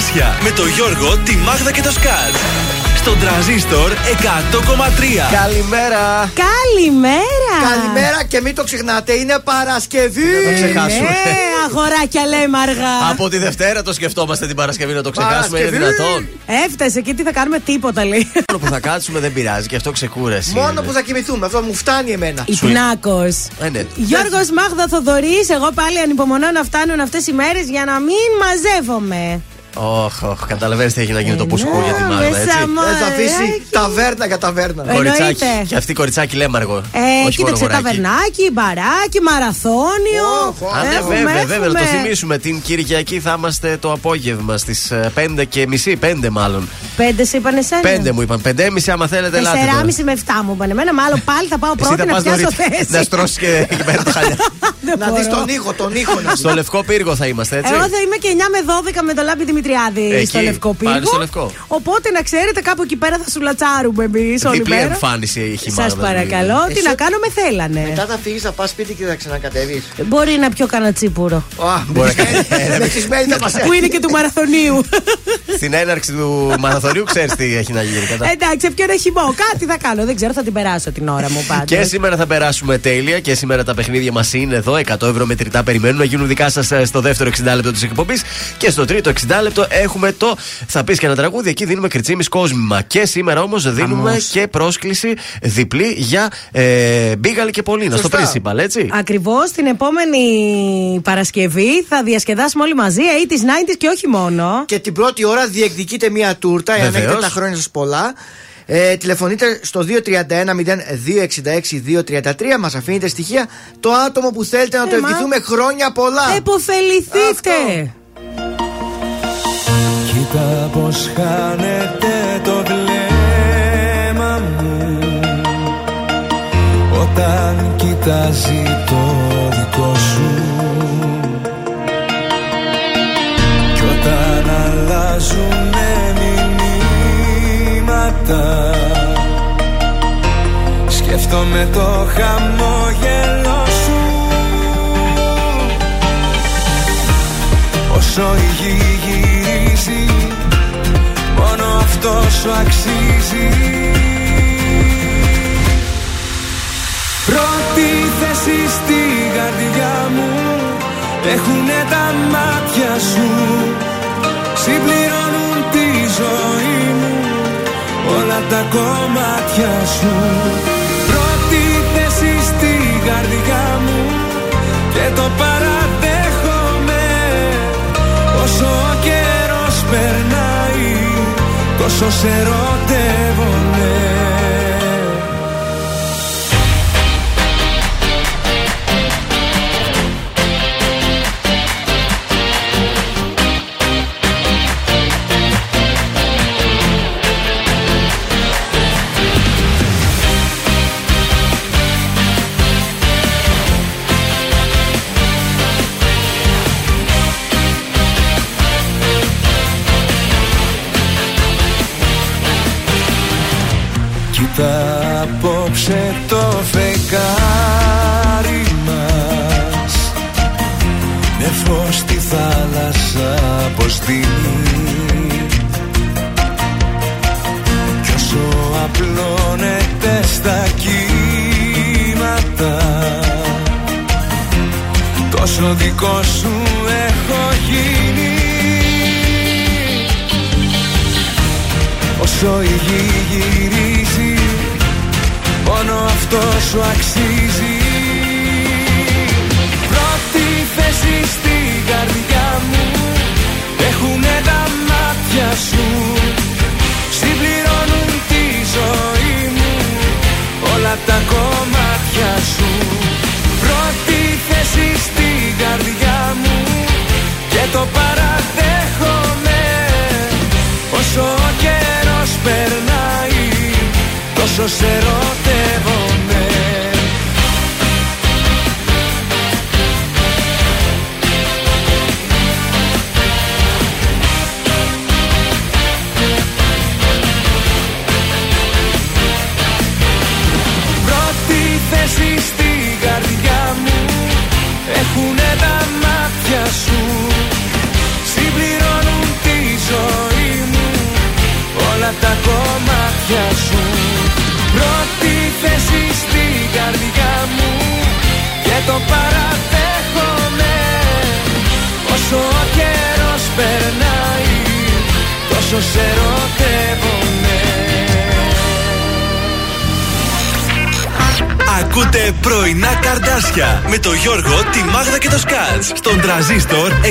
Θαυμάσια με το Γιώργο, τη Μάγδα και το Σκάτ. Στον τραζίστορ 100,3. Καλημέρα. Καλημέρα. Καλημέρα και μην το ξεχνάτε, είναι Παρασκευή. Δεν το ξεχάσουμε. Ναι, αγοράκια λέμε αργά. Από τη Δευτέρα το σκεφτόμαστε την Παρασκευή να το ξεχάσουμε, είναι δυνατόν. Έφτασε και τι θα κάνουμε τίποτα λέει. Μόνο που θα κάτσουμε δεν πειράζει και αυτό ξεκούραση. Μόνο που θα κοιμηθούμε, αυτό μου φτάνει εμένα. Υπνάκο. Ε, ναι. Γιώργος Μάγδα Θοδωρής, εγώ πάλι ανυπομονώ να φτάνουν αυτές οι μέρες για να μην μαζεύομαι. Όχι, όχι, καταλαβαίνεις τι έχει να γίνει το πουσκού για τη Μάγδα. Έτσι. Δεν θα αφήσει ταβέρνα για ταβέρνα. Κοριτσάκι. Και αυτή κοριτσάκι λέμαργο. Ε, κοίταξε ταβερνάκι, μπαράκι, μαραθώνιο. Α, βέβαια, βέβαια. Να το θυμίσουμε. Την Κυριακή θα είμαστε το απόγευμα στις 5 και μισή, 5 μάλλον. 5 σε είπαν εσένα. 5 μου είπαν. 5,5 άμα θέλετε, ελάτε. 4,5 με 7 μου είπαν. Εμένα μάλλον πάλι θα πάω πρώτη να πιάσω θέση. Να στρώσεις και εκεί πέρα τα χαλιά. Να δεις τον ήχο, τον ήχο. Στο λευκό πύργο θα είμαστε, έτσι. Εγώ θα είμαι και 9 με 12 με το λάμπη Δημητριάδη Εκεί, στο λευκό πύργο. Πάλι στο λευκό. Οπότε να ξέρετε, κάπου εκεί πέρα θα σου λατσάρουμε εμείς όλη Διπλή μέρα. εμφάνιση έχει Σας παρακαλώ, τι να κάνω, με θέλανε. Μετά θα φύγεις, θα πας σπίτι και θα ξανακατεβείς. Μπορεί να πιω κανένα τσίπουρο. Μπορεί να Μεθυσμένη θα μα Που είναι και του μαραθωνίου. Στην έναρξη του μαραθωνίου ξέρεις τι έχει να γίνει. κατά. Εντάξει, ποιο ένα χυμό. Κάτι θα κάνω. Δεν ξέρω, θα την περάσω την ώρα μου πάντα. Και σήμερα θα περάσουμε τέλεια και σήμερα τα παιχνίδια μας είναι εδώ. 100 ευρώ μετρητά περιμένουν να γίνουν δικά σας στο δεύτερο 60 λεπτό της εκπομπής. Και στο τρίτο 60 λεπτό έχουμε το Θα πεις και ένα τραγούδι. Εκεί δίνουμε κριτσίμις κόσμημα. Και σήμερα όμως δίνουμε και πρόσκληση διπλή για ε, Μπίγαλη και Πολίνα στο Principal, έτσι. Ακριβώς την επόμενη Παρασκευή θα διασκεδάσουμε όλοι μαζί 80s, 90s και όχι μόνο. Και την πρώτη ώρα διεκδικείτε μία τούρτα, εάν Βεβαίως. έχετε τα χρόνια σας πολλά. Ε, τηλεφωνείτε στο 231-0266-233. Μας αφήνετε στοιχεία το άτομο που θέλετε να το Ε, μα. ευχηθούμε χρόνια πολλά. Εποφεληθείτε! Κοίτα πως χάνεται το βλέμμα μου. Όταν κοιτάζει το δικό σου. Κι όταν αλλάζουνε μηνύματα Σκέφτομαι το χαμόγελο σου. Όσο η γη γυρίζει Μόνο αυτός σου αξίζει. Πρώτη θέση στη καρδιά μου Έχουνε τα μάτια σου. Συμπληρώνουν τη ζωή μου Όλα τα κομμάτια σου. Πρώτη θέση στη καρδιά μου Και το παραδέχομαι Τόσο σε ερωτεύομαι απόψε το φεγγάρι μας. Με φως στη θάλασσα αποστείλει Κι όσο απλώνεται στα κύματα Τόσο δικό σου έχω γίνει. Όσο η γη γυρίζει Μόνο αυτό σου αξίζει. Πρώτη θέση στη καρδιά μου. Έχουνε τα μάτια σου. Συμπληρώνουν τη ζωή μου. Όλα τα κομμάτια σου. Πρώτη θέση στη καρδιά μου. Και το παραδέχομαι. Όσο όσο σε ερωτεύομαι. Πρώτη θέση στην καρδιά μου έχουνε τα μάτια σου. Συμπληρώνουν τη ζωή μου όλα τα κομμάτια σου θέση στην καρδιά μου Και το παραδέχομαι Όσο ο καιρός περνάει Τόσο σε ερωτεύομαι Ακούτε πρωινά καρδάσια με το Γιώργο, τη Μάγδα και το Σκάτς στον τραζίστορ 100,3.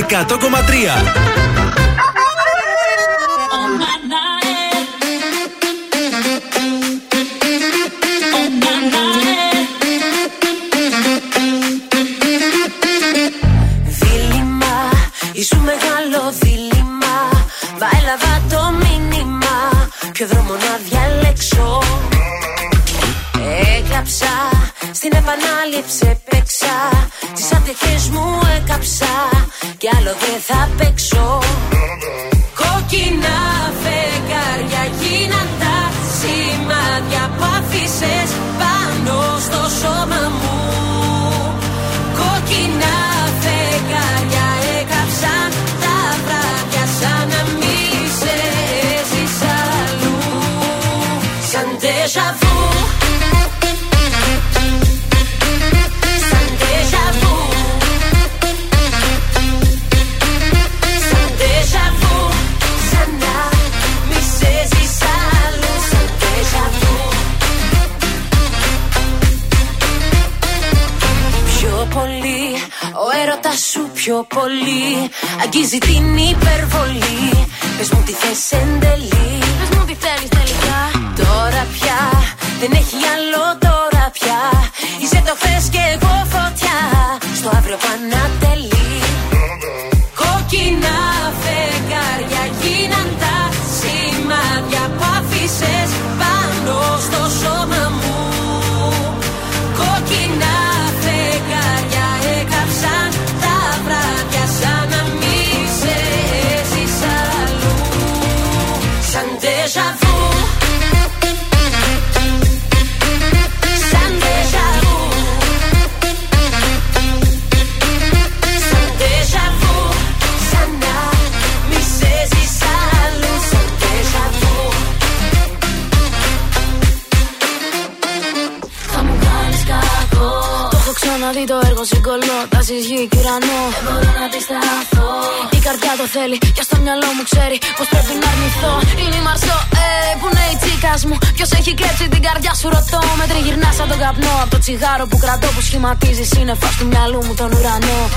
Τσιγάρο που κρατώ που σχηματίζεις. Σύννεφα του μυαλού μου τον ουρανό.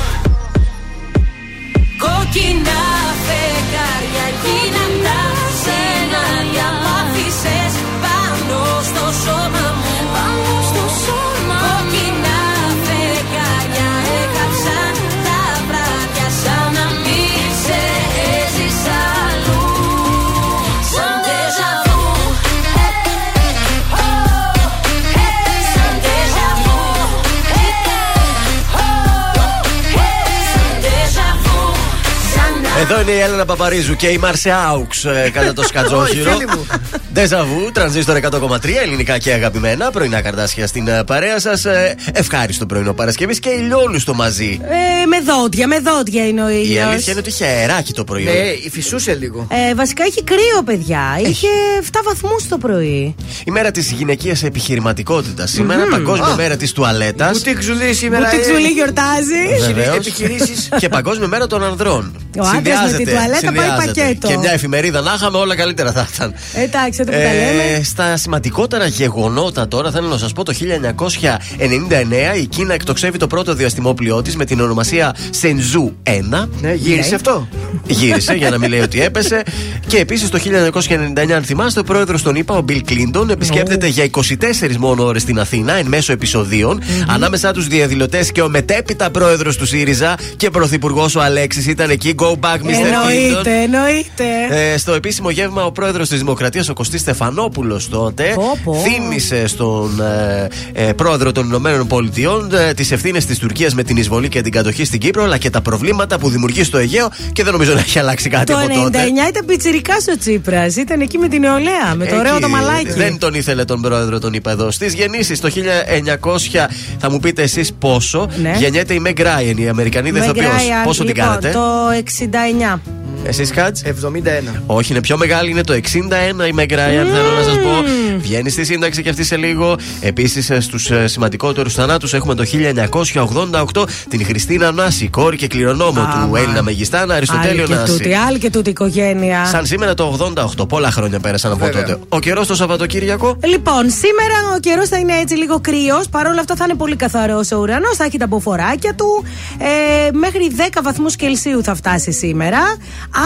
Κόκκινα Εδώ είναι η Έλενα Παπαρίζου και η Marseaux ε, κατά το σκατζόχυρο. φίλη μου. Ντεζαβού, τρανζίστορ 100,3 ελληνικά και αγαπημένα. Πρωινά καρντάσια στην ε, παρέα σας. ευχάριστο πρωινό Παρασκευής και ηλιόλουστο μαζί. Ε, με δόντια, με δόντια είναι ο Η ήλιος. αλήθεια είναι ότι είχε αεράκι το πρωί. Ναι, η φυσούσε λίγο. Ε, βασικά έχει κρύο, παιδιά. Είχε 7 βαθμούς το πρωί. Η μέρα της γυναικείας επιχειρηματικότητας. Σήμερα, Παγκόσμια Α. μέρα της τουαλέτας. Μπουτίκ Ζουλή σήμερα. Μπουτίκ ε, Ζουλή γιορτάζει. Βεβαίως. επιχειρήσεις. και Παγκόσμια μέρα των ανδρών. Ο άντρας με Συνδυάζεται, τη τουαλέτα πάει συνδυάζεται. πακέτο. Και μια εφημερίδα να είχαμε, όλα καλύτερα θα ήταν. Εντάξει, εδώ που τα λέμε. στα σημαντικότερα γεγονότα τώρα θέλω να σας πω το 1999 η Κίνα εκτοξεύει το πρώτο διαστημόπλοιό της με την ονομασία Σενζού 1. Ναι, γύρισε αυτό. Γύρισε για να μην λέει ότι έπεσε. Και επίσης το 1999, αν θυμάστε, ο πρόεδρος των ΗΠΑ, ο Μπιλ Κλίντον, επισκέπτεται για 24 μόνο ώρες στην Αθήνα εν μέσω επεισοδίων. Ανάμεσά τους διαδηλωτές και ο μετέπειτα πρόεδρος του ΣΥΡΙΖΑ και πρωθυπουργός ο Αλέξης ήταν εκεί. Go back, Mr. Clinton. Εννοείται, εννοείται. Ε, στο επίσημο γεύμα, ο πρόεδρος της Δημοκρατίας, ο Κωστής Στεφανόπουλος, τότε Πω, πω. θύμισε στον ε, ε, πρόεδρο των Ηνωμένων Πολιτειών ε, τις ευθύνες της Τουρκίας με την εισβολή και την κατοχή στην Κύπρο, αλλά και τα προβλήματα που δημιουργεί στο Αιγαίο και δεν νομίζω να έχει αλλάξει κάτι Το 99 από τότε. ήταν πιτσιρικά ο Τσίπρας. Ήταν εκεί με την νεολαία, με το ωραίο Εκεί το μαλάκι. Δεν τον ήθελε τον πρόεδρο, τον είπα εδώ. Στις γεννήσεις το 1900, θα μου πείτε εσείς πόσο, Ναι. γεννιέται η Meg Ryan, η Αμερικανή Με ηθοποιό. γκράια, Πόσο την λοιπόν, κάνετε; Το 69. Εσείς κάτ. 71. Όχι, είναι πιο μεγάλη, είναι το 61 η Meg Ryan, θέλω να σας πω. Βγαίνει στη σύνταξη και αυτή σε λίγο. Επίσης, στους σημαντικότερους θανάτους έχουμε το 1988 την Χριστίνα Νάση, κόρη και κληρονόμο του Έλληνα Μεγιστάνα, Αριστοτέλειο Άλλη και τούτη, Νάση. άλλη και τούτη οικογένεια. Σαν σήμερα το 88, πολλά χρόνια πέρασαν από Βέβαια. τότε. Ο καιρός το Σαββατοκύριακο; Λοιπόν, σήμερα ο καιρός θα είναι έτσι λίγο κρύος. Παρ' όλα αυτά θα είναι πολύ καθαρό ο ουρανός. Θα έχει τα μποφοράκια του. Ε, μέχρι 10 βαθμούς Κελσίου θα φτάσει σήμερα.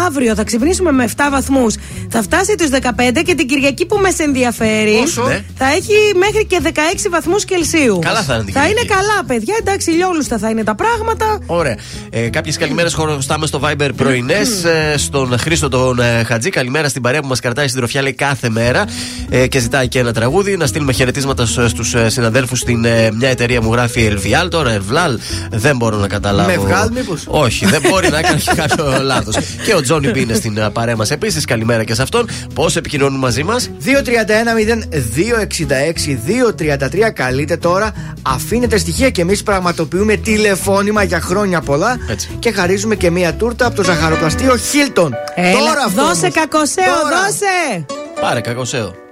Αύριο θα ξυπνήσουμε με 7 βαθμούς. Θα φτάσει τους 15 και την Κυριακή που με σε ενδιαφέρει. Πόσο; Ναι. Θα έχει μέχρι και 16 βαθμούς Κελσίου. Καλά θα είναι την Θα είναι Κυριακή. καλά, παιδιά. Εντάξει, ηλιόλουστα θα είναι τα πράγματα. Ωραία. Ε, Κάποιες καλημέρες χωροστάμε στο Viber πρωινές. Ε, στον Χρήστο τον ε, Χατζή. Καλημέρα στην παρέα που μας κρατάει στην τροφιά λέει κάθε μέρα ε, και ζητάει και ένα τραγούδι. Να στείλουμε χαιρετίσματα στους ε, συναδέλφους στην ε, μια εταιρεία μου γράφει Ελβιάλ. Τώρα Ελβλάλ δεν μπορώ να καταλάβω. Με βγάλ, μήπως; Όχι, δεν μπορεί να κάνει κάποιο λάθος. Και ο Τζόνι Μπι είναι στην ε, παρέα μας επίσης. Καλημέρα και σε αυτόν. Πώς επικοινωνούν μαζί μας; 231-0266-233 καλείτε τώρα. Αφήνετε στοιχεία και εμείς πραγματοποιούμε τηλεφώνημα για χρόνια πολλά. Έτσι. Και χαρίζουμε και μία τούρτα από το ζαχαροπλαστείο Χίλτον. Έλα, τώρα αυτό δώσε όμως. κακοσέο, Τώρα. δώσε. Πάρε, κακοσέο.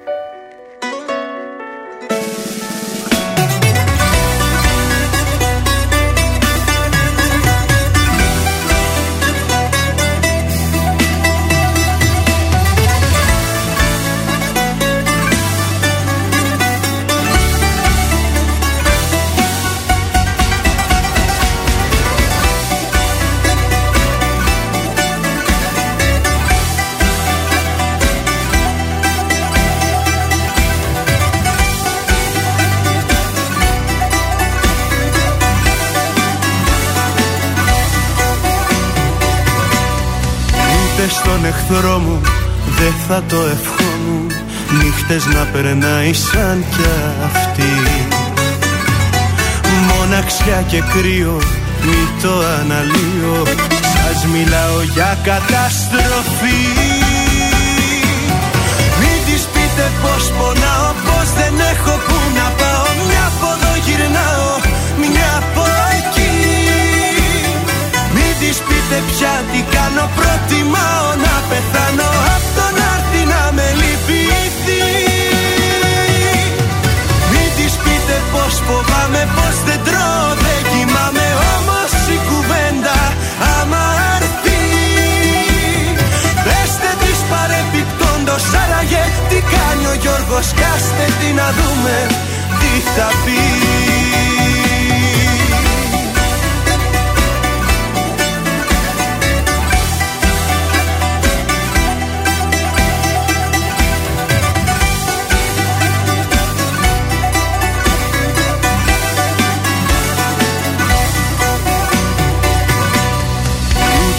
Θα το ευχόμουν. Νύχτες να περνάει σαν κι αυτή. Μοναξιά και κρύο μη το αναλύω. Σας μιλάω για καταστροφή. Μην της πείτε πως πονάω Πως δεν έχω που να πάω. Μια από εδώ γυρνάω Μια από εκεί. Μην της πείτε πια τι κάνω Προτιμάω να πεθάνω λυπηθεί Μην της πείτε πως φοβάμαι Πως δεν τρώω δεν κοιμάμαι. Όμως η κουβέντα άμα έρθει. Πεστε της παρεπιπτόντος Άραγε τι κάνει ο Γιώργος. Κάστε τι να δούμε τι θα πει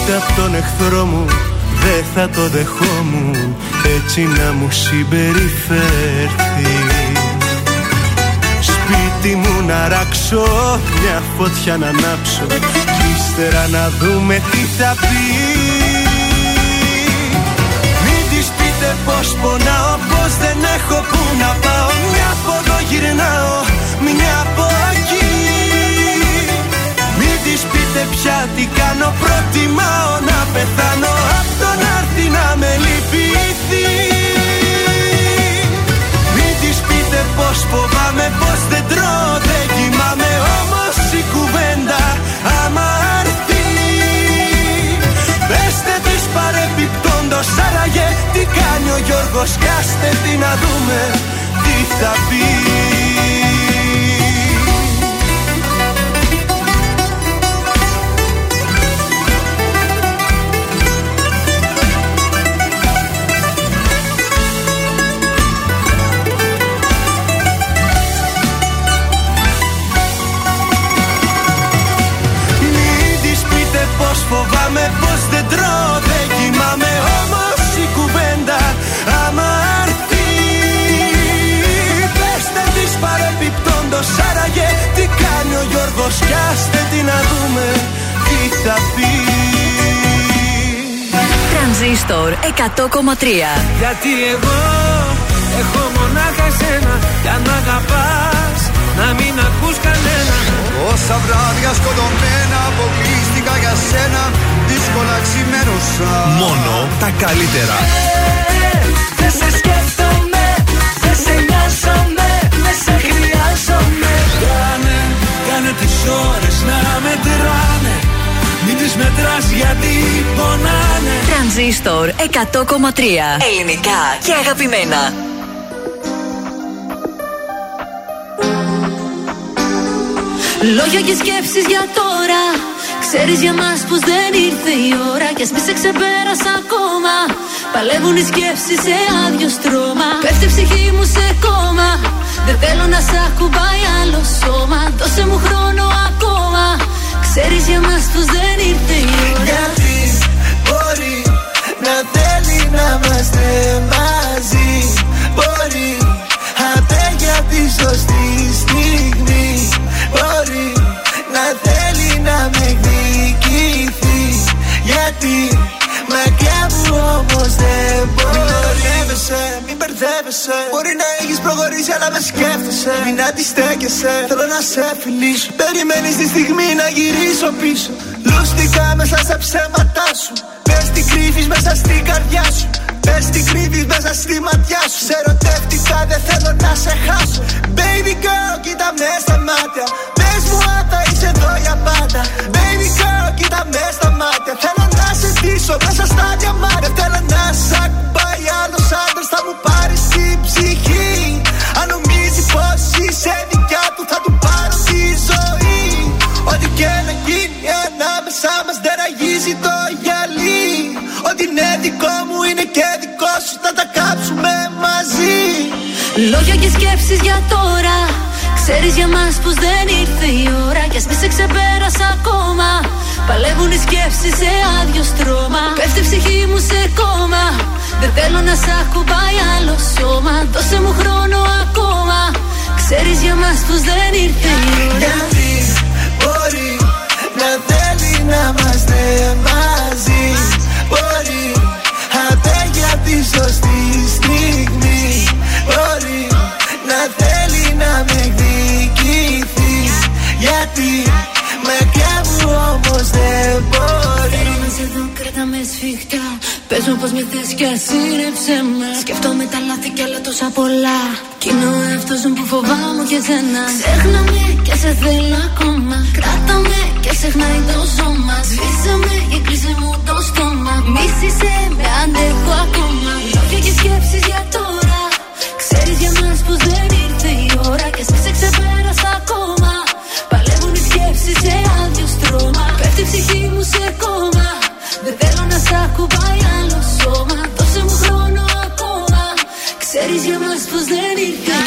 Ούτε απ' τον εχθρό μου δεν θα το δεχόμουν έτσι να μου συμπεριφέρθει Σπίτι μου να ράξω, μια φωτιά να ανάψω Κι ύστερα να δούμε τι θα πει. Μην της πείτε πως πονάω, πως δεν έχω που να πάω. Μια από εδώ γυρνάω, μια από της πείτε πια τι κάνω Προτιμάω να πεθάνω. Απ' το να έρθει να με λυπηθεί. Μην της πείτε πως φοβάμαι Πως δεν τρώω δεν κοιμάμαι. Όμως η κουβέντα άμα έρθει. Πεστε της παρεπιπτόντος Άραγε τι κάνει ο Γιώργος. Κάστε τι να δούμε τι θα πει πως φοβάμαι Πως δεν τρώω δεν κοιμάμαι Όμως η κουβέντα. Άμα έρθει Πεστε της παρεπιπτόντος Άραγε τι κάνει ο Γιώργος Κι άστε τι να δούμε τι θα πει. Τρανζίστορ 100,3 Γιατί εγώ έχω μονάχα εσένα Για να αγαπάς να μην ακούς κανένα. Όσα βράδια σκοτωμένα αποκλείστηκα για σένα Δύσκολα ξημερώ τόσα. Μόνο τα καλύτερα. Δεν σε σκέφτομαι, δεν σε νοιάζομαι, δεν σε χρειάζομαι. Κάνε, κάνε τις ώρες να μετράνε. Μην τις μετράς γιατί πονάνε. Τρανζίστορ 100,3 Ελληνικά και αγαπημένα. Λόγια και σκέψεις για τώρα Ξέρεις για μας πως δεν ήρθε η ώρα Κι ας μη σε ξεπέρασα ακόμα. Παλεύουν οι σκέψεις σε άδειο στρώμα. Πέφτει η ψυχή μου σε κόμμα. Δεν θέλω να σ' ακουμπάει άλλο σώμα. Δώσε μου χρόνο ακόμα. Ξέρεις για μας πως δεν ήρθε η ώρα. Γιατί μπορεί να θέλει να είμαστε μαζί. Μπορεί απέ για τη σωστή Γιατί μακριά μου όμως δεν μπορεί Μην μπερδεύεσαι, μην μπερδεύεσαι. Μπορεί να έχεις προχωρήσει αλλά με σκέφτεσαι. Μην αντιστέκεσαι, θέλω να σε φιλήσω. Περιμένεις τη στιγμή να γυρίσω πίσω. Λούστηκα μέσα στα ψέματά σου. Πες τι κρύβεις μέσα στην καρδιά σου. Πες τι κρύβεις μέσα στη ματιά σου. Σε ερωτεύτηκα δεν θέλω να σε χάσω. Baby girl κοίτα με στα μάτια. Πες μου αν θα είσαι εδώ για πάντα. Baby girl κοίτα με στα μάτια. Θέλω να σε ντύσω μέσα στα διαμάτια Θέλω να σ' ακουμπάει άλλος άντρας Θα μου πάρεις την ψυχή. Αν νομίζει πως είσαι δικιά του Θα του πάρω τη ζωή. Ό,τι και να γίνει ανάμεσά μας δεν αγίζει το γυαλί. Ό,τι είναι δικό μου είναι και δικό σου Θα τα κάψουμε μαζί. Λόγια και σκέψεις για τώρα Ξέρεις για μας πως δεν ήρθε η ώρα Κι ας μη σε ξεπέρασα ακόμα. Παλεύουν οι σκέψεις σε άδειο στρώμα. Πέφτει η ψυχή μου σε κόμμα. Δεν θέλω να σ' ακουμπάει άλλο σώμα. Δώσε μου χρόνο ακόμα. Ξέρεις για μας πως δεν ήρθε η ώρα. Γιατί μπορεί να θέλει να είμαστε μαζί. Μπορεί απέ για τη σωστή στιγμή. Μπορεί να θέλει να με εκδικηθείς. Γιατί μακριά μου όμως δεν μπορείς. Θέλω να σε δω, κράτα με σφιχτά. Πες μου πως με θες κι ας είναι ψέμα Σκέφτομαι τα λάθη κι άλλα τόσα πολλά. Κι είναι ο εαυτός μου που φοβάμαι και σένα Ξέχνα με και σε θέλω ακόμα. Κράτα με και ξεχνάει το σώμα. Σβήσε με και κλείσε μου το στόμα. Μίσησε με αντέχω ακόμα. Λόγια και σκέψεις για τώρα. Ξέρεις για μας πως δεν ήρθε η ώρα Και σε ξεπέρασα ακόμα Παλεύουν οι σκέψεις σε άδειο στρώμα. Πέφτει η ψυχή μου σε κόμμα. Δεν θέλω να σ' ακουμπάει άλλο σώμα. Δώσε μου χρόνο ακόμα. Ξέρεις για μας πως δεν ήρθε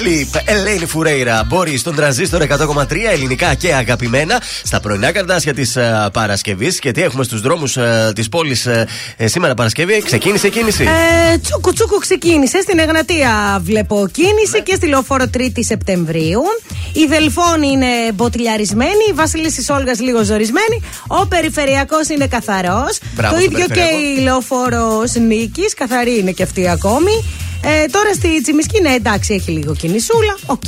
στρώμα Ματ Κλιπ, Ελένη Φουρέιρα, μπορεί στον τρανζίστορ 100,3 ελληνικά και αγαπημένα στα πρωινά καρτάσια της Παρασκευής. Και τι έχουμε στους δρόμους της πόλης σήμερα Παρασκευή, ξεκίνησε η κίνηση; Ε, τσούκου τσούκου ξεκίνησε. Στην Εγνατία βλέπω κίνηση και στη λεωφόρο 3η Σεπτεμβρίου. Η Δελφόνη είναι μποτιλιαρισμένη, η Βασίλισσα Όλγας λίγο ζορισμένη. Ο Περιφερειακός είναι καθαρός. Μπράβο Το στον ίδιο και Περιφερειακό. η λεωφόρος Νίκης, καθαρή είναι και αυτή ακόμη. Ε, τώρα στη Τσιμισκή, ναι, εντάξει, έχει λίγο κινησούλα. Οκ.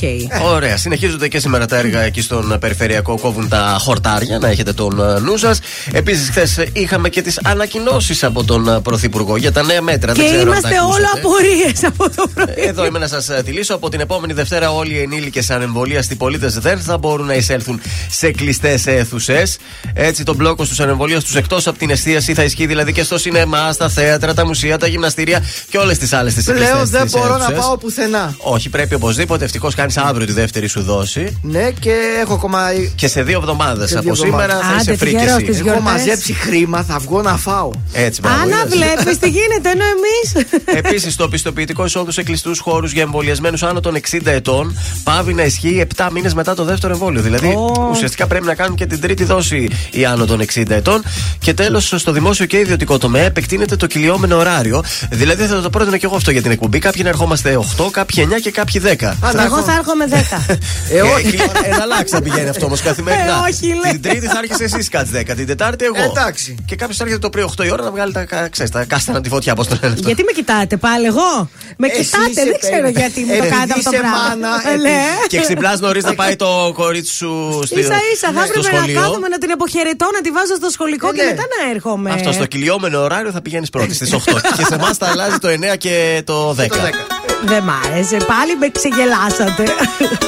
Ωραία, συνεχίζονται και σήμερα τα έργα εκεί στον Περιφερειακό. Κόβουν τα χορτάρια, να έχετε τον ε, νου σας. Επίσης, χθες είχαμε και τις ανακοινώσεις από τον ε, Πρωθυπουργό για τα νέα μέτρα. Και Δεν ξέρω αν τα είμαστε όλα ακούσατε. απορίες από το πρωί. Εδώ είμαι να σας τη λύσω. Από την επόμενη Δευτέρα, όλοι οι ενήλικες ανεμβολίαστοι πολίτες δεν θα μπορούν να εισέλθουν σε κλειστές αίθουσες. Έτσι, τον μπλόκο στους ανεμβολίαστου εκτός από την εστίαση θα ισχύει δηλαδή και στο σινεμά, στα θέατρα, τα μουσεία, τα γυμναστήρια και όλες τις άλλες τις κλειστέ Αλλιώ δεν στις μπορώ να αίθουσες. πάω πουθενά. Όχι, πρέπει οπωσδήποτε. Ευτυχώς κάνεις αύριο τη δεύτερη σου δόση. Ναι, και έχω ακόμα. Και σε δύο εβδομάδες Σε από δύο σήμερα εβδομάδες. θα είσαι Άντε, φρίκη. τυχερός εσύ. της Έχω γιορτές. μαζέψει χρήμα, θα βγω να φάω. Έτσι, μπράβο, Άνα, είδες. βλέπεις τι γίνεται, ενώ εμείς; Επίσης, το πιστοποιητικό εισόδου σε κλειστού χώρους για εμβολιασμένους άνω των 60 ετών πάβει να ισχύει 7 μήνες μετά το δεύτερο εμβόλιο. Δηλαδή, Ω. ουσιαστικά πρέπει να κάνουν και την τρίτη δόση οι άνω των 60 ετών. Και τέλος, στο δημόσιο και ιδιωτικό τομέα επεκτείνεται το κυλιόμενο ωράριο. Δηλαδή, θα το πρότεινα και εγώ αυτό για την εκπομπή. Κάποιοι να ερχόμαστε 8, κάποιοι 9 και κάποιοι 10. Α, να Εγώ έχω- θα έρχομαι 10. Ε, όχι. Εναλλάξει θα πηγαίνει αυτό όμως καθημερινά. Ε, όχι, λέει. Την Τρίτη θα άρχισε εσύ κάτι 10, την Τετάρτη εγώ. Εντάξει. Και κάποιος θα έρχεται το πρωί 8 η ώρα να βγάλει τα, κα- ξέρεις, τα κάστανα τη φωτιά, πώς το λένε. αυτό. Γιατί με κοιτάτε πάλι εγώ; Με Εσύ κοιτάτε, είσαι δεν ξέρω περίπου. γιατί μου το Επειδή κάνετε αυτό το είσαι πράγμα. μάνα, Ε, ναι. Και ξυπνάς νωρίς να πάει το κορίτσι σου στη, Ίσα ίσα θα στο έπρεπε να σχολείο. κάθομαι να την αποχαιρετώ, να τη βάζω στο σχολικό Ε, και ναι. μετά να έρχομαι. Αυτό στο κυλιόμενο ωράριο θα πηγαίνεις πρώτη στις 8. και σε εμάς θα αλλάζει το 9 και το 10. Το 10. Δεν μ' άρεσε. Πάλι με ξεγελάσατε.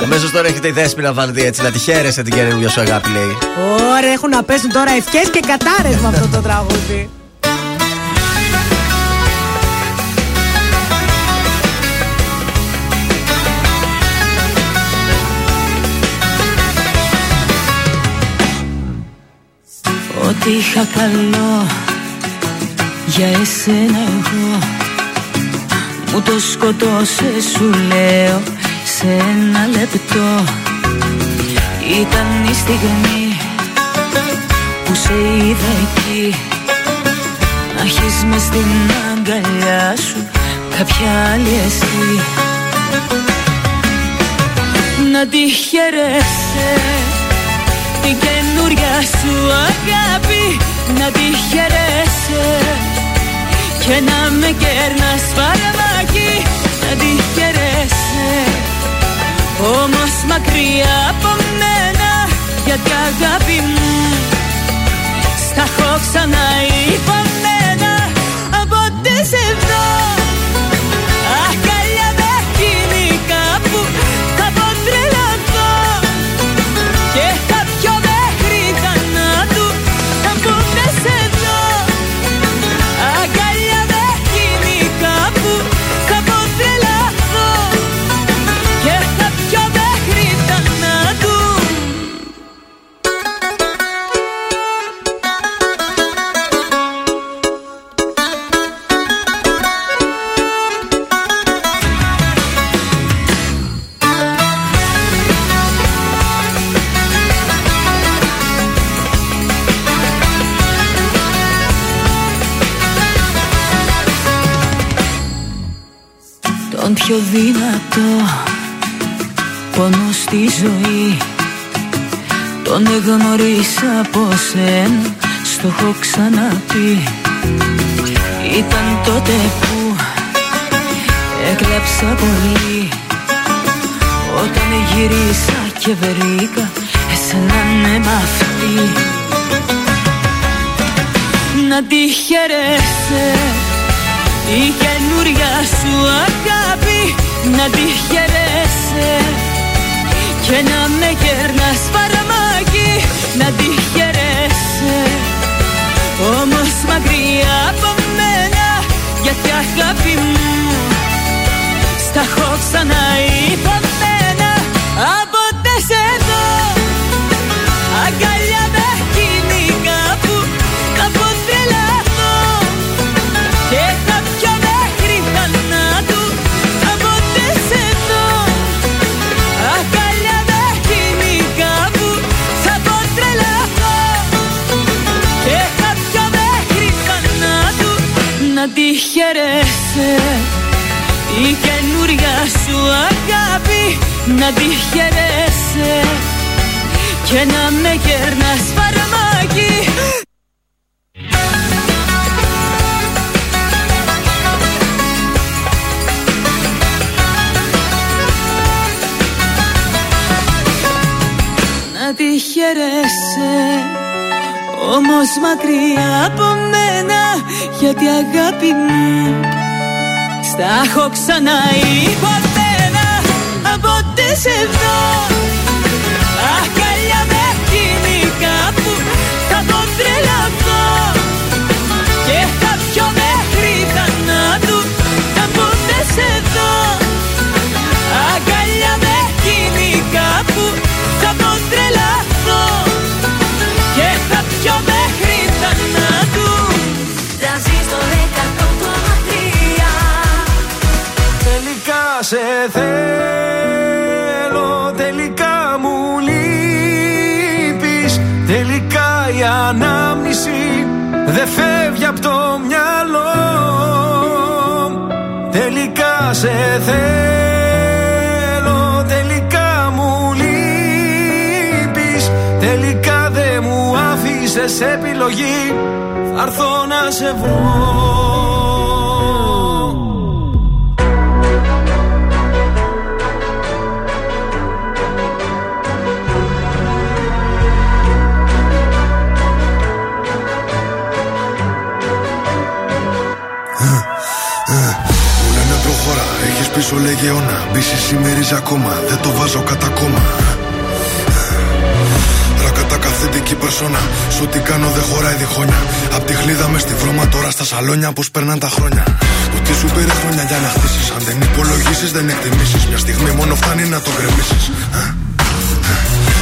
Αμέσως τώρα έχετε η δέσπινα Βανδί έτσι να τη χαίρεσαι την καινούργια σου αγάπη, λέει. Ωραία, έχουν να πέσουν τώρα ευχές και κατάρε με αυτό το τραγούδι. Ό,τι είχα καλό για εσένα εγώ Μου το σκοτώσε σου λέω σε ένα λεπτό. Ήταν η στιγμή που σε είδα εκεί. Να έχεις μες στην αγκαλιά σου κάποια άλλη εσύ Να τη χαιρέσαι την καινούρια σου αγάπη. Να τη χαιρέσαι και να με κέρνας φαρμάκι μακριά από μένα γιατί αγάπη μου στα έχω ξανά υπομένα από ό,τι σε ζωή. Τον εγνωρίσα από σένα στο έχω ξαναπεί. Ήταν τότε που έκλαψα πολύ. Όταν γυρίσα και βρήκα εσένα ναι μ' αυτή. Να τη χαιρέσαι η καινούρια σου αγάπη. Να τη χαιρέσαι και να με κέρνας φαρμάκι να τη χαιρέσαι. Όμως μακριά από μένα γιατί αγάπη μου στα έχω ξανά υπομένα. Από τε να τη χαιρέσαι. Η καινούρια σου αγάπη να τη χαιρέσαι. Και να με κέρνας φαρμάκι Να τη χαιρέσαι. Όμως μακριά από μένα γιατί αγάπη μου στα έχω ξανά υπομένα από τε σε δω σε θέλω Τελικά μου λείπεις. Τελικά η ανάμνηση δεν φεύγει από το μυαλό. Τελικά σε θέλω Τελικά μου λείπεις. Τελικά δεν μου άφησες επιλογή. Θα έρθω να σε βρω αιώνα Μπίση σημερίζει ακόμα, δεν το βάζω κατά κόμμα Ρακατά καθεντική περσόνα Σ' ό,τι κάνω δεν χωράει διχόνια Απ' τη χλίδα μες στη βρώμα τώρα στα σαλόνια Πως περνάνε τα χρόνια Ότι σου πήρε χρόνια για να χτίσεις Αν δεν υπολογίσεις δεν εκτιμήσεις Μια στιγμή μόνο φτάνει να το γκρεμίσεις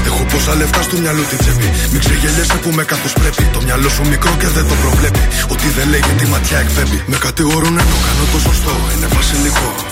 Έχω πόσα λεφτά στο μυαλό την τσέπη. Μην ξεγελιέσαι που με καθώ πρέπει. Το μυαλό σου μικρό και δεν το προβλέπει. Ότι δεν λέγει τη ματιά εκφεύγει. Με κατηγορούν ενώ κάνω το σωστό. Είναι βασιλικό.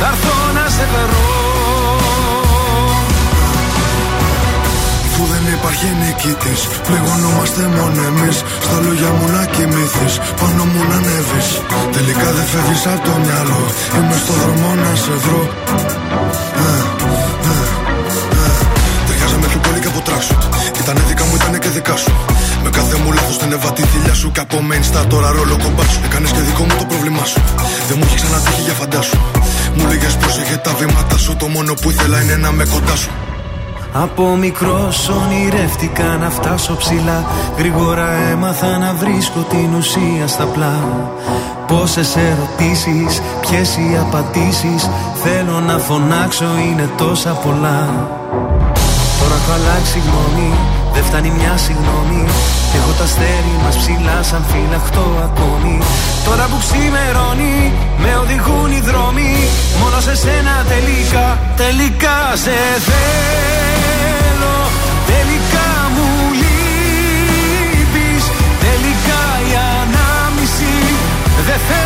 Θα έρθω να σε βρω Αφού δεν υπάρχει νικητής, πληγωνόμαστε μόνο εμείς. Στα λόγια μου να κοιμηθείς, πάνω μου να ανέβεις. Τελικά δεν φεύγεις από το μυαλό. Είμαι στο δρόμο να σε βρω. Ε, ε, ε. Ταιριάζαμε πιο πολύ και από τράξου. Ήτανε δικά μου, ήτανε και δικά σου. Με κάθε μου λάθος την έβα τη θηλιά σου. Και από main star τώρα ρόλο κομπά σου. Έκανες και δικό μου το πρόβλημά σου. Δεν μου έχει ξανατύχει για φαντάσου. Μου λέγες πρόσεχε τα βήματα σου. Το μόνο που ήθελα είναι να με κοντά σου. Από μικρός ονειρεύτηκα να φτάσω ψηλά Γρήγορα έμαθα να βρίσκω την ουσία στα πλά Πόσες ερωτήσεις, ποιες οι απαντήσεις Θέλω να φωνάξω είναι τόσα πολλά Τώρα έχω αλλάξει γνώμη, δεν φτάνει μια συγγνώμη. Έχω τα αστέρι μας ψηλά σαν φυλαχτό ακόμη. Τώρα που ξημερώνει, με οδηγούν οι δρόμοι. Μόνο σε σένα τελικά, τελικά σε θέλω. Τελικά μου λείπεις. Τελικά η ανάμνηση. Δεν φεύγει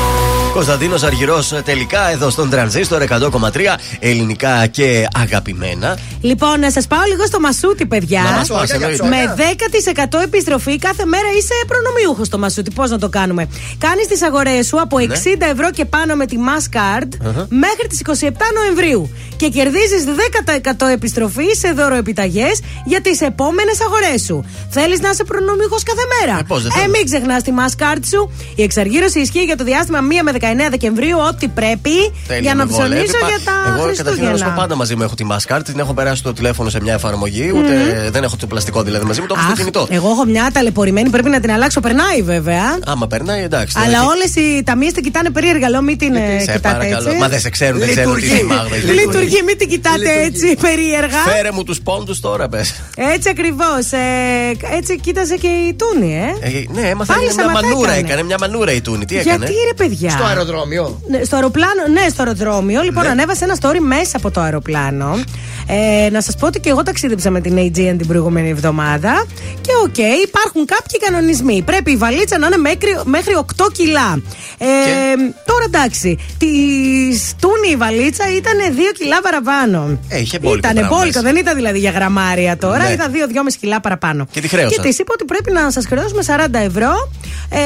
Κωνσταντίνος Αργυρός τελικά εδώ στον Τρανζίστορ 100,3 ελληνικά και αγαπημένα. Λοιπόν, να σας πάω λίγο στο Μασούτι, παιδιά. Να μας πας, εννοείται. Με 10% επιστροφή κάθε μέρα είσαι προνομιούχος στο Μασούτι. Πώς να το κάνουμε; Κάνεις τις αγορές σου από 60 ευρώ και πάνω με τη Mastercard μέχρι τις 27 Νοεμβρίου. Και κερδίζεις 10% επιστροφή σε δώροεπιταγέ για τις επόμενες αγορές σου. Θέλεις να είσαι προνομιούχος κάθε μέρα; Ε, πώς δεν ε, θέλω. μην ξεχνάς τη Mastercard σου. Η εξαργύρωση ισχύει για το διάστημα 1 με 19 Δεκεμβρίου, ό,τι πρέπει Τέλεια, για να με βολεύει. ψωνίσω Πα- για τα Εγώ καταρχήν να σου πω Χριστούγεννα. πάντα μαζί μου έχω τη Mastercard, την έχω περάσει το τηλέφωνο σε μια εφαρμογή, ούτε δεν έχω το πλαστικό δηλαδή μαζί μου, το έχω στο Αχ, κινητό. Εγώ έχω μια ταλαιπωρημένη, πρέπει να την αλλάξω. Περνάει βέβαια. Άμα περνάει, εντάξει. Αλλά δηλαδή. όλες οι ταμείες την κοιτάνε περίεργα. Λέω, μην την ε, Σε κοιτάτε παρακαλώ. έτσι. Μα δεν σε ξέρουν, δεν ξέρουν τι Λειτουργεί. μάγδα. Λειτουργεί, μην την κοιτάτε έτσι περίεργα. Φέρε μου τους πόντους τώρα, πες. Έτσι ακριβώς. έτσι κοίταζε και η Τούνη, ε. ναι, έμαθα Πάλι είναι μια σταματά μανούρα έκανε. έκανε. Μια μανούρα η Τούνη. Τι έκανε; Γιατί ρε παιδιά; Στο αεροδρόμιο. Ναι, στο αεροπλάνο, ναι, στο αεροδρόμιο. Λοιπόν, Ναι. ανέβασε ένα story μέσα από το αεροπλάνο. Ε, να σας πω ότι και εγώ ταξίδεψα με την Aegean την προηγούμενη εβδομάδα. Και οκ, υπάρχουν κάποιοι κανονισμοί. Πρέπει η βαλίτσα να είναι μέχρι, μέχρι 8 κιλά. Ε, Τώρα εντάξει, της Τούνη η βαλίτσα ήταν 2 κιλά παραπάνω. Ε, είχε μπόλικο Ήταν πράγμα μπόλικο, μέσα. δεν ήταν δηλαδή για γραμμάρια τώρα. Ναι. Ήταν 2-2,5 κιλά παραπάνω. Και τη χρέωσαν. Και της είπα ότι πρέπει να σας χρεώσουμε 40 ευρώ. Ε,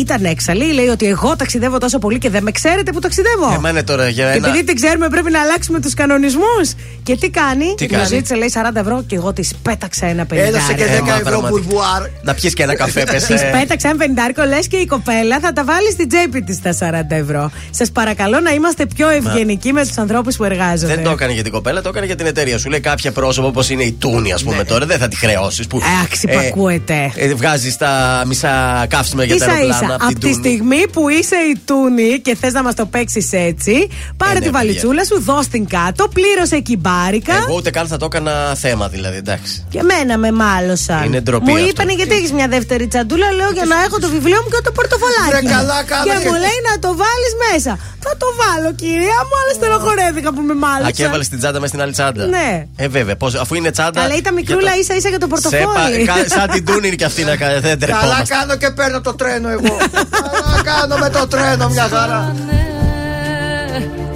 ήταν έξαλλη. Λέει ότι εγώ ταξιδεύω τόσο πολύ και δεν με ξέρετε που ταξιδεύω. Ε, μα είναι τώρα για Και ένα. επειδή την ξέρουμε, πρέπει να αλλάξουμε τους κανονισμούς. Και τι κάνει, Τι μου κάνει; ζήτησε λέει 40 ευρώ και εγώ της πέταξα ένα πενιντάρι. Έδωσε και Ε, 10 μα, ευρώ πραγματικά. μπουρμπουάρ. Να πιεις και ένα καφέ, πες. Της πέταξα ένα πενιντάρικο, λες και η κοπέλα θα τα βάλει στην τσέπη της τα 40 ευρώ. Σας παρακαλώ να είμαστε πιο ευγενικοί με τους ανθρώπους που εργάζονται. Δεν το έκανε για την κοπέλα, το έκανε για την εταιρεία. Σου λέει κάποια πρόσωπο όπως είναι η Τούνη, ας Ναι. πούμε τώρα, δεν θα τη χρεώσεις. Που Ε, ξυπακούεται. ε, βγάζεις τα μισά καύσιμα για τα Ίσα αεροπλάνα ίσα, από από την τη Τούνη. στιγμή που είσαι η Τούνη και θες να μας το παίξεις έτσι, πάρε Ε, ναι, τη βαλιτσούλα σου, δώσ' την κάτω, πλήρωσε εκεί μπάρικα. Εγώ ούτε καν θα το έκανα θέμα, δηλαδή, εντάξει. Και εμένα με μάλωσαν. Είναι ντροπή Μου αυτό. είπανε γιατί έχεις μια δεύτερη τσαντούλα; Λέω για να έχω το βιβλίο μου και το πορτοφολάκι. Ρε, μου. καλά κάνατε. Και μου λέει να το βάλεις μέσα. Θα το βάλω, κυρία μου, αλλά στενοχωρέθηκα που με μάλωσαν. Α, και έβαλες την τσάντα μέσα στην άλλη τσάντα. Ναι. Ε, βέβαια, πώς, αφού είναι τσάντα. Καλά, ήταν μικρούλα για το- ίσα ίσα για το Σε πορτοφόλι. πα- κα- σαν την Τούνη είναι και αυτή να κάνει. Δεν Καλά τρεπόμαστε. κάνω και παίρνω το τρένο εγώ. Καλά κάνω με το τρένο μια χαρά.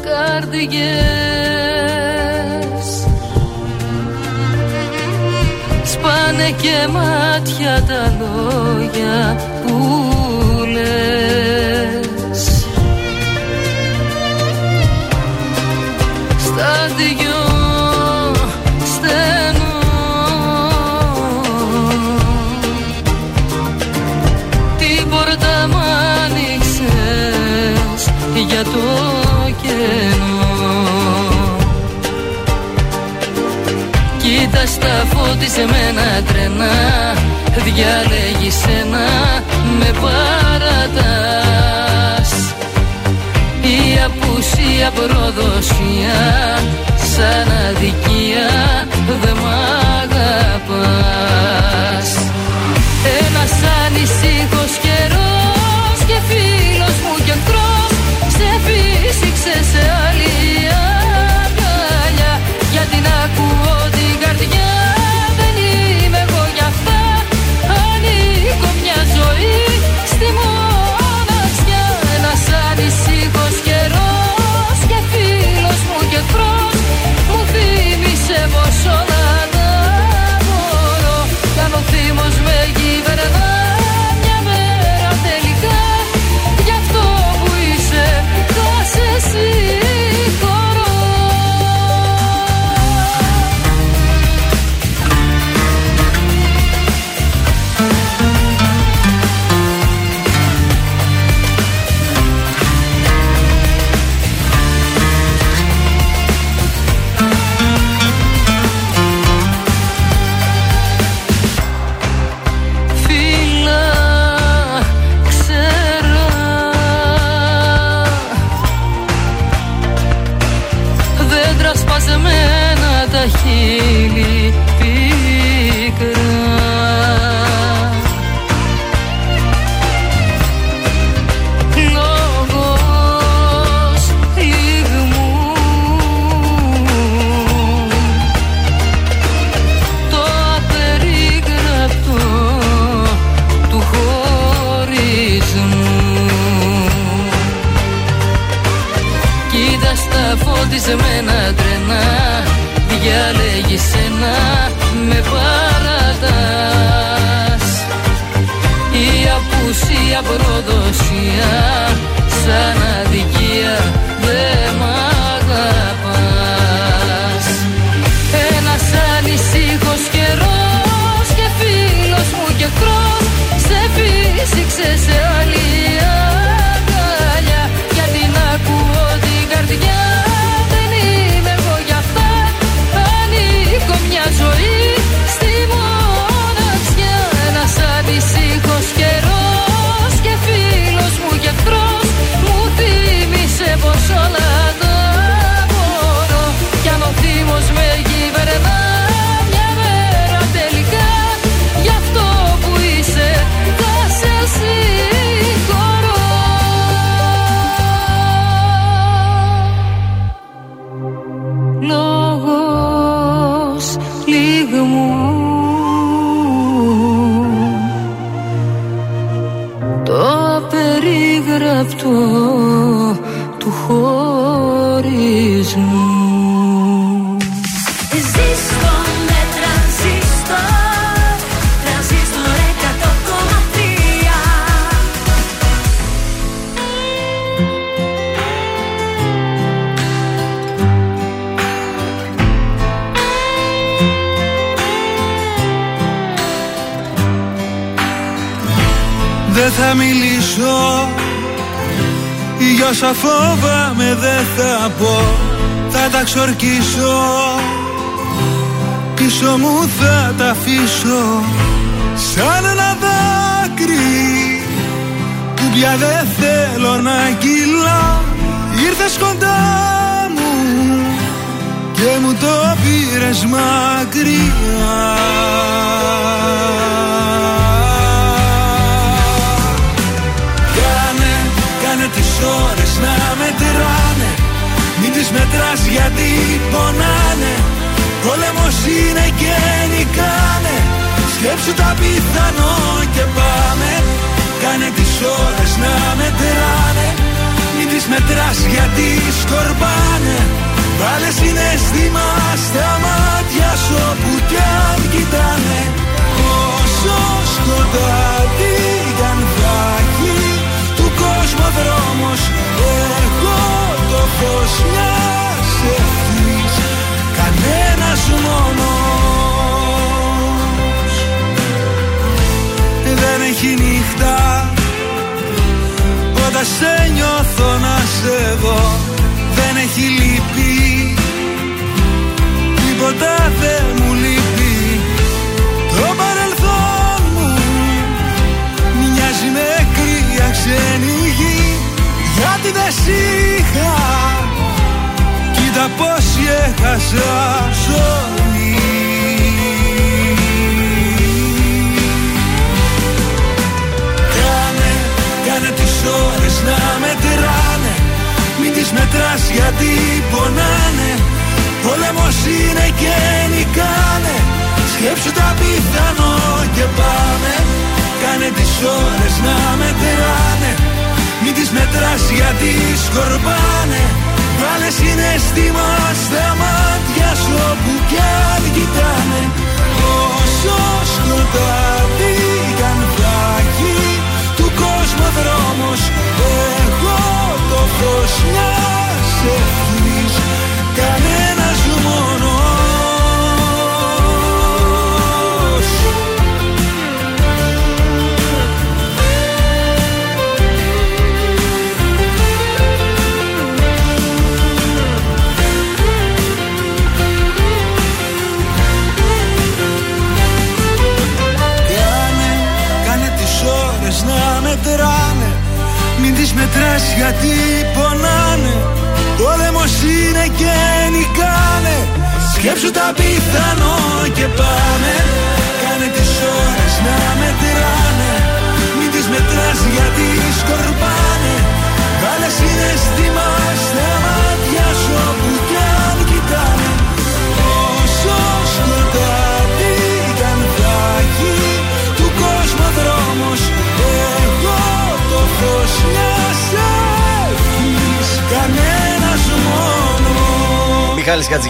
καρδιές Σπάνε και μάτια τα λόγια που λες. Στα δυο στενό. Την πόρτα μ' άνοιξες για το Κοίτας τα φωτισμένα τρένα. Διαλέγεις ένα με παρατάς. Η απουσία προδοσία Σαν αδικία δε μ' αγαπάς. Ένας ανησύχος καιρός Και φίλος μου κι εχθρός Σε φύσηξε σε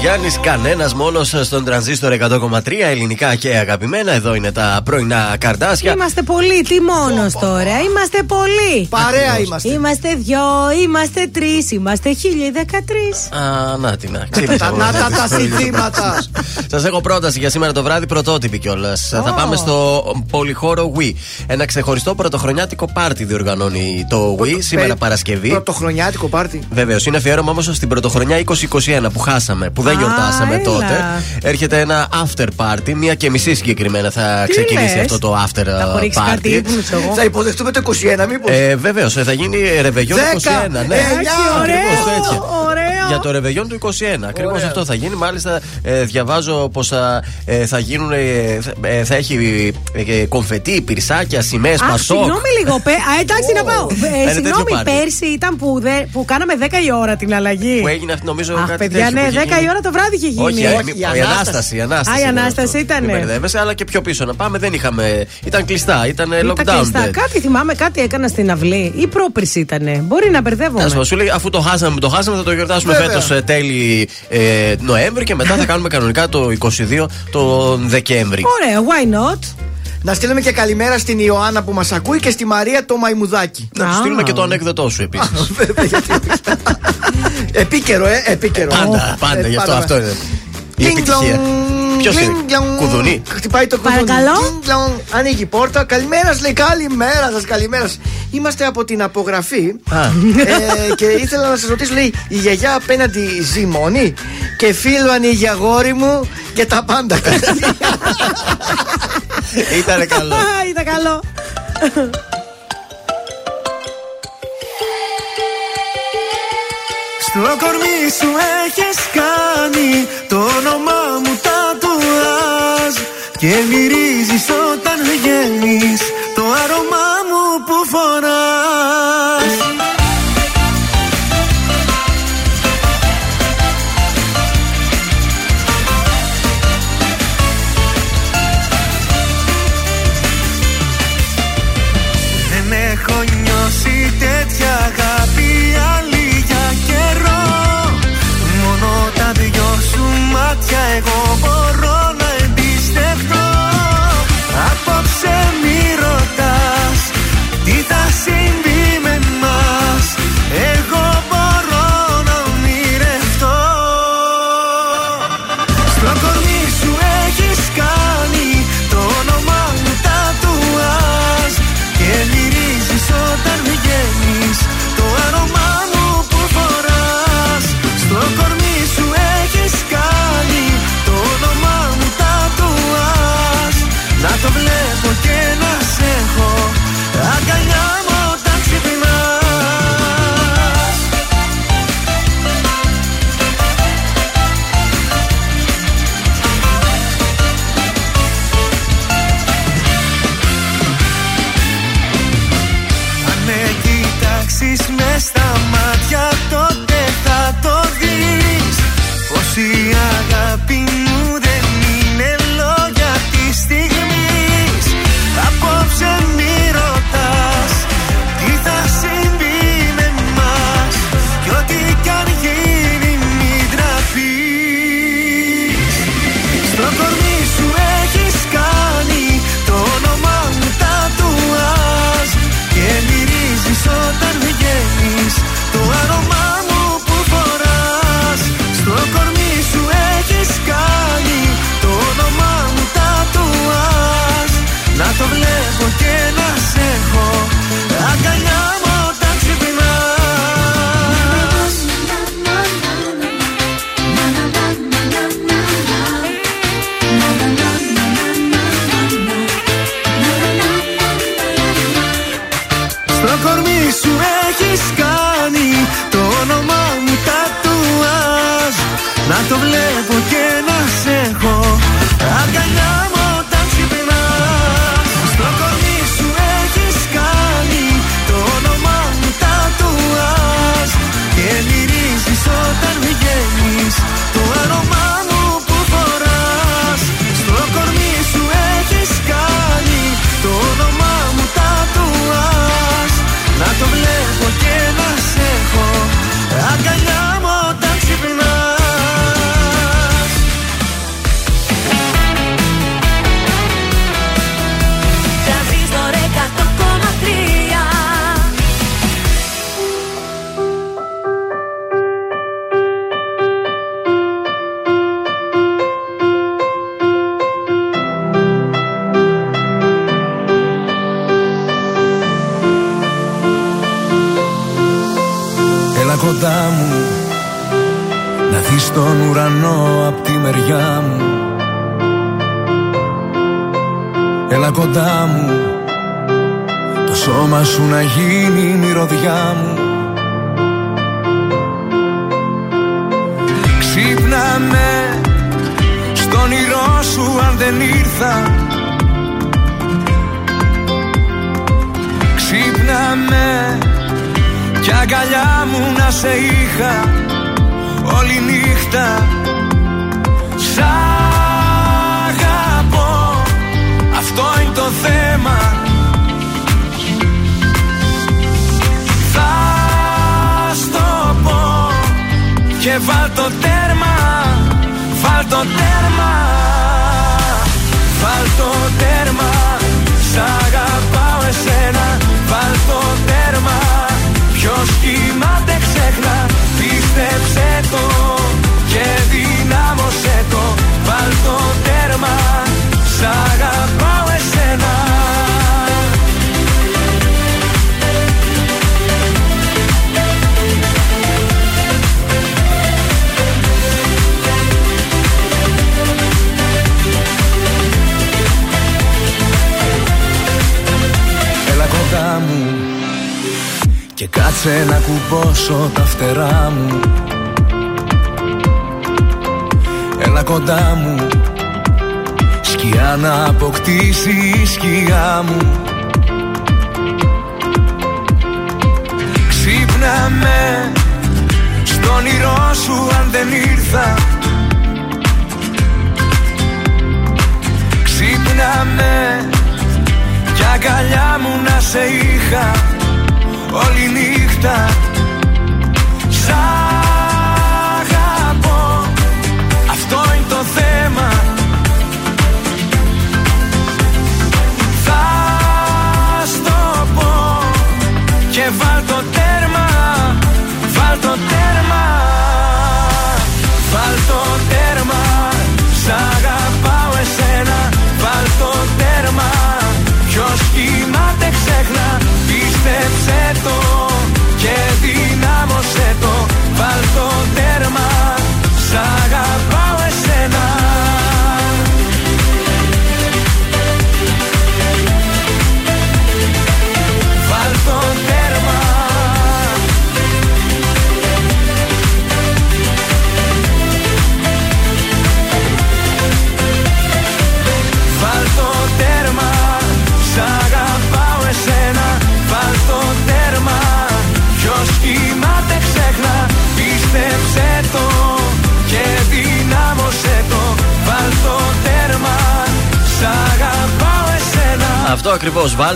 Μιχάλης Κατζηγιάννης, κανένας μόνος στον τρανζίστορ 100,3 ελληνικά και αγαπημένα. Εδώ είναι τα πρωινά καρτάσια. Είμαστε πολλοί, τι μόνος τώρα. Είμαστε πολλοί. Παρέα είμαστε. Είμαστε δυο, είμαστε τρεις, είμαστε χίλιοι δεκατρει. Α, να τι να. ξύπνησα εγώ. Να τα τα συνθήματα. Σας έχω πρόταση για σήμερα το βράδυ, πρωτότυπη κιόλας. Θα πάμε στο πολυχώρο Wii. Ένα ξεχωριστό πρωτοχρονιάτικο πάρτι διοργανώνει το Wii σήμερα Παρασκευή. Πρωτοχρονιάτικο πάρτι. Βεβαίως, είναι αφιέρωμα όμως στην πρωτοχρονιά 2021 που χάσαμε, που δεν Α, γιορτάσαμε έλα. τότε. Έρχεται ένα after party, μία και μισή συγκεκριμένα θα Τι ξεκινήσει λες; αυτό το after Θα έχω ρίξει party. κάτι ύπνους εγώ. Θα υποδεχτούμε το 21, μήπως; Ε, Βεβαίως, θα γίνει ρεβεγιόν του 21. Δέκα, Ναι, εννιά, ακριβώς τέτοια. Ωραίο. Για το ρεβεγιόν του 21. Ακριβώς αυτό θα γίνει. Μάλιστα, ε, διαβάζω πως θα, ε, θα γίνουν. ε, θα- ε, θα έχει ε, κομφετή, πυρσάκια, σημαίες, Αχ, πασόκ. συγγνώμη λίγο. πε- Α, εντάξει, να πάω. Ε, τέτοιο Συγγνώμη, πάρτι. πέρσι ήταν που, δε- που κάναμε 10 η ώρα την αλλαγή. Που έγινε αυτή, νομίζω. Αχ, κάτι παιδιά, τέτοιο ναι, που είχε 10 η γίνει. Ώρα το βράδυ είχε γίνει. Όχι, Όχι, η, η η Ανάσταση. Ανάσταση. η Ανάσταση Α, η ήταν Ανάσταση αυτό. ήτανε. Μην μπερδεύεσαι, αλλά και πιο πίσω να πάμε δεν είχαμε. Ήταν κλειστά, ήταν Ήταν lockdown. κλειστά. δεν. Κάτι θυμάμαι, κάτι έκανα στην αυλή. Ή πρόπερση ήταν. Μπορεί να μπερδεύομαι. Τέλος πάντων, σου λέει, αφού το χάσαμε, που το χάσαμε, θα το γιορτάσουμε Βέβαια. φέτος τέλη ε, Νοέμβρη και μετά θα κάνουμε κανονικά το 22 τον Δεκέμβρη. Ωραία, why not? Να στείλουμε και καλημέρα στην Ιωάννα που μας ακούει και στη Μαρία το Μαϊμουδάκι. Να στείλουμε και το ανέκδοτό σου επίσης. Επίκαιρο, ε, επίκαιρο. Πάντα, ε, πάντα, γι' αυτό αυτό είναι. Ποιος είναι, κουδουνί. Χτυπάει το κουδουνί. Παρακαλώ. Ανοίγει η πόρτα. Καλημέρας, λέει. Καλημέρα σας, καλημέρας. Είμαστε από την απογραφή. Ε, και ήθελα να σας ρωτήσω, λέει, η γιαγιά απέναντι ζημώνη και φίλο ανοίγει αγόρι μου και τα πάντα. Ήτανε καλό. Ήταν καλό. Στο κορμί σου έχεις κάνει το όνομά μου τα τατουάζ Και μυρίζεις όταν βγαίνει το άρωμά μου που φοράς σου έχεις κάνει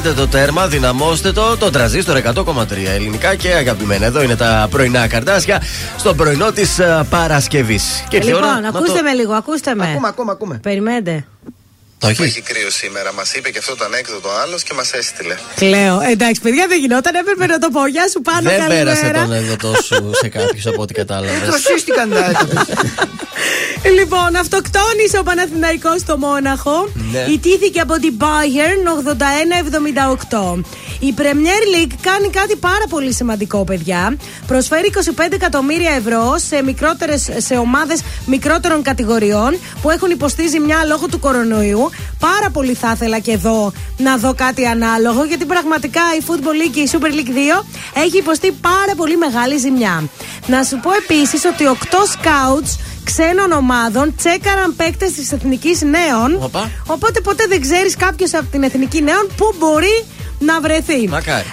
Βάλτε το τέρμα, δυναμώστε το. Το τραζίστορ 100,3 ελληνικά και αγαπημένα. Εδώ είναι τα πρωινά καρτάσια στο πρωινό της Παρασκευής. Και ήρθε η ώρα; Λοιπόν, να ακούστε το- με λίγο, ακούστε με. Ακούμε, ακούμε, ακούμε. Περιμένετε. Το Που έχεις; έχει κρύο σήμερα. Μας είπε και αυτό το ανέκδοτο άλλος και μας έστειλε. Κλαίω. Εντάξει, παιδιά, δεν γινόταν. Έπρεπε να το πω. Γεια σου, πάνω Δεν καλημέρα. πέρασε τον έκδοτο σου σε κάποιους από ό,τι κατάλαβες. Τροσίστηκαν τα Λοιπόν, αυτοκτόνησε ο Παναθηναϊκός στο Μόναχο. Ναι. Ιτήθηκε από την Bayern 81-78. Η Premier League κάνει κάτι πάρα πολύ σημαντικό, παιδιά. Προσφέρει 25 εκατομμύρια ευρώ σε, μικρότερες, σε ομάδες μικρότερων κατηγοριών που έχουν υποστεί ζημιά λόγω του κορονοϊού. Πάρα πολύ θα ήθελα και εδώ να δω κάτι ανάλογο, γιατί πραγματικά η Football League και η Super League 2 έχει υποστεί πάρα πολύ μεγάλη ζημιά. Να σου πω επίσης ότι 8 scouts ξένων ομάδων τσέκαραν παίκτες της Εθνικής Νέων. Οπα. Οπότε ποτέ δεν ξέρεις κάποιος από την Εθνική Νέων πού μπορεί να βρεθεί. Μακάρι.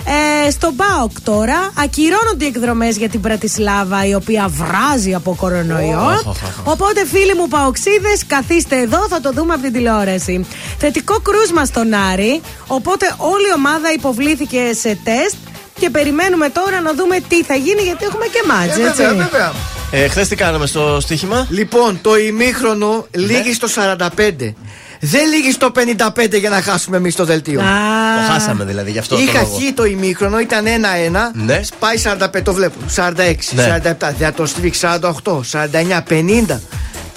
Ε, στο Μπάοκ τώρα ακυρώνονται οι εκδρομές για την Πρατισλάβα η οποία βράζει από κορονοϊό. Οχ, οχ, οχ. Οπότε φίλοι μου Παοξίδες, καθίστε εδώ, θα το δούμε από την τηλεόραση. Θετικό κρούσμα στον Άρη. Οπότε όλη η ομάδα υποβλήθηκε σε τεστ. Και περιμένουμε τώρα να δούμε τι θα γίνει γιατί έχουμε και μάτς, Ε, έτσι. βέβαια, βέβαια. Ε, Χθες τι κάναμε στο στοίχημα; Λοιπόν, το ημίχρονο Ναι. λήγει στο 45. Δεν λήγει στο 55 για να χάσουμε εμείς το δελτίο. Α, Το χάσαμε δηλαδή γι' αυτό το Είχα λόγο. χει το ημίχρονο, ήταν 1-1. Ναι. Πάει 45, το βλέπω. 46, Ναι. 47, δεν το στρίξει 48, 49, 50.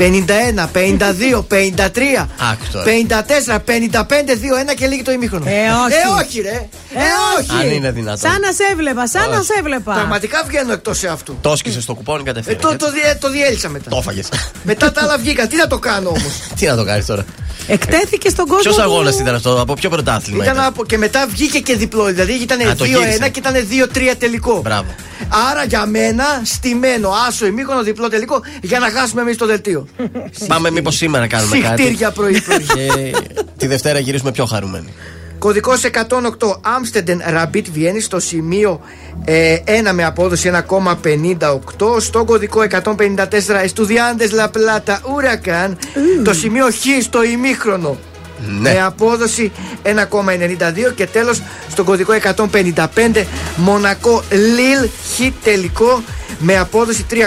51, 52, 53, Άκου τώρα. 54, 55, 2-1 και λήγει το ημίχρονο. Ε, όχι. Ε, όχι, ρε. Ε, όχι. Αν είναι δυνατόν. Σαν να σε έβλεπα, σαν να σε έβλεπα. Πραγματικά βγαίνω εκτός σε αυτού. Το έσκησε στο κουπόνι Ε, κατευθείαν. το, το, διέ- το διέλυσα μετά. Το έφαγες. Μετά τα άλλα βγήκα. Τι να το κάνω όμως; Τι να το κάνεις τώρα; Εκτέθηκε στον κόσμο. Ποιος που- αγώνας ήταν αυτό, από ποιο πρωτάθλημα Ήταν ήταν; από, και μετά βγήκε και διπλό. Δηλαδή ήταν Α, το 2-1 γύρισε. και ήταν 2-3 τελικό. Μπράβο. Άρα για μένα στημένο άσο ημίχρονο διπλό τελικό για να χάσουμε εμείς το δελτίο. Πάμε μήπως σήμερα κάνουμε κάτι. Συχτήρια πρωί-πρωί. Και τη Δευτέρα γυρίσουμε πιο χαρούμενοι. Κωδικός 108 Άμστεντεν Ραμπίτ Βιέννη στο σημείο ε, 1 με απόδοση 1,58. Στο κωδικό 154 Εστουδιάντες La Plata Huracan το σημείο Χ στο ημίχρονο. Ναι. Με απόδοση 1,92 και τέλος στο κωδικό 155 Μονακό Λίλ Χ τελικό με απόδοση 3,15.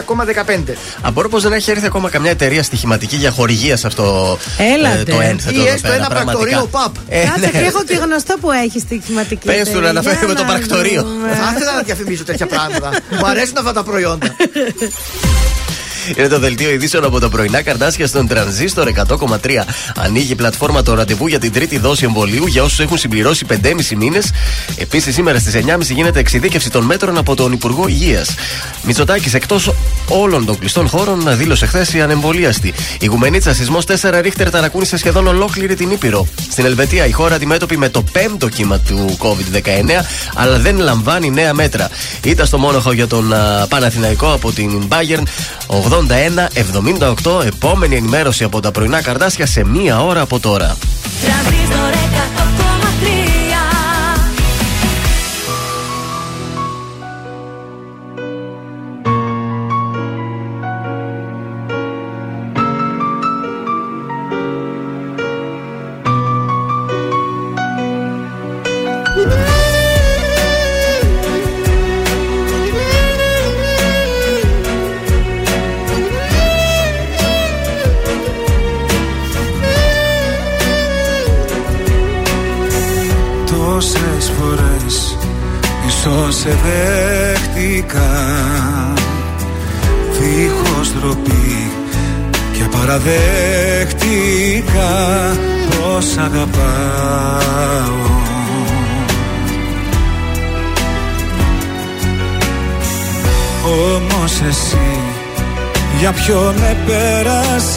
Απορώ πως δεν έχει έρθει ακόμα καμιά εταιρεία στοιχηματική για χορηγία σε αυτό Έλατε. το ένθετο. Ή εδώ έστω πέρα, ένα πραγματικά. πρακτορείο παπ. Ε, Κάτσε ναι. και έχω και γνωστό που έχει στοιχηματική. Πες του εταιρεία. να αναφέρει Για με το να πρακτορείο. δούμε. Θα ήθελα να διαφημίσω τέτοια πράγματα. Μου αρέσουν αυτά τα προϊόντα. Είναι το δελτίο ειδήσεων από τα πρωινά καρδάσια στον τρανζίστορ 100,3. Ανοίγει η πλατφόρμα το ραντεβού για την τρίτη δόση εμβολίου για όσους έχουν συμπληρώσει 5,5 μήνες. Επίσης, σήμερα στις 9.30 γίνεται εξειδίκευση των μέτρων από τον Υπουργό Υγείας. Μητσοτάκης, εκτός όλων των κλειστών χώρων, δήλωσε χθες η ανεμβολίαστη. Η Γουμενίτσα, σεισμός 4 ρίχτερ ταρακούνησε σχεδόν ολόκληρη την Ήπειρο. Στην Ελβετία, η χώρα αντιμέτωπη με το πέμπτο κύμα του COVID-19, αλλά δεν λαμβάνει νέα μέτρα. Ήταν στο μόνοχο για τον α, Παναθηναϊκό από την Bayern 81-78. Επόμενη ενημέρωση από τα πρωινά καρδάσια σε μία ώρα από τώρα. Τρανζίστορ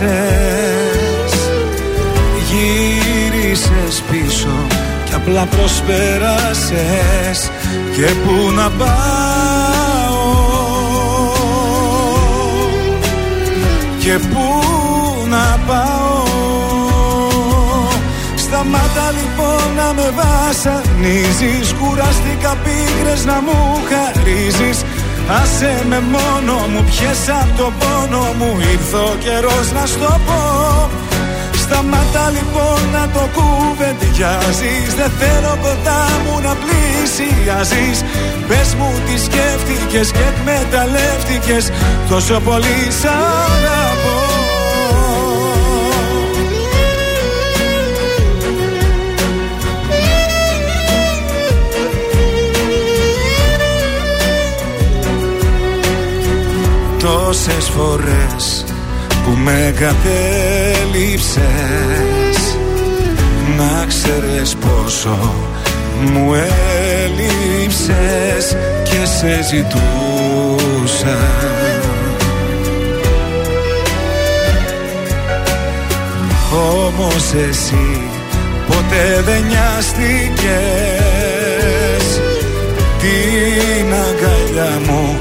επέρασες Γύρισες πίσω και απλά προσπέρασες Και πού να πάω. Και πού να πάω. Σταμάτα λοιπόν να με βασανίζεις Κουράστηκα πίκρες να μου χαρίζεις Άσε με μόνο μου, πιες απ' το πόνο μου. Ήρθε ο καιρός να στο πω. Σταμάτα λοιπόν να το κουβεντιάζεις Δεν θέλω κοντά μου να πλησιάζεις. Πες μου τι σκέφτηκες και εκμεταλλεύτηκες. Τόσο πολύ σ' Τόσες φορές που με κατέληψες Να ξέρεις πόσο μου έλειψες και σε ζητούσα. Όμως εσύ ποτέ δεν νοιάστηκες. Την αγκαλιά μου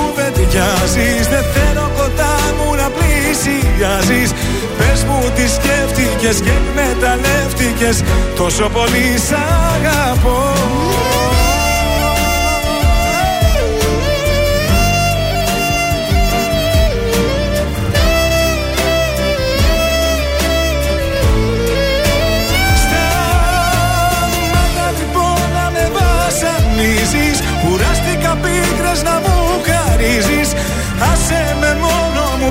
κουβεντιάζεις Δεν θέλω κοντά μου να πλησιάζεις. Πες μου τι σκέφτηκες και εκμεταλλεύτηκες Τόσο πολύ σ' αγαπώ. Σταμάτα λοιπόν να με βασανίζεις. Κουράστηκα πίκρες να μου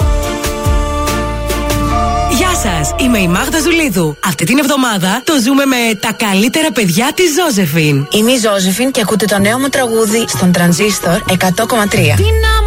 Γεια σας, είμαι η Μάγδα Ζουλίδου. Αυτή την εβδομάδα το ζούμε με τα καλύτερα παιδιά της Ζώζεφιν. Είμαι η Ζώζεφιν και ακούτε το νέο μου τραγούδι στον Τρανζίστορ 100,3.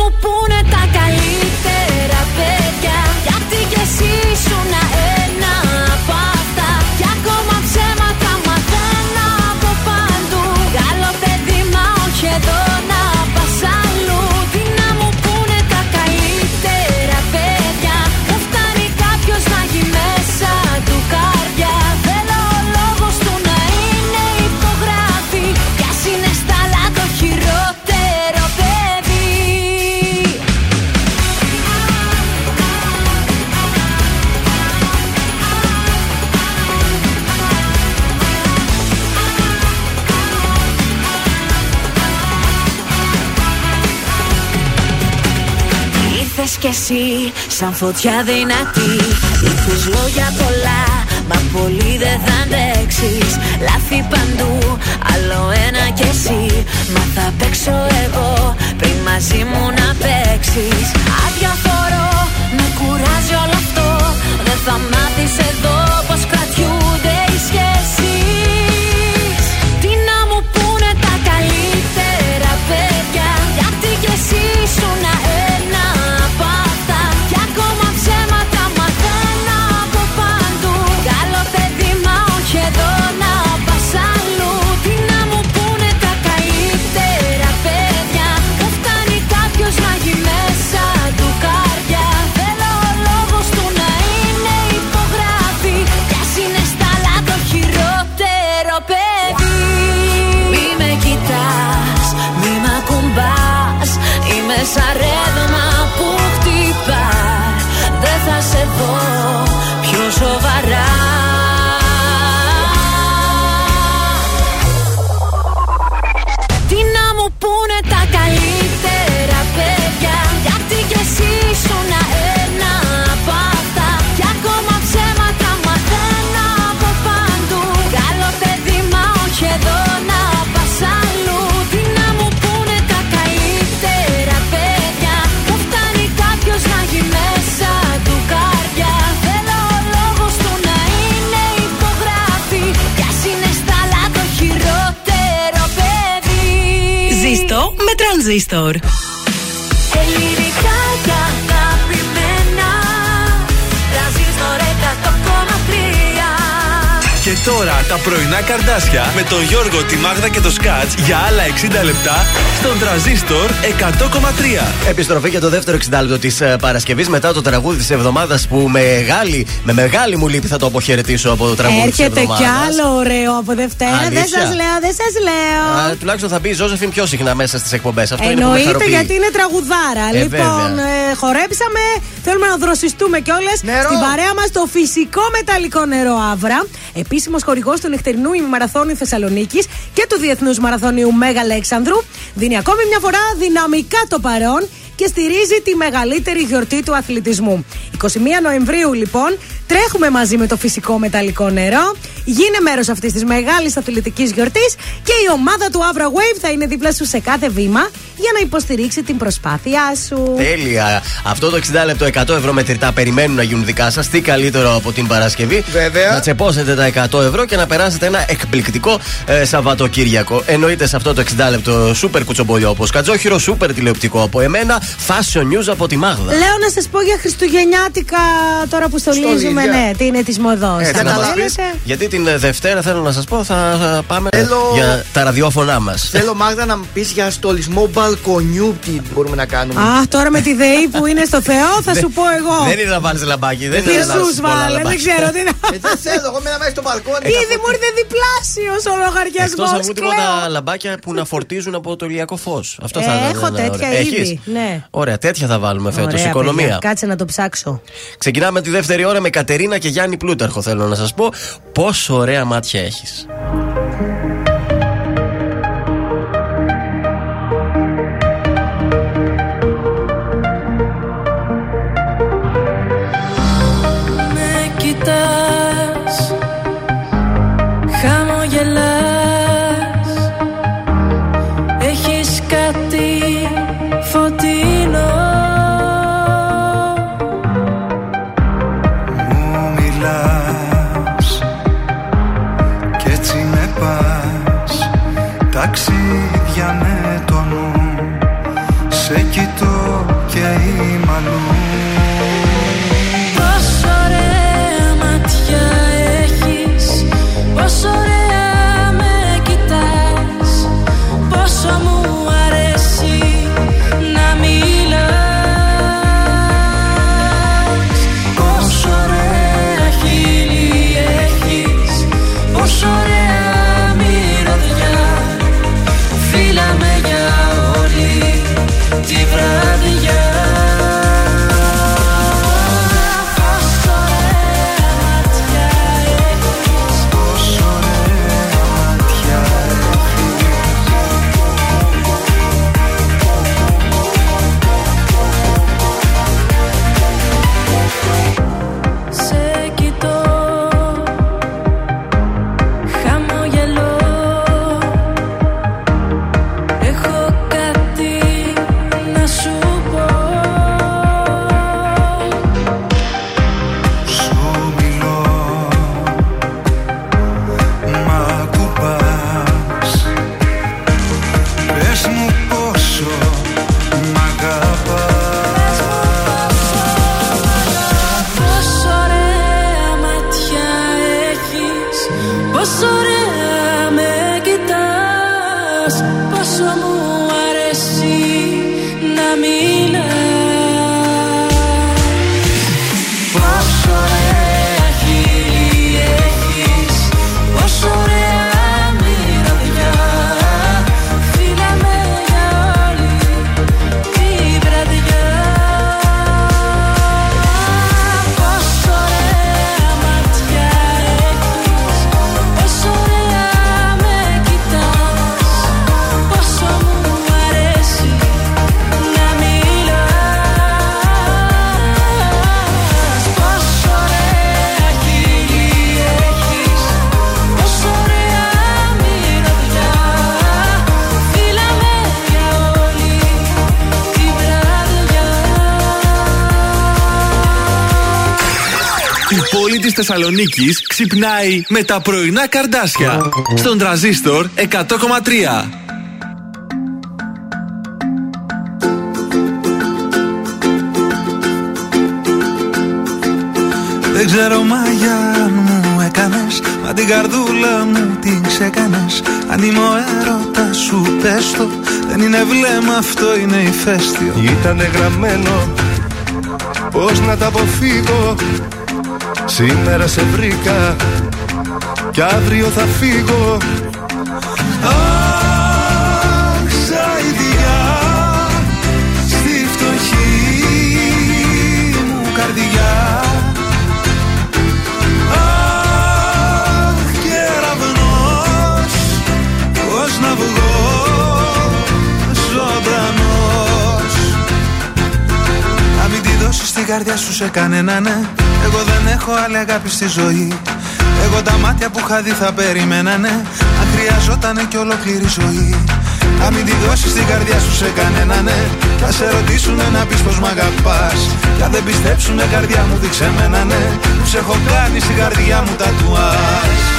Κι εσύ σαν φωτιά δυνατή. Είπες λόγια πολλά, μα πολύ δεν θα αντέξεις Λάθη παντού, άλλο ένα κι εσύ. Μα θα παίξω εγώ πριν μαζί μου να παίξεις. Αδιαφορώ, με κουράζει όλο αυτό. Δεν θα μάθεις εδώ πώ με τρανζίστορ. Τα πρωινά καρδάσια με τον Γιώργο, τη Μάγδα και το Σκάτς για άλλα 60 λεπτά στον τραζίστορ 100,3. Επιστροφή για το δεύτερο 60 λεπτό της Παρασκευής μετά το τραγούδι της εβδομάδας που μεγάλη, με μεγάλη μου λύπη θα το αποχαιρετήσω από το τραγούδι της Έρχεται εβδομάδας. κι άλλο ωραίο από Δευτέρα. Δεν Αλήθεια; σας λέω, δεν σας λέω. Τουλάχιστον θα μπει η Ζώζεφιν πιο συχνά μέσα στις εκπομπές. Αυτό είναι που με Εννοείται χαροποιεί. γιατί είναι τραγουδάρα. Ε, λοιπόν, βέβαια. ε, χορέψαμε. Θέλουμε να δροσιστούμε κιόλας. Στην παρέα μας το φυσικό μεταλλικό νερό Άβρα. Επίσημος χορηγός του νυχτερινού ημιμαραθώνιου Θεσσαλονίκης και του Διεθνούς Μαραθωνίου Μέγα Αλέξανδρου. Δίνει ακόμη μια φορά δυναμικά το παρόν και στηρίζει τη μεγαλύτερη γιορτή του αθλητισμού. 21 Νοεμβρίου, λοιπόν, τρέχουμε μαζί με το φυσικό μεταλλικό νερό. Γίνε μέρος αυτής της μεγάλης αθλητικής γιορτής και η ομάδα του Avra Wave θα είναι δίπλα σου σε κάθε βήμα για να υποστηρίξει την προσπάθειά σου. Τέλεια. Αυτό το 60 λεπτό 100 ευρώ μετρητά περιμένουν να γίνουν δικά σας. Τι καλύτερο από την Παρασκευή. Βέβαια. Να τσεπώσετε τα 100 ευρώ και να περάσετε ένα εκπληκτικό ε, Σαββατοκύριακο. Εννοείται σε αυτό το 60 λεπτό σούπερ κουτσομπολιό από Κατζόχυρο, σούπερ τηλεοπτικό από εμένα, fashion news από τη Μάγδα. Λέω να σας πω για Χριστουγεννιάτικα τώρα που στολίζουμε, Στολίδια. ναι, τι είναι τη μοδός. Έτσι, να μας πεις, γιατί την ε, Δευτέρα θέλω να σας πω θα, θα πάμε για τα ραδιόφωνά μας. Θέλω Μάγδα να μου πεις για στολισμό μπαλκονιού τι μπορούμε να κάνουμε. Αχ, τώρα με τη ΔΕΗ που είναι στο Θεό θα σου πω εγώ. Δεν είναι να βάλεις λαμπάκι, δεν Τι είναι να σου βάλεις πολλά βάλε, δεν λαμπάκια. ξέρω τι να. Ε, δεν θέλω, εγώ μένω μέσα στο μπαλκόνι. Ήδη μου ήρθε διπλάσιος ο λογαριασμός. Εκτός από τίποτα λαμπάκια που να φορτίζουν από το ηλιακό φως. Αυτό θα ήταν Έχω ένα τέτοια ωραίο. ήδη. Έχεις; Ναι. Ωραία, τέτοια θα βάλουμε φέτος. Ωραία, Οικονομία. παιδιά, Κάτσε να το ψάξω. Ξεκινάμε τη δεύτερη ώρα με Κατερίνα και Γιάννη Πλούταρχο. Θέλω να σας πω πόσο ωραία μάτια έχεις. Με κοιτάς Χαμογελάς πόλη της Θεσσαλονίκης ξυπνάει με τα πρωινά καρδάσια. Στον τραζίστορ 100,3. Δεν ξέρω μαγιά μου έκανες Μα την καρδούλα μου την ξεκανες Αν είμαι ο έρωτας σου πες το Δεν είναι βλέμμα αυτό είναι ηφαίστειο Ήτανε γραμμένο Πώς να τα αποφύγω Σήμερα σε βρήκα Κι αύριο θα φύγω καρδιά σου σε κανένα ναι. Εγώ δεν έχω άλλη αγάπη στη ζωή. Εγώ τα μάτια που είχα δει θα περίμενα ναι. Αν χρειαζότανε κι ολόκληρη ζωή. Να μην τη δώσεις την καρδιά σου σε κανένα ναι. Θα σε ρωτήσουνε να πεις πως μ' αγαπάς. Κι αν δεν πιστέψουνε καρδιά μου δείξε μένα ναι. Που σε έχω κάνει στην καρδιά μου τατουάζ Θα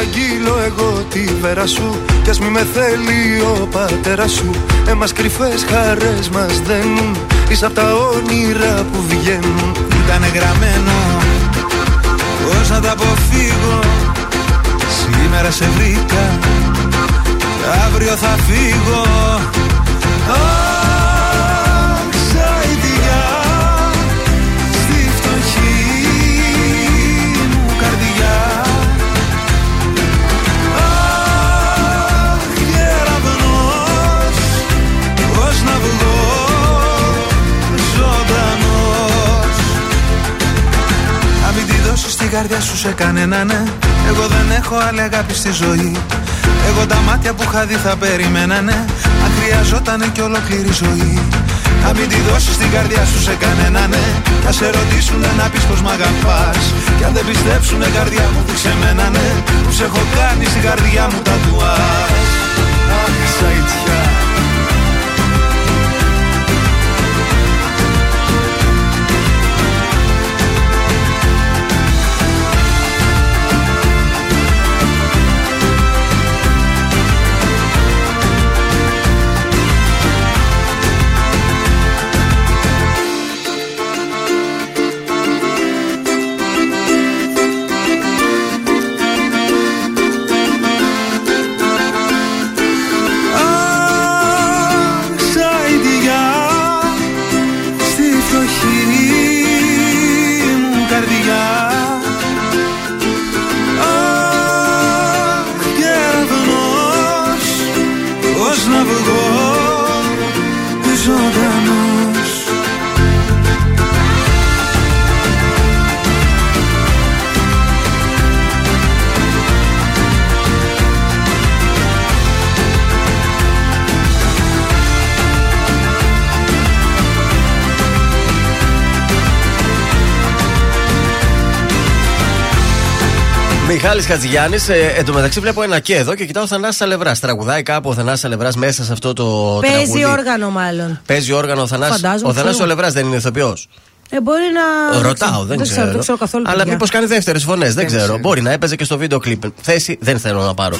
παραγγείλω εγώ τη βέρα σου. Κι ας μη με θέλει ο πατέρας σου. Εμάς κρυφές χαρές μας δένουν. Είσαι απ' τα όνειρα που βγαίνουν. Ήτανε γραμμένο Πώς να τα αποφύγω. Σήμερα σε βρήκα Κι αύριο θα φύγω καρδιά σου σε κανένα ναι. Εγώ δεν έχω άλλη αγάπη στη ζωή. Εγώ τα μάτια που είχα δει θα περίμενα ναι. Αν χρειαζότανε κι ολόκληρη ζωή. Να μην τη δώσεις την καρδιά σου σε κανένα ναι. Θα σε ρωτήσουνε να πεις πως μ' αγαπάς. Κι αν δεν πιστέψουνε καρδιά μου δείξε μένα ναι. Που σε έχω κάνει στην καρδιά μου τατουάζ Αχ, σαϊτιά Αχ, Μιχάλης Χατζηγιάννης, ε, εν τω μεταξύ βλέπω ένα και εδώ και κοιτάω ο Θανάσης Αλευράς. Τραγουδάει κάπου ο Θανάσης Αλευράς μέσα σε αυτό το Παίζει τραγούδι. όργανο μάλλον. Παίζει όργανο ο Θανάσης. Φαντάζομαι, Ο Θανάσης ξέρω. Αλευράς δεν είναι ηθοποιός. Ε, μπορεί να. Ρωτάω, δεν, ξέρω. Δεν ξέρω καθόλου. Αλλά παιδιά. μήπως κάνει δεύτερες φωνές, δεν, ξέρω. Μπορεί να έπαιζε και στο βίντεο κλιπ. Θέση δεν θέλω να πάρω.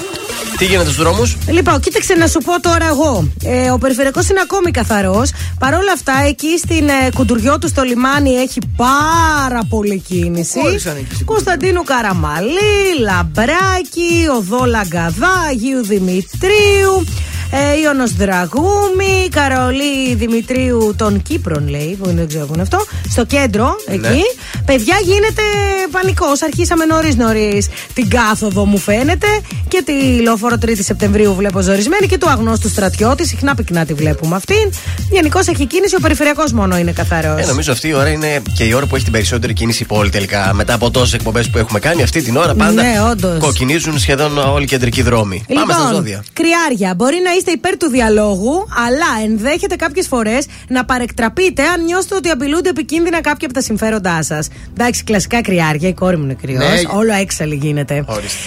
Τι γίνεται στους δρόμους; Λοιπόν, κοίταξε να σου πω τώρα εγώ. Ε, ο περιφερειακός είναι ακόμη καθαρός. Παρ' όλα αυτά, εκεί στην ε, κουντουριό του στο λιμάνι έχει πάρα πολύ κίνηση. Κόλλησαν εκεί στην Κωνσταντίνου Καραμαλή, Λαμπράκη, Οδό Λαγκαδά, Αγίου Δημητρίου. Ε, Ιωνος Δραγούμη, Καρολή Δημητρίου των Κύπρων, λέει, που δεν ξέρω που είναι αυτό. Στο κέντρο, εκεί. Παιδιά, γίνεται πανικός. Αρχίσαμε νωρίς νωρίς την κάθοδο, μου φαίνεται. Και τη λεωφόρο 3η Σεπτεμβρίου βλέπω ζορισμένη και του αγνώστου στρατιώτη. Συχνά πυκνά τη βλέπουμε αυτήν. Γενικώς έχει κίνηση, ο περιφερειακός μόνο είναι καθαρός. Ε, νομίζω αυτή η ώρα είναι και η ώρα που έχει την περισσότερη κίνηση η πόλη τελικά. Μετά από τόσες εκπομπές που έχουμε κάνει, αυτή την ώρα πάντα Ναι, όντως. κοκκινίζουν σχεδόν όλοι οι κεντρικοί δρόμοι. Πάμε στα ζώδια. Κρυάρια. Μπορεί να είστε υπέρ του διαλόγου, αλλά ενδέχεται κάποιες φορές να παρεκτραπείτε αν νιώσετε ότι απειλούνται επικίνδυνα κάποια από τα συμφέροντά σας. Εντάξει, κλασικά κρυάρια, η κόρη μου είναι κρυός. Ναι. Όλο έξαλλη γίνεται.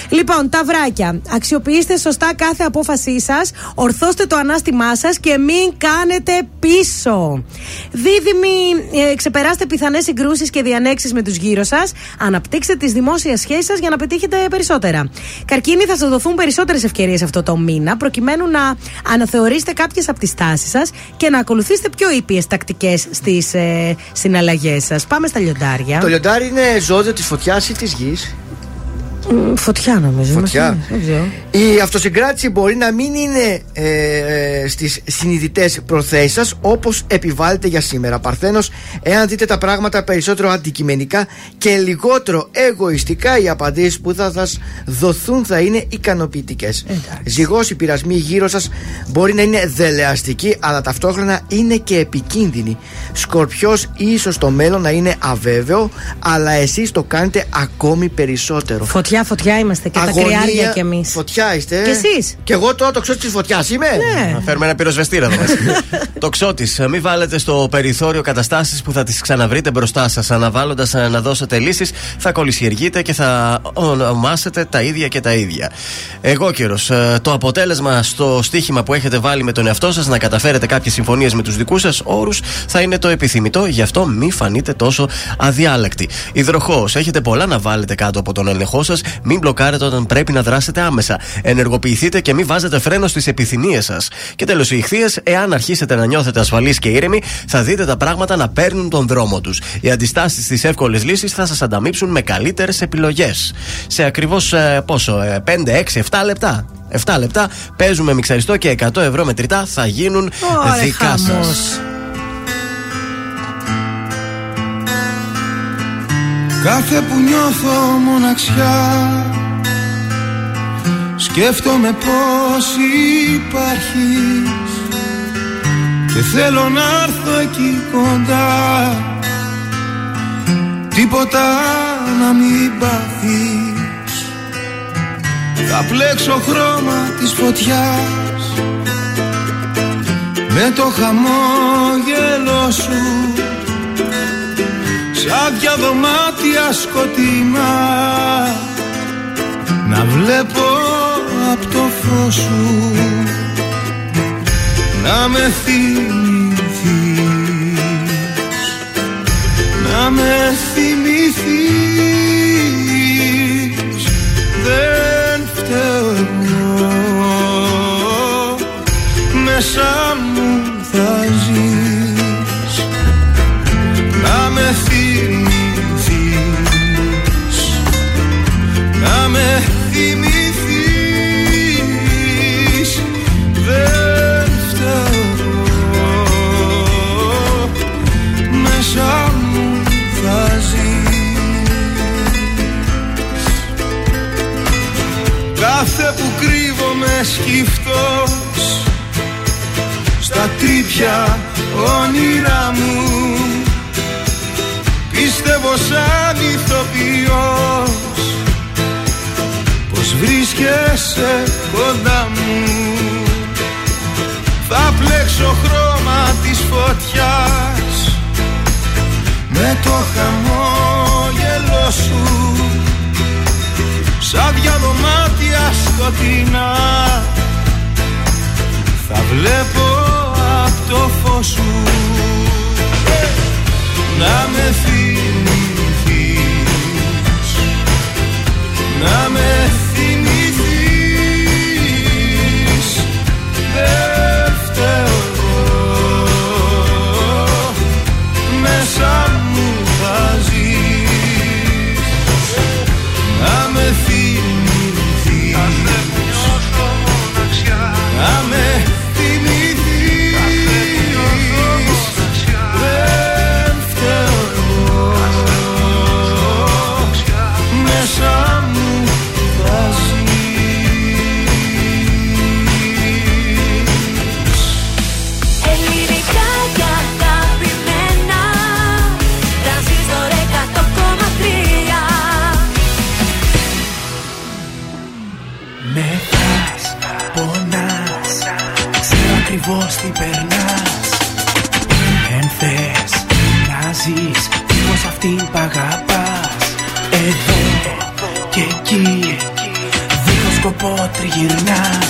Λοιπόν, τα βράκια. Αξιοποιήστε σωστά κάθε απόφασή σας, ορθώστε το ανάστημά σας και μην κάνετε πίσω. Δίδυμοι, ε, ξεπεράστε πιθανές συγκρούσεις και διανέξεις με τους γύρω σας. Αναπτύξτε τις δημόσιες σχέσεις σας για να πετύχετε περισσότερα. Καρκίνοι, θα σας δοθούν περισσότερες ευκαιρίες αυτό το μήνα, προκειμένου να αναθεωρήσετε κάποιες από τις τάσεις σας και να ακολουθήσετε πιο ήπιες τακτικές στις ε, συναλλαγές σας. Πάμε στα λιοντάρια. Το λιοντάρι είναι ζώδιο της φωτιάς ή της γης. Μ, Φωτιά νομίζω. Φωτιά. Δεν ξέρω. Η αυτοσυγκράτηση μπορεί να μην είναι ε, στις συνειδητές προθέσεις σας όπως επιβάλλεται για σήμερα. Παρθένος, εάν δείτε τα πράγματα περισσότερο αντικειμενικά και λιγότερο εγωιστικά, οι απαντήσεις που θα σας δοθούν θα είναι ικανοποιητικές. Ζυγός, οι πειρασμοί γύρω σας μπορεί να είναι δελεαστικοί, αλλά ταυτόχρονα είναι και επικίνδυνοι. Σκορπιός, ίσως το μέλλον να είναι αβέβαιο, αλλά εσείς το κάνετε ακόμη περισσότερο. Φωτιά, φωτιά είμαστε και τα κρυάρια κι εμείς. Φωτιά είστε. Και εσείς. Και εγώ τώρα το ξέρω της φωτιάς είμαι. Ναι. Να φέρουμε ένα πυροσβεστήρα εδώ μέσα. το ξώτης. Μην βάλετε στο περιθώριο καταστάσεις που θα τις ξαναβρείτε μπροστά σας. Αναβάλλοντας να δώσετε λύσεις, θα κολυσιεργείτε και θα ονομάσετε τα ίδια και τα ίδια. Εγώ καιρο. Το αποτέλεσμα στο στοίχημα που έχετε βάλει με τον εαυτό σας να καταφέρετε κάποιες συμφωνίες με τους δικούς σας όρους θα είναι το επιθυμητό, γι' αυτό μην φανείτε τόσο αδιάλεκτοι. Υδροχός. Έχετε πολλά να βάλετε κάτω από τον έλεγχό σας. Μην μπλοκάρετε όταν πρέπει να δράσετε άμεσα. Ενεργοποιηθείτε και μην βάζετε φρένο στις επιθυμίες σας. Και τέλος, οι ηχθείες, εάν αρχίσετε να νιώθετε ασφαλείς και ήρεμοι, θα δείτε τα πράγματα να παίρνουν τον δρόμο τους. Οι αντιστάσεις στις εύκολες λύσεις θα σας ανταμείψουν με καλύτερες επιλογές. Σε ακριβώς πόσο, 5, 6, 7 λεπτά. 7 λεπτά παίζουμε μιξαριστό και 100 ευρώ μετρητά θα γίνουν Ωρε, δικά χαμός. Κάθε που νιώθω μοναξιά Σκέφτομαι πως υπάρχεις. Και θέλω να έρθω εκεί κοντά. Τίποτα να μην πάθεις. Θα πλέξω χρώμα της φωτιάς. Με το χαμόγελο σου Σαν δυο δωμάτια σκοτεινά. Να βλέπω απ' το φως σου. Να με θυμηθείς. Να με θυμηθείς. Δεν φταίω εγώ. Μέσα μου θα Θα πλέξω χρώμα της φωτιάς. Με το χαμόγελο σου Σαν δυο δωμάτια σκοτεινά Θα βλέπω απ' το φως σου. Να με θυμηθείς. Να με θυμηθείς you now.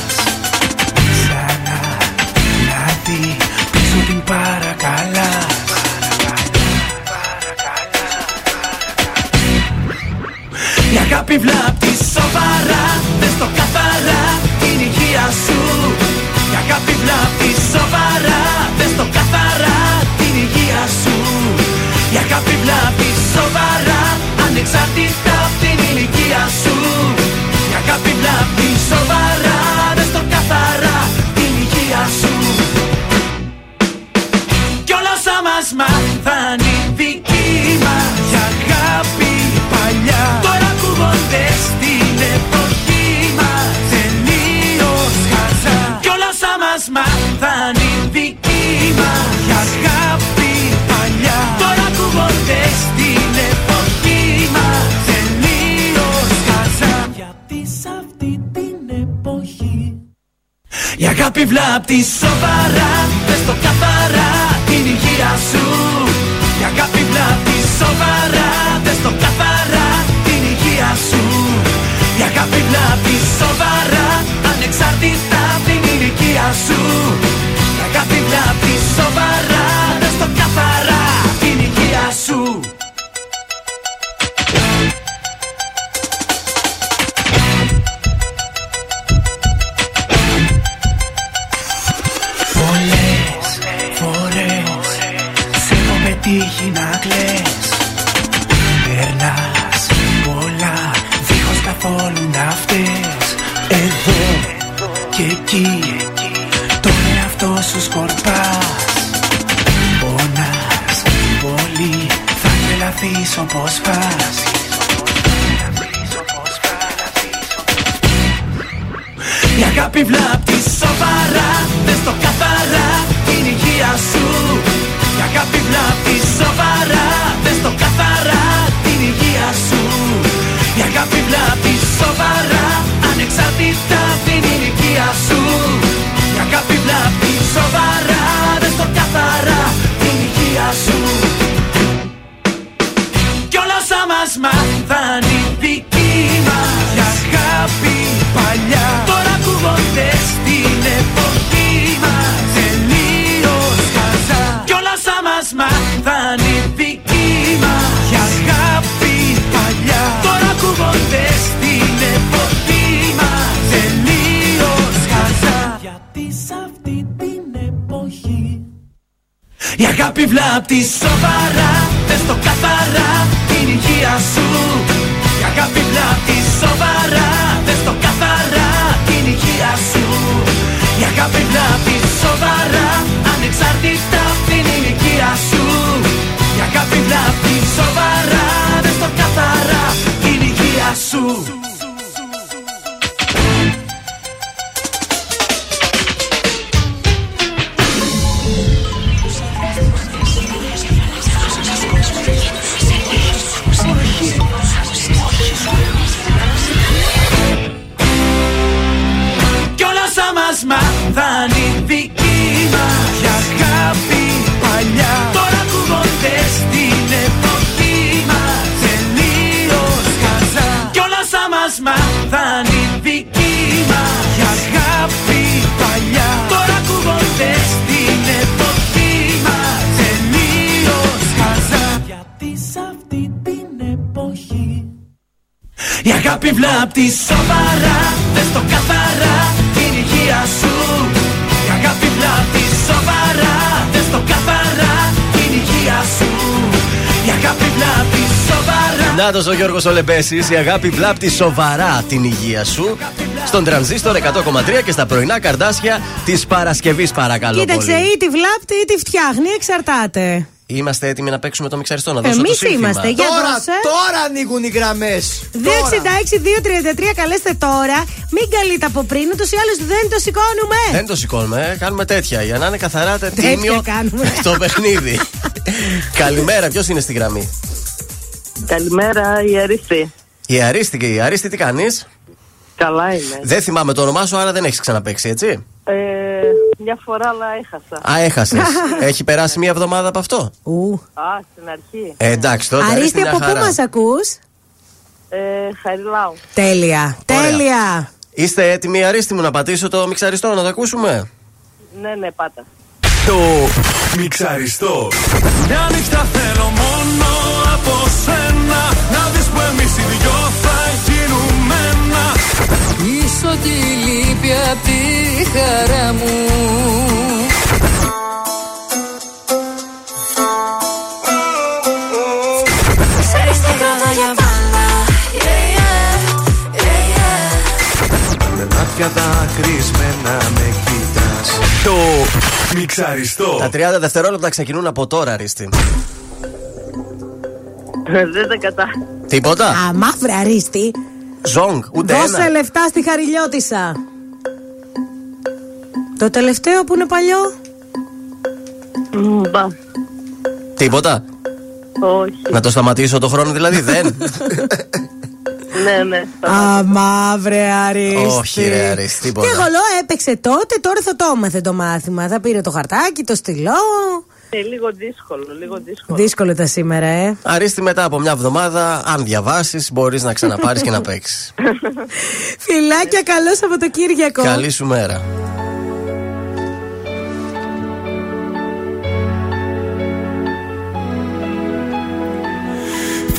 Αγάπη βλάπτει σοβαρά Πες το καθαρά την υγεία σου. Η αγάπη βλάπτει σοβαρά Πες το καθαρά την υγεία σου. Η αγάπη βλάπτει σοβαρά Ανεξάρτητα από την ηλικία σου αγάπη βλάπτει σοβαρά Δες το καθαρά την υγεία σου Η αγάπη βλάπτει σοβαρά Δες το καθαρά την υγεία σου Η αγάπη βλάπτει σοβαρά Να ο Γιώργος Ολεμπέση. Η αγάπη βλάπτει σοβαρά την υγεία σου. Στον τρανζίστορ 100,3 και στα πρωινά καρδάσια της Παρασκευής, παρακαλώ. Κοίταξε, πολύ. ή τη βλάπτει ή τη φτιάχνει, εξαρτάται. Είμαστε έτοιμοι να παίξουμε το μιξαριστό, να δώσω Εμείς το σύνθημα. είμαστε, για Τώρα, δώσε. τώρα ανοίγουν οι γραμμές. 266-233, καλέστε τώρα. Μην καλείτε από πριν, ούτως ή άλλως δεν το σηκώνουμε. Δεν το σηκώνουμε, ε. κάνουμε τέτοια για να είναι καθαρά τε- Τέτοια τίμιο κάνουμε. το παιχνίδι. Καλημέρα, ποιος είναι στη γραμμή; Καλημέρα, η Αριστή. Η Αρίστη και η Αρίστη, τι κάνεις; Καλά είμαι. Δεν θυμάμαι το όνομά σου, άρα δεν έχεις ξαναπέξει, έτσι; Ε, μια φορά, αλλά έχασα. Α, έχασες. Έχει περάσει μία εβδομάδα από αυτό; Ου. Α, στην αρχή. Ε, εντάξει, τότε. Αρίστη, Αρίστη, μια από πού χαρά. μας ακούς; Ε, Χαριλάου. Τέλεια. Ωραία. Τέλεια. Είστε έτοιμοι, Αρίστη μου, να πατήσω το μιξαριστό, να το ακούσουμε; Ναι, ναι, πάτα. Το μιξαριστό. Μια νύχτα θέλω μόνο από σένα Να δεις που εμείς οι δυο θα γίνουμε ένα Πίσω τη λύπη απ' τη χαρά μου Ξέρεις τι κάνω για πάντα Yeah, yeah, yeah, yeah. Με μάτια δακρυσμένα με κοιτάς Το μιξαριστό. Τα 30 δευτερόλεπτα ξεκινούν από τώρα, Αρίστη. Δεν τα κατά. Τίποτα. Α, μαύρα αρίστη. Ζόγκ, ούτε Δώσε ένα. λεφτά στη χαριλιώτησα. Το τελευταίο που είναι παλιό; Μπα. Τίποτα. Όχι. Να το σταματήσω το χρόνο δηλαδή, δεν. Ναι, ναι. Α, μαύρε αρίστη. Όχι, ρε, Αρίστη, τίποτα. Τι εγώ λέω, έπαιξε τότε, τώρα θα το έμαθε το μάθημα. Θα πήρε το χαρτάκι, το στυλό. Ε, λίγο δύσκολο, λίγο δύσκολο. Δύσκολο τα σήμερα, ε. Αρίστη μετά από μια εβδομάδα, αν διαβάσεις, μπορείς να ξαναπάρεις και να παίξεις. Φιλάκια, καλό Σαββατοκύριακο. Καλή σου μέρα.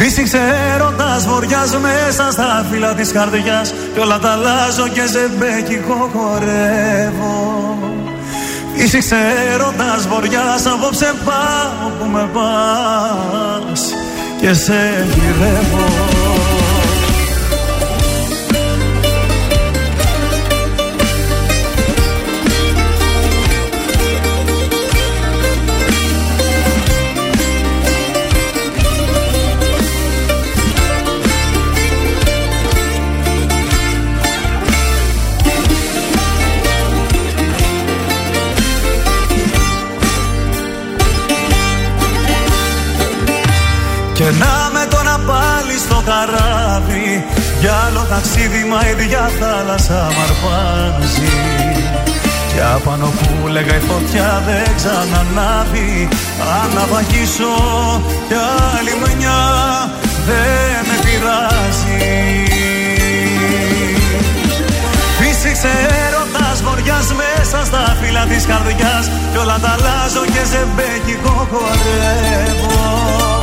Φύσηξε έρωτας βοριάς μέσα στα φύλλα της καρδιάς Κι όλα τα αλλάζω και ζεμπέκικο χορεύω Φύσηξε έρωτας βοριάς απόψε πάω που με πας Και σε γυρεύω Και να με το να πάλι στο καράβι. Για άλλο ταξίδι μα η ίδια θάλασσα μ' αρπάζει. Κι απάνω που λέγα η φωτιά δεν ξανανάβει. Αν να βαγίσω κι άλλη μενιά δεν με πειράζει. Φύσηξε έρωτας βοριάς μέσα στα φύλλα της καρδιάς. Κι όλα τα αλλάζω και ζεμπέκικο χορεύω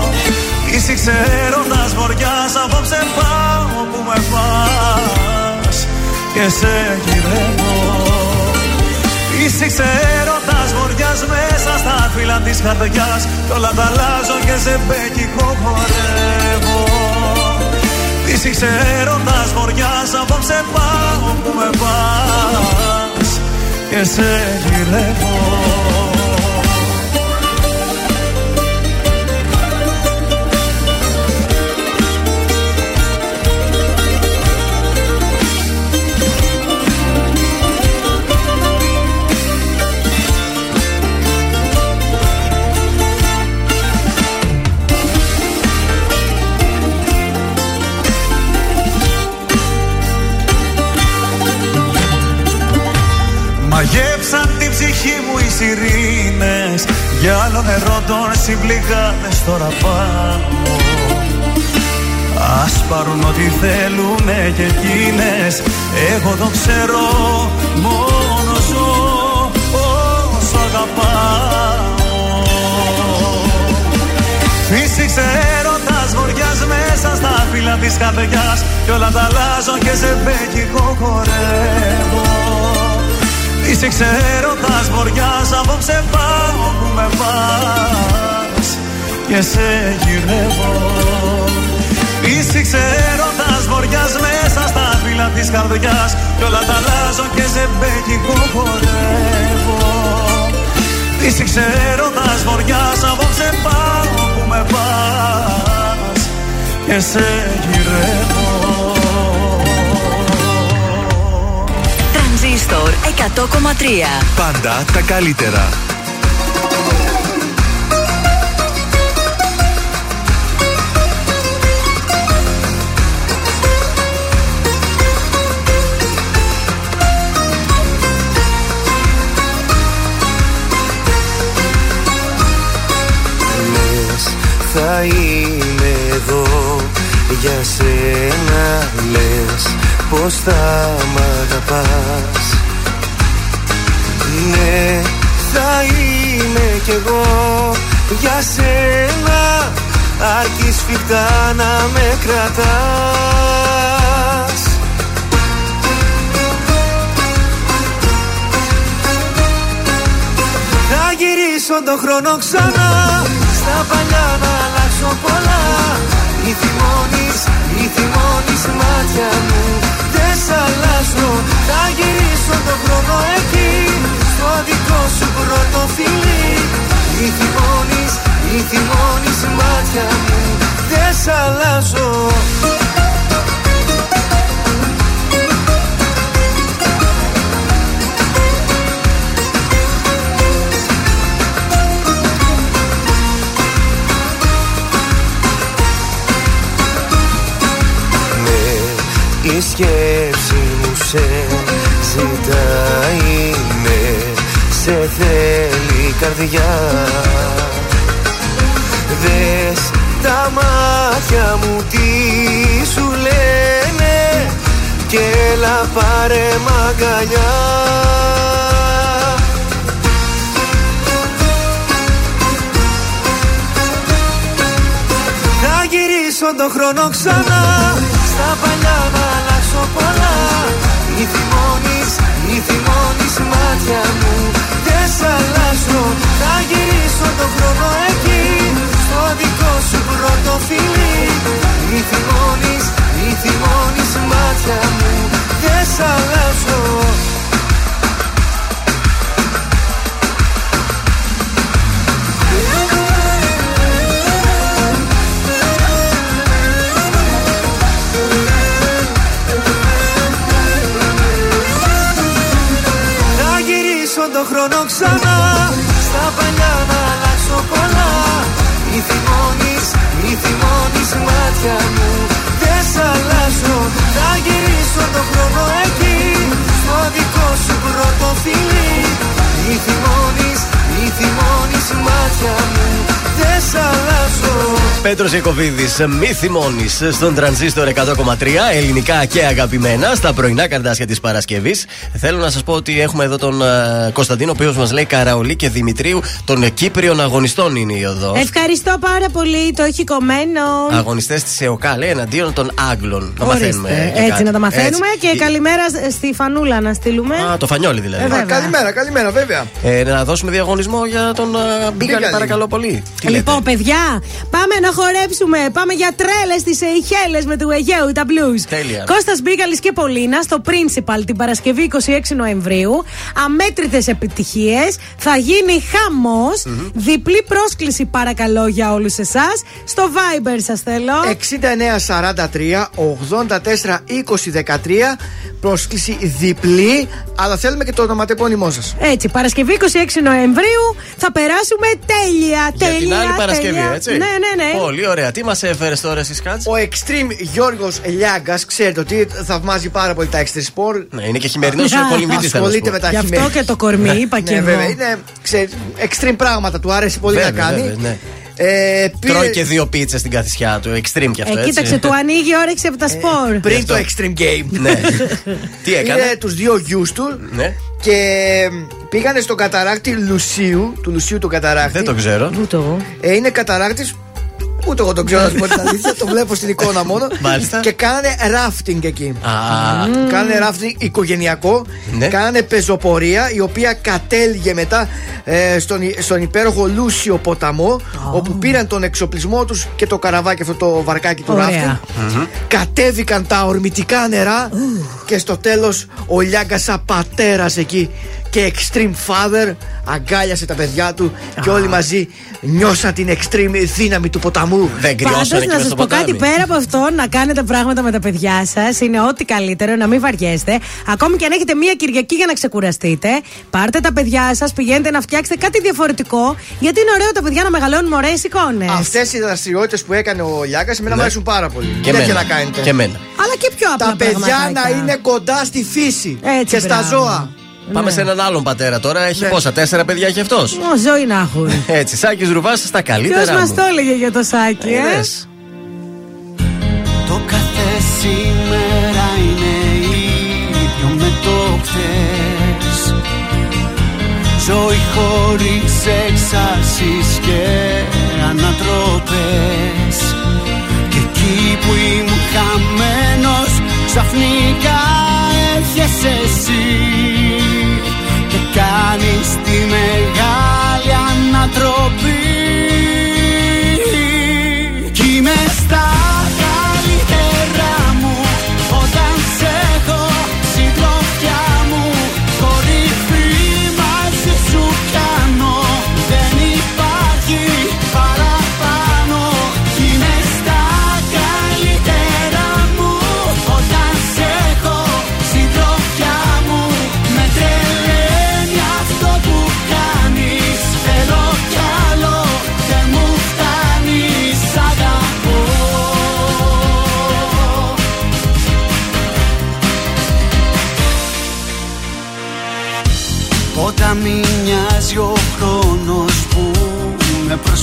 Φύσηξε έρωτας βοριάς απόψε πάω που με πας. Και σε γυρεύω. Φύσηξε έρωτας βοριάς μέσα στα φύλλα της καρδιάς. Κι όλα τα αλλάζω και ζεμπέκικο χορεύω. Φύσηξε έρωτας βοριάς απόψε πάω που με πας. Και σε γυρεύω ψυχή μου οι σιρήνες. Για άλλο νερό των συμπληγάδες τώρα πάω. Ας πάρουν ό,τι θέλουνε και εκείνες. Εγώ το ξέρω μόνο ζω όσο αγαπάω. Φύσηξε έρωτας βοριάς μέσα στα φύλλα της καρδιάς. Κι όλα τα αλλάζω και σε μπέκικο χορεύω Φύσηξε έρωτας βοριάς απόψε πάω που με πας. Και σε γυρεύω. Φύσηξε έρωτας βοριάς μέσα στα φύλλα της καρδιάς. Κι όλα τα αλλάζω και σε μπέκικο χορεύω. Φύσηξε έρωτας βοριάς απόψε πάω που με πας. Και σε γυρεύω Τρανζίστορ 100,3. Πάντα τα καλύτερα. θα είμαι εδώ για σένα λες πως θα μ' αγαπάς. Ναι, θα είμαι κι εγώ για σένα. Αρκεί σφιχτά να με κρατάς. Θα γυρίσω τον χρόνο ξανά. Στα παλιά να αλλάξω πολλά. Μη θυμώνεις, μη θυμώνεις μάτια μου. Δεν σ' αλλάζω. Θα γυρίσω τον χρόνο εκεί Στο δικό σου πρώτο φιλί. Μη θυμώνεις, μη θυμώνεις μάτια μου Δεν σ' αλλάζω η σκέψη μου σε ζητάει Ναι, σε θέλει η καρδιά. Δες τα μάτια μου τι σου λένε Και έλα πάρε μ' αγκαλιά Θα γυρίσω τον χρόνο ξανά πολλά. Μη θυμώνεις, μη θυμώνεις μάτια μου. Δεν σ' αλλάζω. Θα γυρίσω τον χρόνο εκεί Στο δικό σου πρώτο φιλί. Μη θυμώνεις, μη θυμώνεις μάτια μου. Δεν σ' αλλάζω γυρίσω τον χρόνο ξανά. Στα παλιά να αλλάξω πολλά. Μη θυμώνεις, μη θυμώνεις μάτια μου. Δεν σ' αλλάζω. Θα γυρίσω τον χρόνο εκεί. Στο δικό σου πρώτο φιλί. Μη θυμώνεις, μη θυμώνεις μάτια μου. Δεν σ' αλλάζω Πέτρος Ιακοβίδη, μη θυμώνεις στον τρανζίστορ 100,3 ελληνικά και αγαπημένα στα πρωινά καρδάσια της Παρασκευής. Θέλω να σας πω ότι έχουμε εδώ τον ε, Κωνσταντίνο, ο οποίος μας λέει Καραολί και Δημητρίου των Κύπριων αγωνιστών είναι η οδός. Ευχαριστώ πάρα πολύ, το έχει κομμένο. Αγωνιστές της ΕΟΚΑ λέει εναντίον των Άγγλων. Να Ορίστε, μαθαίνουμε. και Έτσι κάτι. να τα μαθαίνουμε Έτσι. και καλημέρα στη Φανούλα να στείλουμε. Α, το φανιόλι δηλαδή. Ε, βέβαια. Καλημέρα, καλημέρα, βέβαια. Ε, να δώσουμε διαγωνισμό για τον uh, Μπίγκαλη, Μπίγκαλη. παρακαλώ πολύ. Τι Λοιπόν, παιδιά, πάμε να χορέψουμε. Πάμε για τρέλες στι Σεϊχέλε με του Αιγαίου, τα blues. Τέλεια. Κώστας Μπίκαλη και Πολίνα στο Principal την Παρασκευή 26 Νοεμβρίου. Αμέτρητες επιτυχίες. Θα γίνει χαμός. Διπλή πρόσκληση, παρακαλώ, για όλους εσάς. Στο Viber σας θέλω. 6943 84 20 13 πρόσκληση διπλή, αλλά θέλουμε και το ονοματεπώνυμό σας. Έτσι, Παρασκευή 26 Νοεμβρίου θα περάσουμε τέλεια. Για τέλεια, την άλλη Παρασκευή, τέλεια. έτσι. Ναι, ναι, ναι. Πολύ ωραία. Τι μας έφερες τώρα, εσύ Κάτς; Ο Extreme Γιώργος Λιάγκας, ξέρετε ότι θαυμάζει πάρα πολύ τα Extreme Sport. Ναι, είναι και χειμερινός Α, πολυμβητή. Ασχολείται με τα Γι' αυτό χειμέρια. και το κορμί, είπα και Ναι, εγώ. βέβαια. Είναι ξέρεις, extreme πράγματα. Του άρεσε πολύ Βέβαια, να κάνει. βέβαια, ναι. Ε, πήρε- Τρώει και δύο πίτσες στην καθισιά του. Extreme κι αυτό. Ε, έτσι. κοίταξε, του ανοίγει η όρεξη από τα σπορ. πριν το Extreme Game. Ναι. Τι έκανε; Πήρε τους δύο γιους του Ναι. και πήγανε στον καταράκτη Λουσίου, του Λουσίου του καταράκτη. Δεν το ξέρω. Ούτε εγώ. Ε, είναι καταράκτης. Ούτε εγώ τον ξέρω να σου πω την αλήθεια. το βλέπω στην εικόνα μόνο. Μάλιστα. Και κάνανε ράφτινγκ εκεί. Α, Κάνανε ράφτινγκ οικογενειακό. Ναι. Κάνανε πεζοπορία η οποία κατέληγε μετά ε, στον, στον υπέροχο Λούσιο ποταμό. Όπου πήραν τον εξοπλισμό τους και το καραβάκι, αυτό το βαρκάκι του Ωραία. ράφτινγκ. Κατέβηκαν τα ορμητικά νερά. Και στο τέλος ο Λιάγκας σαν πατέρας εκεί και extreme father αγκάλιασε τα παιδιά του και όλοι μαζί νιώσαν την extreme δύναμη του ποταμού. δεν Πάντως, κρυώσανε και να μες σας στο πω κάτι ποτάμι. πέρα από αυτό, να κάνετε πράγματα με τα παιδιά σας είναι ό,τι καλύτερο, να μην βαριέστε. Ακόμη και αν έχετε μία Κυριακή για να ξεκουραστείτε, πάρτε τα παιδιά σας, πηγαίνετε να φτιάξετε κάτι διαφορετικό, γιατί είναι ωραίο τα παιδιά να μεγαλώνουν ωραίε εικόνες. Αυτές οι δραστηριότητες που έκανε ο Λιάγκας εμένα μου αρέσουν πάρα πολύ. Και Τέτοια εμένα. να κάνετε. Και εμένα. Αλλά και πιο απλά Τα παιδιά πραγματάκια. να είναι κοντά στη φύση Έτσι, και στα μπράβο. ζώα. Πάμε σε έναν άλλον πατέρα τώρα. Έχει Ναι. πόσα, τέσσερα παιδιά έχει αυτός; Ω, ζωή να έχουν. Έτσι, Σάκης Ρουβάς στα καλύτερα. Ποιος μας μου. το έλεγε για το σάκι, ε; Είδες. Το κάθε σήμερα είναι ίδιο με το χθες Ζωή χωρίς εξάσεις και ανατροπές Και εκεί που ήμουν χαμένος ξαφνικά έρχεσαι εσύ Και κάνεις τη μεγάλη ανατροπή. Κι είμαι στα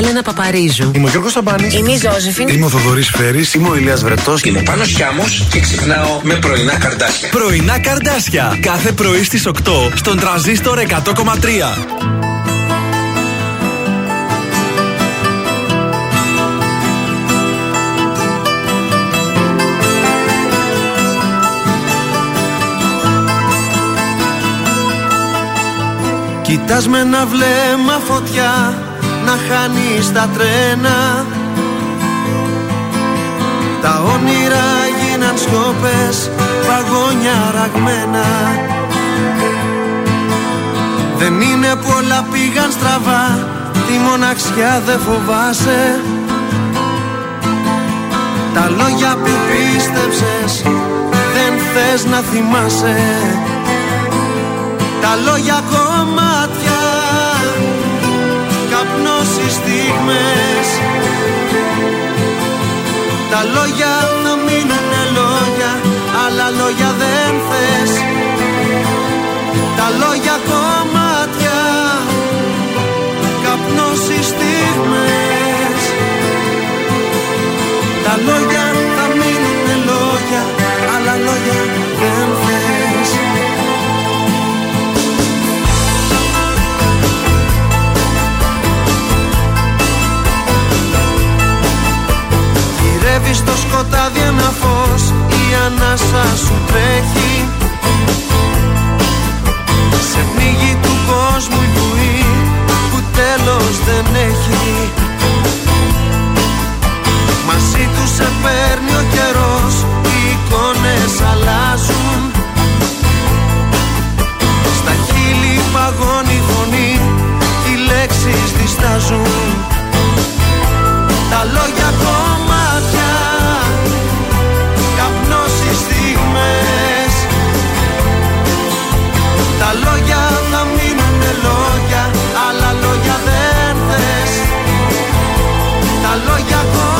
Έλενα Παπαρίζου. Είμαι ο Γιώργος Σαμπάνης. Είμαι η Ζώζεφιν. Είμαι ο Θοδωρής Φέρης. Είμαι ο Ηλίας Βρετός. Είμαι ο Πάνος Χιάμος και ξυπνάω με πρωινά καρδάσια. Πρωινά καρδάσια. Κάθε πρωί στις 8 στον τραζίστορ 100,3. Κοιτάς με ένα βλέμμα φωτιά να χάνεις τα τρένα. Τα όνειρα γίναν σιώπες, παγόνια ραγμένα. Δεν είναι που όλα πήγαν στραβά, τη μοναξιά δεν φοβάσαι. Τα λόγια που πίστεψες δεν θες να θυμάσαι. Τα λόγια κομμάτια Τα λόγια θα μείνουνε λόγια Αλλά λόγια δεν θες. Τα λόγια κομμάτια Καπνός οι στιγμές. Τα λόγια ανάσα σου τρέχει. Σε πνίγει του κόσμου η πουή που τέλος δεν έχει. Μαζί τους σε παίρνει ο καιρός, οι εικόνες αλλάζουν. Στα χείλη παγώνει η φωνή, οι λέξεις διστάζουν. Τα λόγια ακόμα λόγια ακόμα.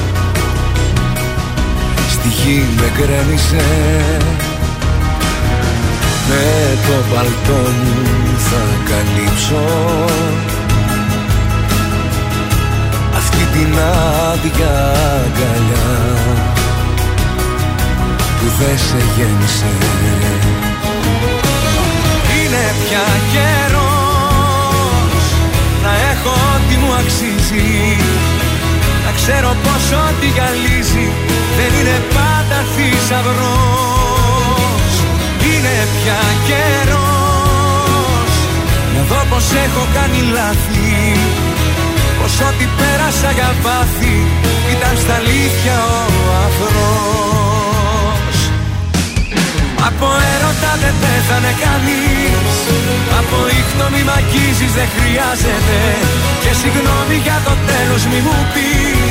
Στη γη με γκρέμισε. Με το παλτό μου θα καλύψω. Αυτή την άδεια αγκαλιά που δεν σε γέννησε Είναι πια καιρός να έχω ό,τι μου αξίζει. Να ξέρω πως ό,τι γυαλίζει δεν είναι πάντα θησαυρός Είναι πια καιρός. Να δω πως έχω κάνει λάθη Πως ό,τι πέρασα για βάθη ήταν στα αλήθεια ο αφρός Από έρωτα δεν πέθανε κανείς Από ήχτο μη μ' αγγίζεις δεν χρειάζεται. Και συγγνώμη για το τέλος μη μου πεις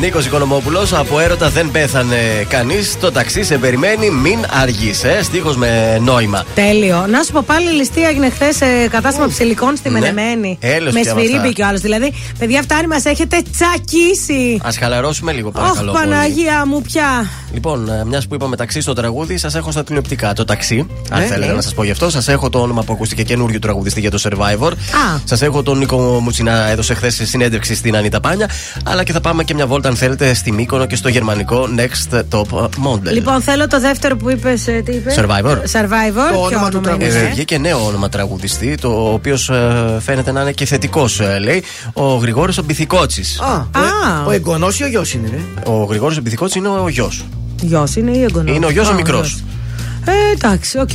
Νίκος Οικονομόπουλος, από έρωτα δεν πέθανε κανείς. Το ταξί σε περιμένει, μην αργείς. Ε, Στίχος με νόημα. Τέλειο. Να σου πω πάλι η ληστεία έγινε χθες σε κατάστημα ψηλικών στη Ναι. Μενεμένη. Έλεος με πια με σφυρί αυτά. μπήκε ο άλλος. Δηλαδή, παιδιά, φτάνει, μας έχετε τσακίσει. Α χαλαρώσουμε λίγο, Αχ, παρακαλώ. πολύ. Παναγία μου πια. Λοιπόν, μιας που είπαμε ταξί στο τραγούδι, σας έχω στα τηλεοπτικά το ταξί. Αν Ναι, θέλετε ναι. να σας πω γι' αυτό, σας έχω το όνομα που ακούστηκε καινούριο τραγουδιστή για το survivor. Α. Σας έχω τον Νίκο Μουτσινά, έδωσε χθες συνέντευξη στην Ανίτα Πάνια. Αλλά και θα πάμε και μια βόλτα, αν θέλετε, στη Μύκονο και στο γερμανικό Next Top Model. Λοιπόν, θέλω το δεύτερο που είπες. Τι είπες; Survivor. Survivor. Το Ποιο όνομα του είναι; Ε, βγήκε νέο όνομα τραγουδιστή, το οποίος φαίνεται να είναι και θετικός, λέει. Ο Γρηγόρης ο Μπιθικώτσης. Α, ο- ο εγγονός ή ο γιος είναι, ρε; Ο Γρηγόρης ο Μπιθικώτσης είναι ο γιος. Γιος είναι ή εγγονός; Είναι ο γιος ο μικρός. Ε, εντάξει, οκ.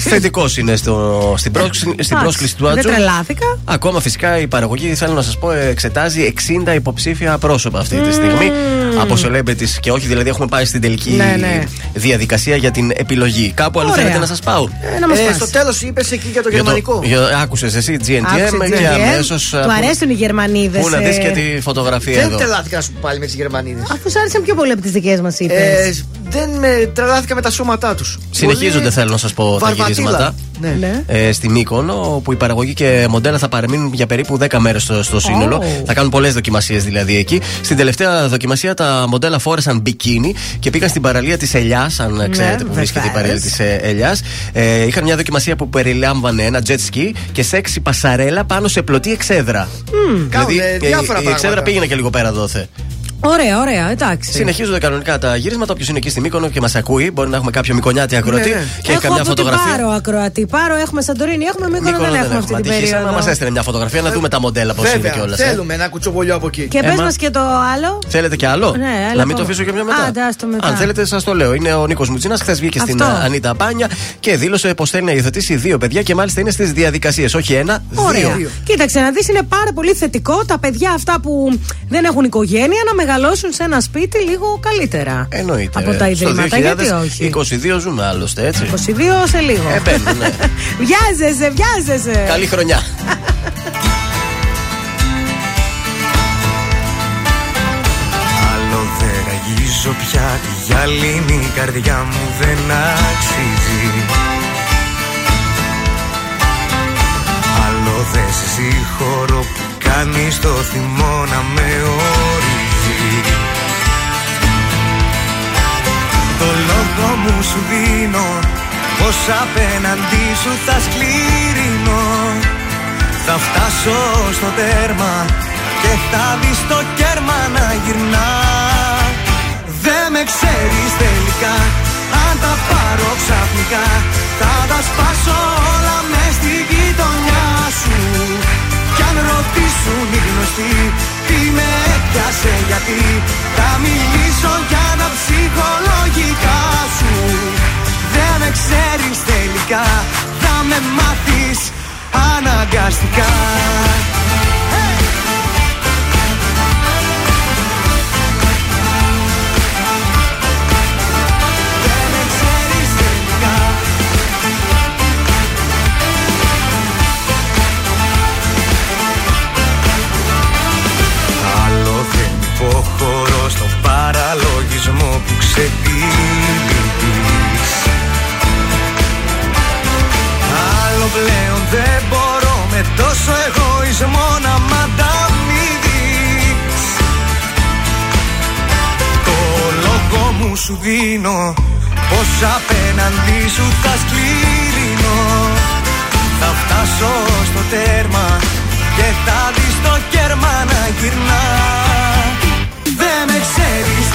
Θετικός είναι στο, στην, πρόσκληση, στην Εντάξει, πρόσκληση του Δεν Ατζούν. τρελάθηκα. Ακόμα φυσικά η παραγωγή, θέλω να σας πω, εξετάζει 60 υποψήφια πρόσωπα αυτή τη στιγμή. Από celebrities και όχι, δηλαδή έχουμε πάει στην τελική Ναι, ναι. διαδικασία για την επιλογή. Κάπου άλλο Ωραία. θέλετε να σας πάω. Ε, να μας Ε, πας. στο τέλος είπες εκεί για το Για γερμανικό. Άκουσες εσύ GNTM Άκουσε, και GNTM. αμέσως. Του αρέσουν οι Γερμανίδες. Πού να δεις και τη φωτογραφία Δεν εδώ. τρελάθηκα να σου πω πάλι με τις Γερμανίδες. Αφού σ' άρεσαν πιο πολύ από τις δικές μας, είπε. Ε, δεν με τρελάθηκα με τα σώματά τους. Συνεχίζονται, θέλω να σας πω, τα Βαρβατήλα. γυρίσματα. Ναι. Ε, στη Μύκονο, όπου η παραγωγή και μοντέλα θα παραμείνουν για περίπου 10 μέρες στο, στο σύνολο. Oh. Θα κάνουν πολλές δοκιμασίες δηλαδή εκεί. Στην τελευταία δοκιμασία τα μοντέλα φόρεσαν μπικίνι και πήγαν στην παραλία της Ελιάς, αν Ναι, ξέρετε που βρίσκεται η παραλία της Ελιάς. Ε, είχαν μια δοκιμασία που περιλάμβανε ένα jet ski και σεξι πασαρέλα πάνω σε πλωτή εξέδρα. Δηλαδή Κάνουν, ε, ε, διάφορα η, η πράγματα. εξέδρα πήγαινε και λίγο πέρα δόθε. Ωραία, ωραία, εντάξει. Συνεχίζονται κανονικά τα γυρίσματα. Όποιος είναι εκεί στη Μύκονο και μας ακούει, μπορεί να έχουμε κάποιο Μικονιάτη ακροατή Ναι, ναι. και έχει Έχω καμιά από την φωτογραφία. Πάρο ακροατή. Πάρο έχουμε Σαντορίνη, έχουμε Μύκονο, Μύκονο δεν έχουμε αυτή την περίοδο. Να μας έστειλε μια φωτογραφία να δούμε τα μοντέλα πώς είναι Βέβαια, κιόλας. θέλουμε ένα κουτσοβολιό από εκεί. Και πες Έμα. μας και το άλλο. Θέλετε κι άλλο; Ναι, έλα, να μην το πω. αφήσω και πιο μετά. Άντε, ας το μετά. Αν θέλετε, σας το λέω. Είναι ο Νίκος Μουτσίνας. Χθες βγήκε στην Αυτό. ε, Ανίτα Πάνια και δήλωσε πως θέλει να υιοθετήσει δύο παιδιά και μάλιστα είναι στις διαδικασίες. Όχι ένα, Ωραία. δύο. Κοίταξε να δεις, είναι πάρα πολύ θετικό τα παιδιά αυτά που δεν έχουν οικογένεια να μεγαλώσουν σε ένα σπίτι λίγο καλύτερα. Εννοείται. Από τα Στο ιδρύματα, γιατί όχι; 22 ζούμε άλλωστε, έτσι. 22 σε λίγο. Ε, παίρνουν, ναι. βιάζεσαι, βιάζεσαι. Καλή χρονιά. Άλλο δεν ραγίζω πια τη γυαλίνη η καρδιά μου δεν αξίζει Άλλο δεν σε συγχωρώ που κάνεις το θυμό να με ορίζει Το λόγο μου σου δίνω. Πως απέναντί σου θα σκληρινώ Θα φτάσω στο τέρμα και θα δεις το κέρμα να γυρνά. Δεν με ξέρεις τελικά αν τα πάρω ξαφνικά Θα τα σπάσω όλα μες στη γειτονιά σου. Κι αν ρωτήσουν οι γνωστοί τι με έπιασε γιατί Θα μιλήσω για τα ψυχολογικά σου. Δεν με ξέρεις τελικά θα με μάθεις αναγκαστικά που ξεπίδεις Άλλο πλέον δεν μπορώ με τόσο εγωισμό να μ' ανταμείβεις. Το λόγο μου σου δίνω πως απέναντί σου θα σκληρινώ Θα φτάσω στο τέρμα και θα δεις το κέρμα να γυρνά. Δεν με ξέρεις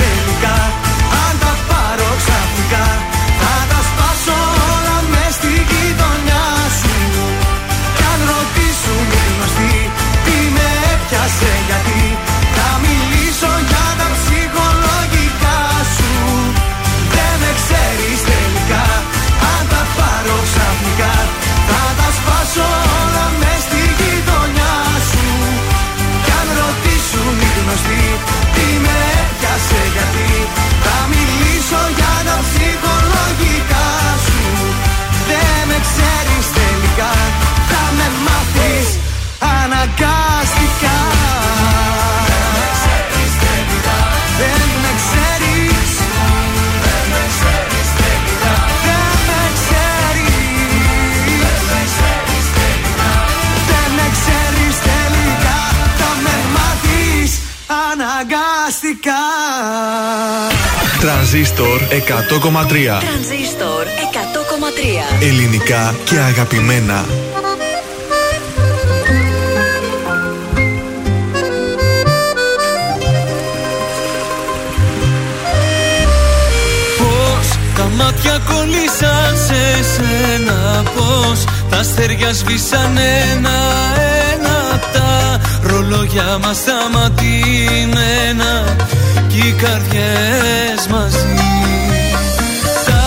ξαφνικά Θα τα σπάσω Τρανζίστορ 100,3 Τρανζίστορ 100,3. Ελληνικά και αγαπημένα. Πώς τα μάτια κολλήσαν σε σένα Πώς τα αστέρια σβήσαν ένα-ένα Τα ρολόγια μας σταματημένα Κι οι καρδιές μαζί. Τα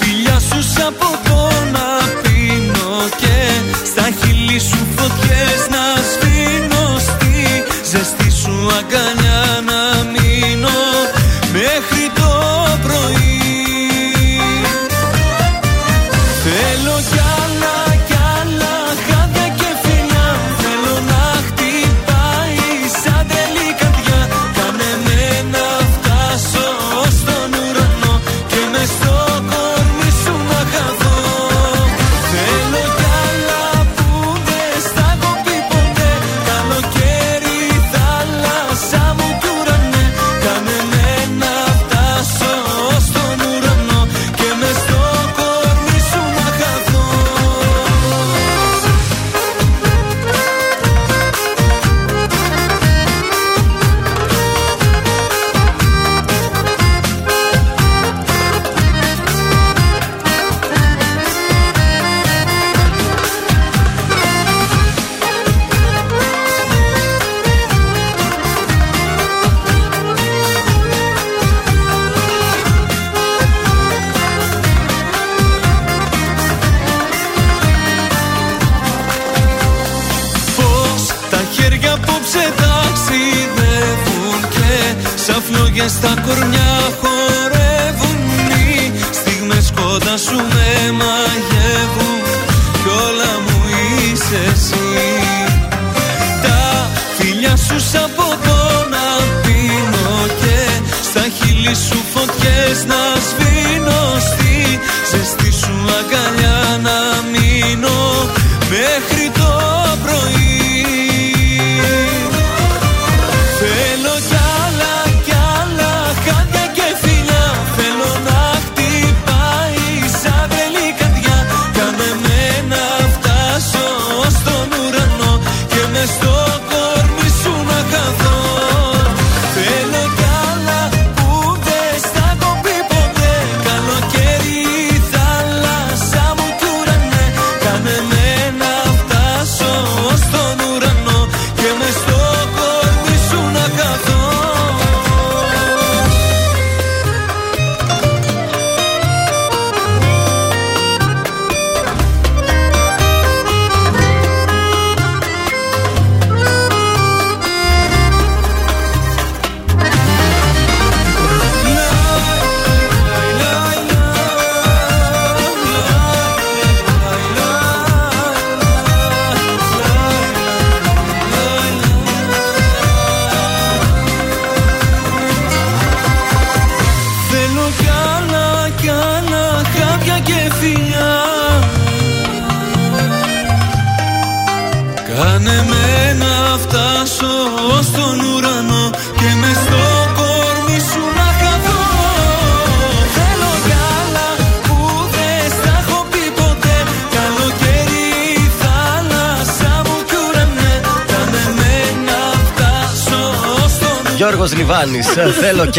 φιλιά σου σαν ποτό να πίνω Και στα χείλη σου φωτιές να σβήνω Στη ζεστή σου αγκαλιά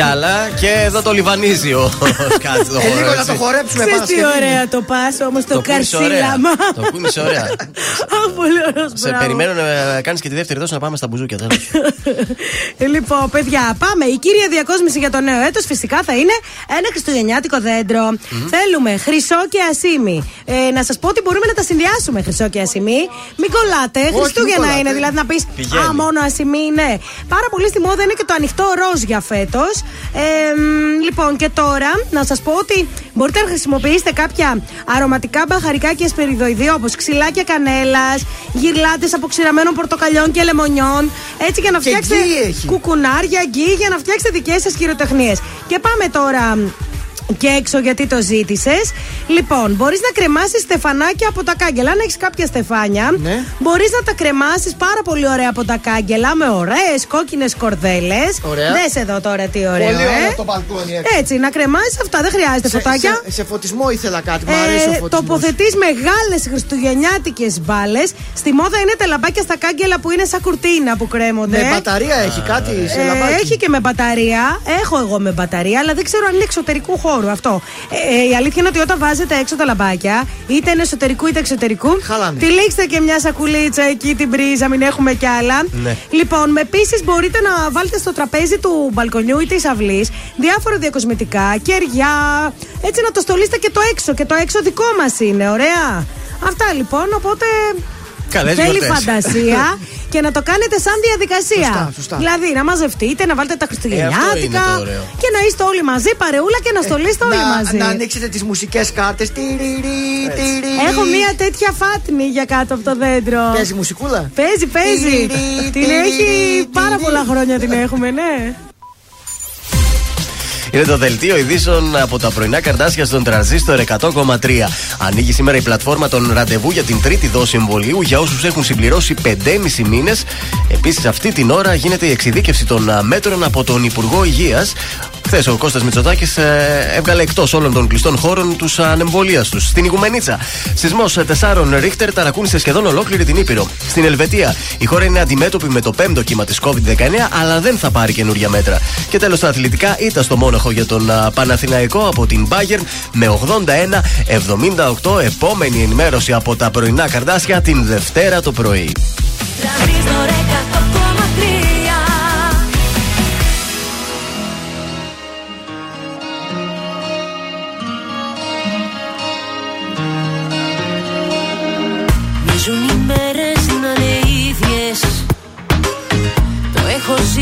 θέλω κι άλλα. Και εδώ το λιβανίζει ο Σκάτ. το Ε, λίγο χώρο, να έτσι. το χορέψουμε Ξέρεις πάνω τι ωραία το πας όμως το, Το πίνεις ωραία. καρσίλαμα. Το πίνεις ωραία. Αχ, πολύ ωραίος, Σε μπράβο. περιμένω να κάνεις και τη δεύτερη δόση να πάμε στα μπουζούκια. τέλος. Λοιπόν, παιδιά, πάμε. Η κύρια διακόσμηση για το νέο έτος φυσικά θα είναι ένα χριστουγεννιάτικο δέντρο. Θέλουμε χρυσό και ασίμι. Ε, να σας πω ότι μπορούμε να τα συνδυάσουμε χρυσό και ασίμι. Μην κολλάτε. μην Χριστούγεννα κολλάτε. είναι, δηλαδή να πεις Πηγαίνει. Α, μόνο ασίμι είναι. Πάρα πολύ στη μόδα είναι και το ανοιχτό ροζ για φέτος. Ε, μ, λοιπόν, και τώρα να σας πω ότι μπορείτε να χρησιμοποιήσετε κάποια αρωματικά μπαχαρικά και ασπεριδοειδή όπως ξυλάκια κανέλας, γυρλάτες από ξηραμένων πορτοκαλιών και λεμονιών. Έτσι για να Και φτιάξετε γκί έχει. κουκουνάρια, γκί για να φτιάξετε δικές σας χειροτεχνίες. Και πάμε τώρα και έξω γιατί το ζήτησες. Λοιπόν, μπορείς να κρεμάσεις στεφανάκια από τα κάγκελα. Αν έχεις κάποια στεφάνια, Ναι. μπορείς να τα κρεμάσεις πάρα πολύ ωραία από τα κάγκελα με ωραίες κόκκινες κορδέλες. Ωραία. Δες εδώ τώρα τι ωραίο, Πολύ ε. ωραίο το μπαλκόνι έξω. Έτσι, να κρεμάσεις αυτά, δεν χρειάζεται Σε, φωτάκια. σε, σε φωτισμό ήθελα κάτι. Μ' αρέσει ο Ε, φωτισμός. Τοποθετείς μεγάλες χριστουγεννιάτικες μπάλες. Στη μόδα είναι τα λαμπάκια στα κάγκελα που είναι σαν κουρτίνα που κρέμονται. Με μπαταρία έχει κάτι σε Ε, λαμπάκι; έχει και με μπαταρία. Έχω εγώ με μπαταρία, αλλά δεν ξέρω αν είναι εξωτερικού χώρου αυτό. Ε, ε, η αλήθεια είναι ότι όταν βάζετε έξω τα λαμπάκια, είτε είναι εσωτερικού είτε εξωτερικού, Χαλάνε. τυλίξτε και μια σακουλίτσα εκεί την πρίζα, μην έχουμε κι άλλα. Ναι. Λοιπόν, επίσης μπορείτε να βάλετε στο τραπέζι του μπαλκονιού ή της αυλής διάφορα διακοσμητικά, κεριά. Έτσι να το στολίσετε και το έξω. Και το έξω δικό μας είναι, ωραία. Αυτά λοιπόν, οπότε. Καλές Θέλει γιορτές. φαντασία και να το κάνετε σαν διαδικασία. Σωστά, σωστά. Δηλαδή να μαζευτείτε, να βάλετε τα Ε, αυτό Χριστουγεννιάτικα είναι το ωραίο. και να είστε όλοι μαζί, παρεούλα και να στολίσετε όλοι να, μαζί. να ανοίξετε τις μουσικές κάρτες. Έχω μία τέτοια φάτνη για κάτω από το δέντρο. Παίζει μουσικούλα; Παίζει, παίζει. Τιρι, την τιρι, έχει πάρα τιρι. πολλά χρόνια την έχουμε, ναι. Είναι το δελτίο ειδήσεων από τα πρωινά καρτάσια στον τρανζίστορ 100,3. Ανοίγει σήμερα η πλατφόρμα των ραντεβού για την τρίτη δόση εμβολίου για όσους έχουν συμπληρώσει 5,5 μήνες. Επίσης, αυτή την ώρα γίνεται η εξειδίκευση των α, μέτρων από τον Υπουργό Υγείας. Χθες ο Κώστας Μητσοτάκης έβγαλε εκτός όλων των κλειστών χώρων τους ανεμβολία τους. Στην Ιγουμενίτσα, σεισμός 4 Ρίχτερ ταρακούνησε σχεδόν ολόκληρη την Ήπειρο. Στην Ελβετία, η χώρα είναι αντιμέτωπη με το πέμπτο κύμα της COVID-19, αλλά δεν θα πάρει καινούργια μέτρα. Και τέλος, τα αθλητικά ήταν στο Μόναχο για τον α, Παναθηναϊκό από την Bayern με 81-78. Επόμενη ενημέρωση από τα πρωινά καρδάσια την Δευτέρα το πρωί.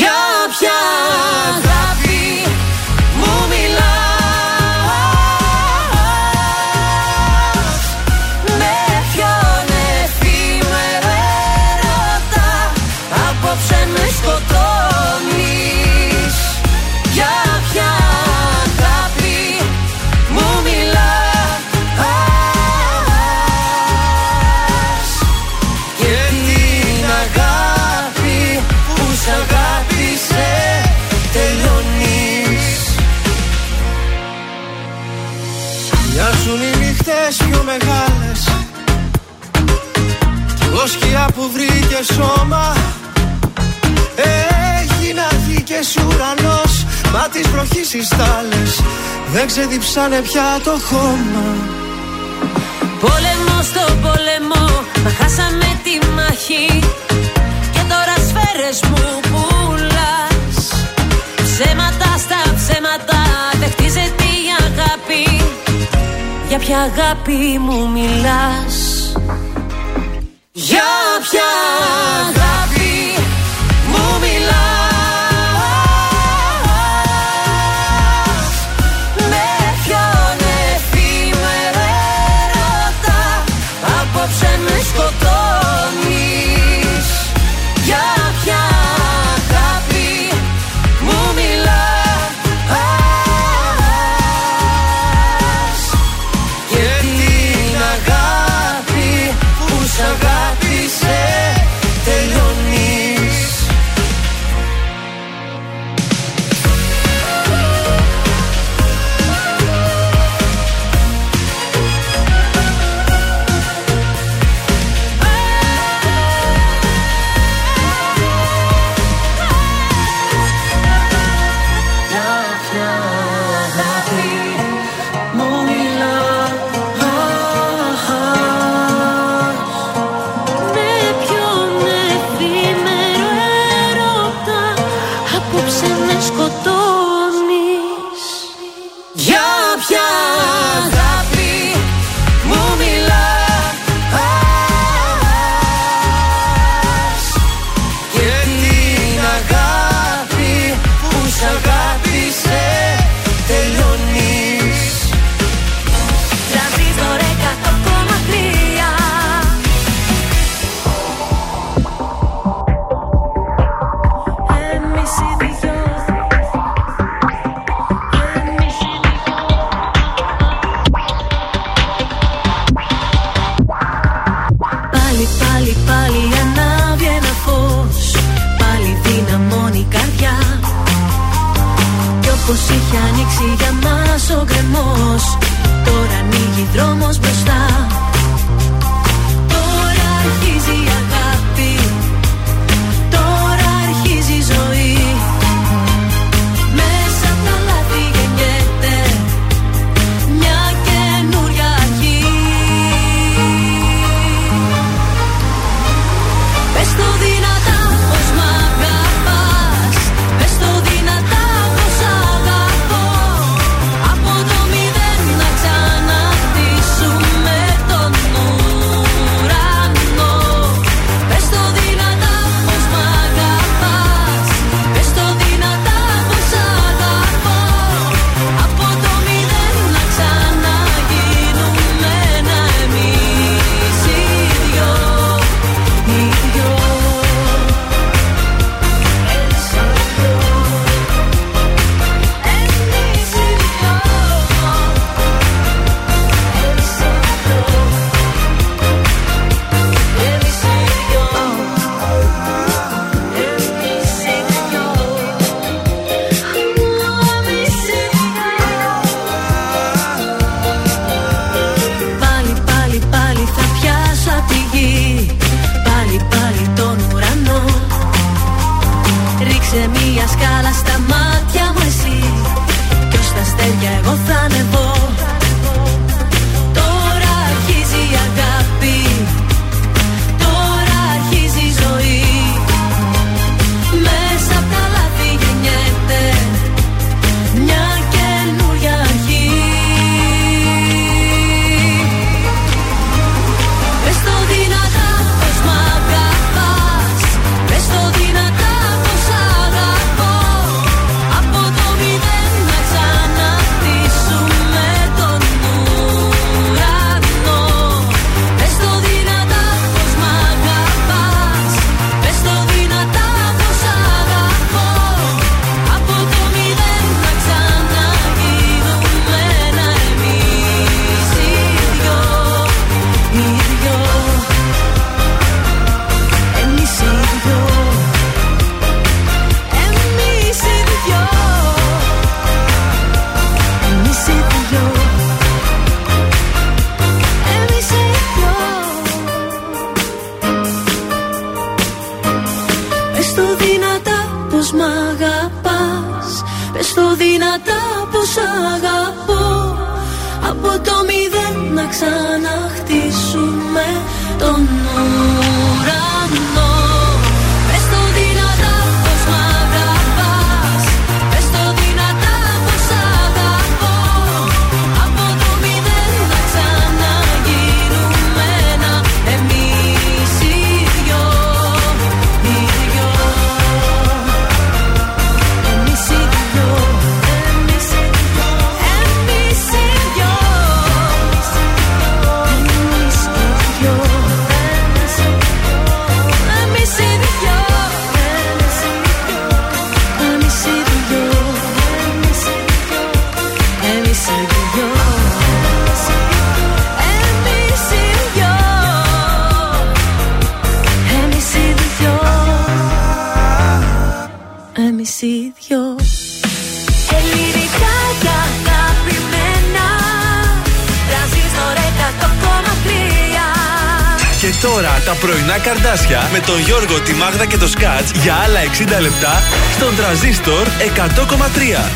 Για ποια αγάπη σκιά που βρήκε σώμα. Έγινα γη και σου ουρανός. Μα τις βροχής οι στάλες Δεν ξεδιψάνε πια το χώμα. Πόλεμο στο πόλεμο, μα χάσαμε τη μάχη. Και τώρα σφαίρες μου πουλάς. Ψέματα στα ψέματα, δεν χτίζεται η αγάπη. Για ποια αγάπη μου μιλάς; Για ποια αγάπη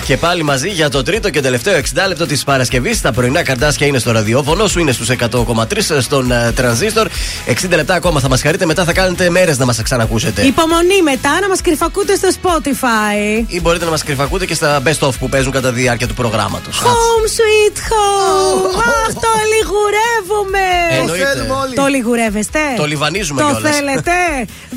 Και πάλι μαζί για το τρίτο και τελευταίο 60 λεπτό της Παρασκευής. Τα πρωινά καρδάσια είναι στο ραδιόφωνο σου, είναι στους 100,3 στον uh, τρανζίστορ. 60 λεπτά ακόμα θα μας χαρείτε, μετά θα κάνετε μέρες να μας ξανακούσετε. Υπομονή μετά να μας κρυφακούτε στο Spotify. Ή μπορείτε να μας κρυφακούτε και στα best of που παίζουν κατά τη διάρκεια του προγράμματος. Home sweet home. Αχ, το λιγουρεύουμε. Εννοείται. Το λιγουρεύεστε. Το λιβανίζουμε Το κιόλας. θέλετε.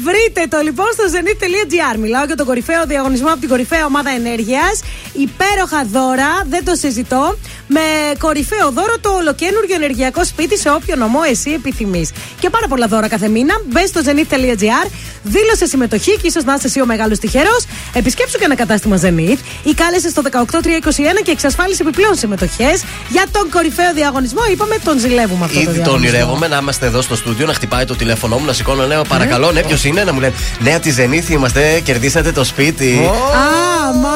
Βρείτε το λοιπόν στο zenith.gr. Μιλάω για τον κορυφαίο διαγωνισμό από την κορυφαία ομάδα ενέργειας. Υπέροχα δώρα, δεν το συζητώ. Με κορυφαίο δώρο το ολοκένουργιο ενεργειακό σπίτι σε όποιο νομό εσύ επιθυμείς. Και πάρα πολλά δώρα κάθε μήνα. Μπε στο zenith.gr, δήλωσε συμμετοχή και ίσως να είσαι εσύ ο μεγάλος τυχερός. Επισκέψου και ένα κατάστημα Zenith ή κάλεσε στο 18321 και εξασφάλισε επιπλέον συμμετοχές για τον κορυφαίο διαγωνισμό. Είπαμε τον ζηλεύουμε αυτό το Ήδη τον διαγωνισμό. ονειρεύομαι να είμαστε εδώ στο στούντιο, να χτυπάει το τηλέφωνό μου, να σηκώνω, λέω παρακαλώ, ναι, ποιος είναι, να μου λένε Ναι, από τη Ζενίθ είμαστε, κερδίσατε το σπίτι. Α, μα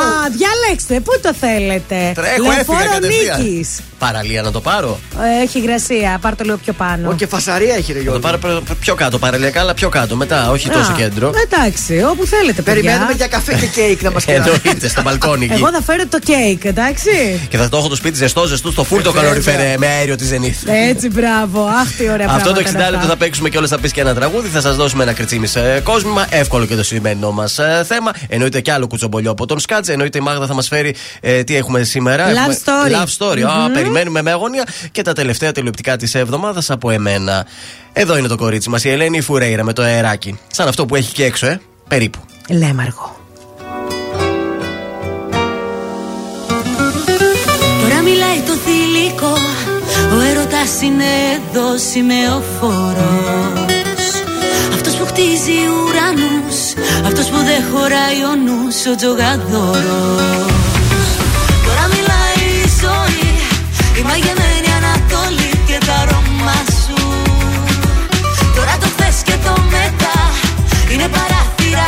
διαλέξτε, πού το θέλετε. Τρέχω, έφυγα Λεωφόρο κατευθείαν. Νίκης. Παραλία να το πάρω. Ε, Έχει υγρασία, πάρ το λίγο πιο πάνω. Ο και φασαρία έχει ρε Να το Γιώργο. πάρω προ- πιο κάτω, παραλιακά, αλλά πιο κάτω. Μετά, όχι τόσο Α, κέντρο. Εντάξει, όπου θέλετε, παιδιά. Περιμένουμε για καφέ και κέικ να μας κάνει. Εννοείται, στο μπαλκόνι εκεί. Εγώ θα φέρω το κέικ, εντάξει. Και θα το έχω το σπίτι ζεστό, ζεστό στο φουλ το Βέβαια. καλοριφέρ με αέριο της Ζενίθ. Έτσι, μπράβο. Αχ, τι ωραία Αυτό το 60 πράγματα είναι λεπτό αυτά. θα παίξουμε και όλες θα πεις και ένα τραγούδι. Θα σας δώσουμε ένα κριτσίμι σε κόσμημα. Εύκολο και το σημερινό μας θέμα. Εννοείται και άλλο κουτσομπολιό από τον Σκάτζ. Εννοείται η Μάγδα θα μας φέρει ε, τι έχουμε σήμερα. Love Έχουμε- story. Love story. Α, περιμένουμε με αγωνία. Και τα τελευταία τηλεοπτικά της εβδομάδας από εμένα. Εδώ είναι το κορίτσι μας, η Ελένη Φουρέιρα με το αεράκι. Σαν αυτό που έχει και έξω, ε. Περίπου. Λέμαργο. Τώρα μιλάει το θηλυκό Ο έρωτας είναι εδώ σημεοφόρος Αυτός που χτίζει ουρανούς Αυτός που δεν χωράει ο νους Ο τζογαδόρος. Τώρα μιλάει η ζωή Η μαγεμένη Ανατολή και τα αρώμα σου. Τώρα το θες και το μετά Είναι παράθυρα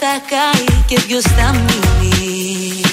θα κάει και ποιος θα μείνει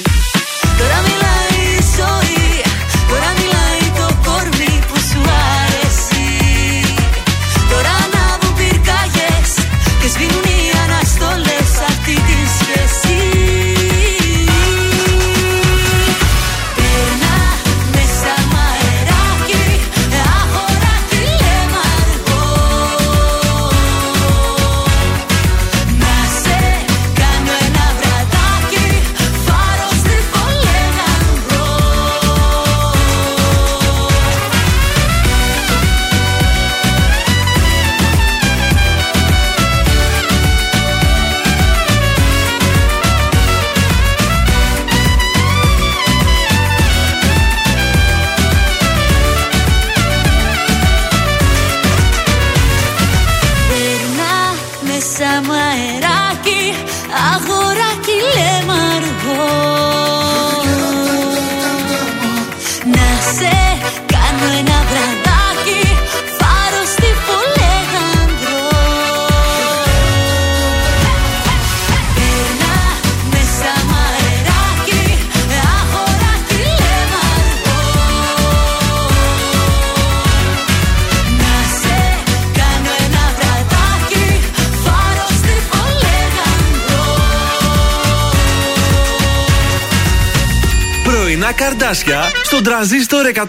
καρδάσια στον τραζίστορ 100,3.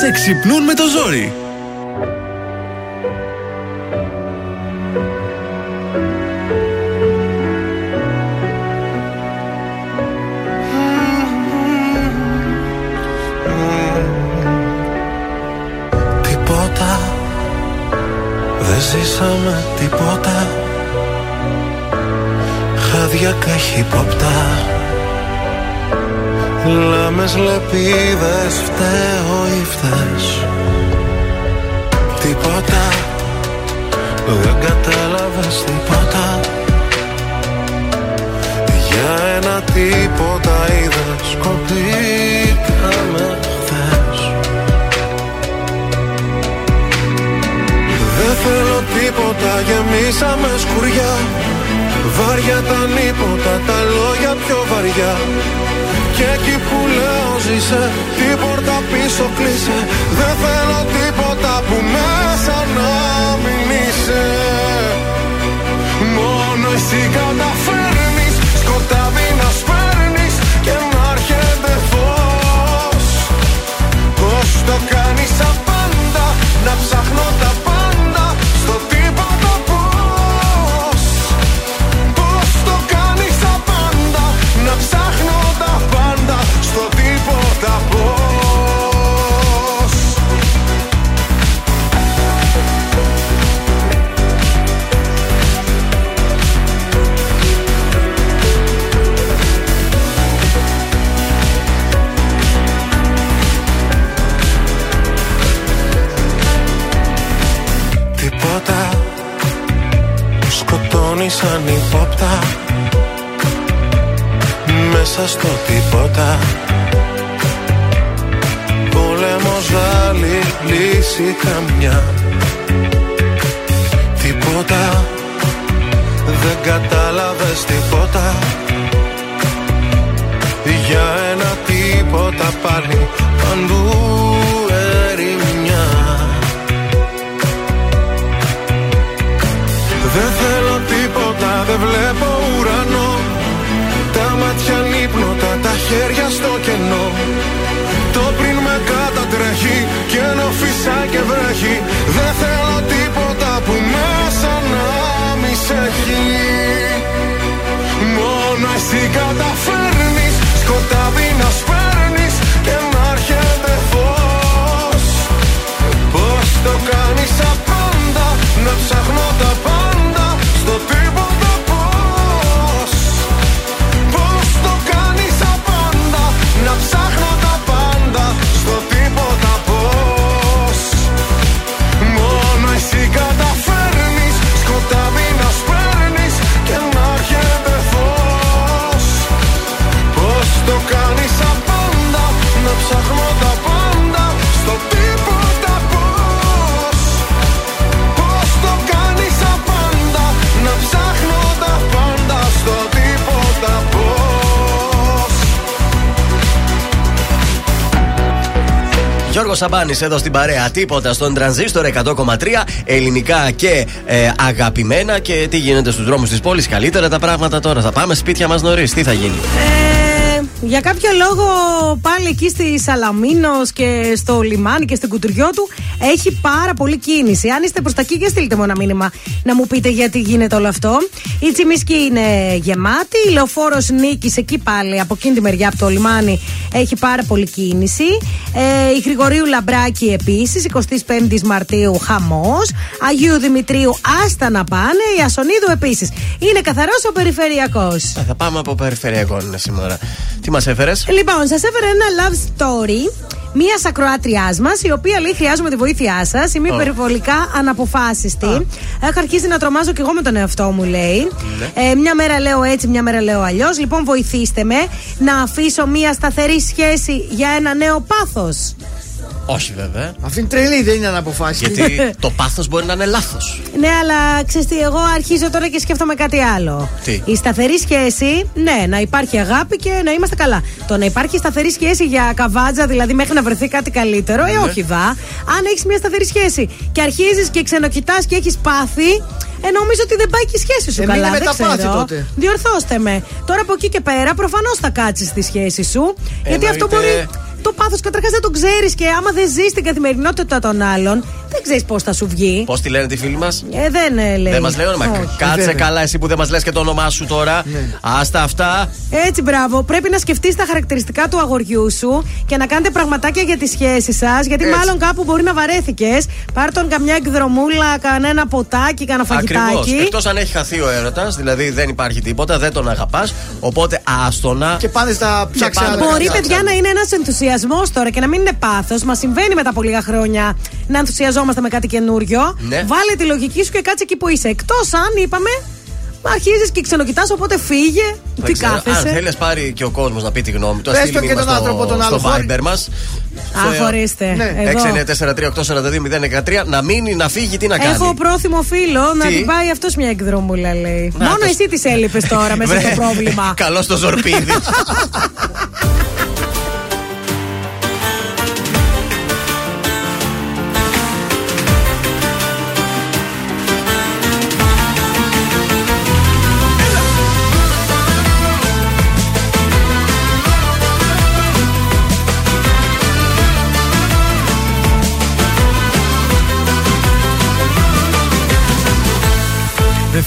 Σε ξυπνούν με το ζόρι. Τίποτα Δεν ζήσαμε τίποτα Χάδια καχύποπτα Λάμες λεπίδες φταίω ή φταίς. Τίποτα Δεν κατάλαβες τίποτα. Για ένα τίποτα είδες Κοπήκαμε χθες. Δεν θέλω τίποτα, γεμίσαμε σκουριά. Βάρια τα νύποτα, τα λόγια πιο βαριά Και εκεί που λέω ζήσε, την πόρτα πίσω κλείσε. Δεν θέλω τίποτα που μέσα να μην είσαι. Μόνο εσύ καταφέρνεις. Σκοτάδι να σπέρνεις και να έρχεται φως. Πώς το κάνεις απάντα Να ψάχνω σαν υπόπτα. Μέσα στο τίποτα. Πόλεμος άλλη λύση καμιά. Τίποτα. Δεν κατάλαβες τίποτα. Για ένα τίποτα πάλι Παντού ερημιά. Δεν θέλω τίποτα, δεν βλέπω ουρανό. Τα μάτια νύπνοτα, τα χέρια στο κενό. Το πριν με κατατρέχει και ενώ φυσά και βρέχει Δεν θέλω τίποτα που μέσα να μη σε έχει. Μόνο εσύ καταφέρνεις σκοτάδι να σπέρνεις και να έρχεται φως. Πώς το κάνεις απάντα να ψάχνω τα πάντα στο τίποτα Γιώργος Σαμπάνης εδώ στην παρέα. Τίποτα στον τρανζίστορ 100,3 ελληνικά και ε, αγαπημένα. Και τι γίνεται στους δρόμους της πόλης. Καλύτερα τα πράγματα τώρα. Θα πάμε σπίτια μας νωρίς. Τι θα γίνει; Ε, για κάποιο λόγο πάλι εκεί στη Σαλαμίνος και στο λιμάνι και στην κουτουριό του έχει πάρα πολύ κίνηση. Αν είστε προς τα εκεί, και στείλτε μου ένα μήνυμα να μου πείτε γιατί γίνεται όλο αυτό. Η Τσιμισκή είναι γεμάτη. Η λεωφόρος Νίκη εκεί πάλι από εκείνη τη μεριά από το λιμάνι έχει πάρα πολύ κίνηση. Ε, η Γρηγορίου Λαμπράκη επίσης, 25η Μαρτίου χαμός. Αγίου Δημητρίου άστα να πάνε. Η Ασονίδου επίσης. Είναι καθαρός ο περιφερειακός. Ε, θα πάμε από περιφερειακό είναι σήμερα. Τι μας έφερες; Λοιπόν, σας έφερα ένα love story μίας ακροάτριάς μας, η οποία λέει: Χρειάζομαι τη βοήθειά σας. Είμαι Oh. υπερβολικά αναποφάσιστη. Έχω αρχίσει να τρομάζω κι εγώ με τον εαυτό μου, λέει. Ναι. Ε, μια μέρα λέω έτσι, μια μέρα λέω αλλιώς. Λοιπόν, βοηθήστε με να αφήσω μία σταθερή σχέση για ένα νέο πάθος. Όχι βέβαια. Αυτή είναι τρελή, δεν είναι αναποφάσιστη. Γιατί το πάθος μπορεί να είναι λάθος. Ναι, αλλά ξέρεις τι, εγώ αρχίζω τώρα και σκέφτομαι κάτι άλλο. Τι; Η σταθερή σχέση, ναι, να υπάρχει αγάπη και να είμαστε καλά. Το να υπάρχει σταθερή σχέση για καβάτζα, δηλαδή μέχρι να βρεθεί κάτι καλύτερο, ε, Ναι. όχι δα. Αν έχεις μια σταθερή σχέση και αρχίζεις και ξενοκοιτάς και έχεις πάθει, ε, νομίζω ότι δεν πάει και η σχέση σου Ε, καλά. μείνε με δεν τα πάθη ξέρω. τότε. Διορθώστε με. Τώρα από εκεί και πέρα, προφανώς θα κάτσεις στη σχέση σου. Γιατί αυτό Εννοείται. μπορεί. Το πάθος καταρχάς δεν το ξέρεις και άμα δεν ζεις την καθημερινότητα των άλλων, δεν ξέρεις πώς θα σου βγει. Πώς τη λένε τη φίλη μας; Ε, δεν ε, λέει. Δεν μας λέει όνομα. Όχι. Κάτσε βέβαια. καλά, εσύ που δεν μας λες και το όνομά σου τώρα. Άστα αυτά. Έτσι, μπράβο. Πρέπει να σκεφτείς τα χαρακτηριστικά του αγοριού σου και να κάνετε πραγματάκια για τη σχέση σας. Γιατί Έτσι. μάλλον κάπου μπορεί να βαρέθηκες. Πάρ τον καμιά εκδρομούλα, κανένα ποτάκι, κανένα Ακριβώς. φαγητάκι. Εκτός αν έχει χαθεί ο έρωτας, δηλαδή δεν υπάρχει τίποτα, δεν τον αγαπάς. Οπότε άστονα. Και πάνε στα ψάξα. πάμε. άλλα Μπορεί, κάτι. παιδιά, να είναι ένας ενθουσιασμός τώρα και να μην είναι πάθος. Μας συμβαίνει μετά από λίγα χρόνια να ενθουσιαζόμαστε με κάτι καινούριο. Ναι. Βάλε τη λογική σου και κάτσε εκεί που είσαι. Εκτός αν είπαμε, αρχίζεις και ξενοκοιτάς, οπότε φύγε. Δεν Τι ξέρω. Αν κάθεσαι. θέλει να πάρει και ο κόσμος να πει τη γνώμη του, Πες ας το στείλει και μήνυμα τον στο- άνθρωπο τον άλλο, Στο χωρί- Viber μας. Α, χωρίστε. Ναι. Εδώ. 694-842-013 να μείνει, να φύγει, τι να κάνει. Έχω πρόθυμο φίλο να Τι; την πάει αυτός μια εκδρομούλα, λέει. Να, Μόνο το- εσύ τη έλειπες τώρα μέσα στο πρόβλημα. Καλός στο ζορπίδι.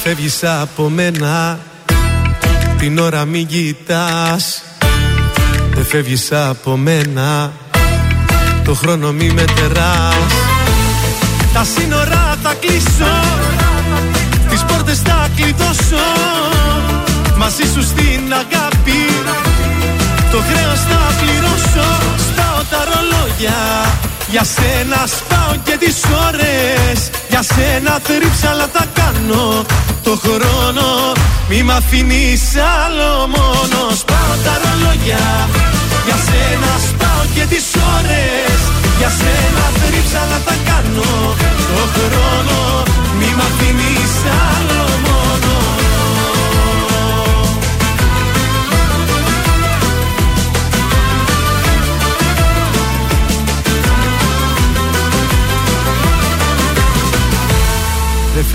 φεύγεις από μένα. Την ώρα μην κοιτάς. Δεν φεύγεις από μένα. Το χρόνο μη μετεράς Τα σύνορα θα κλείσω. Τις πόρτες θα κλειδώσω. Μαζί σου στην αγάπη. Το χρέος θα πληρώσω. Σπάω τα ρολόγια Για σένα σπάω και τις ώρες. Για σένα θρύψαλα θα κάνω. Το χρόνο Μη μ' αφήνεις άλλο μόνο. Σπάω τα ρολόγια. Για σένα σπάω και τις ώρες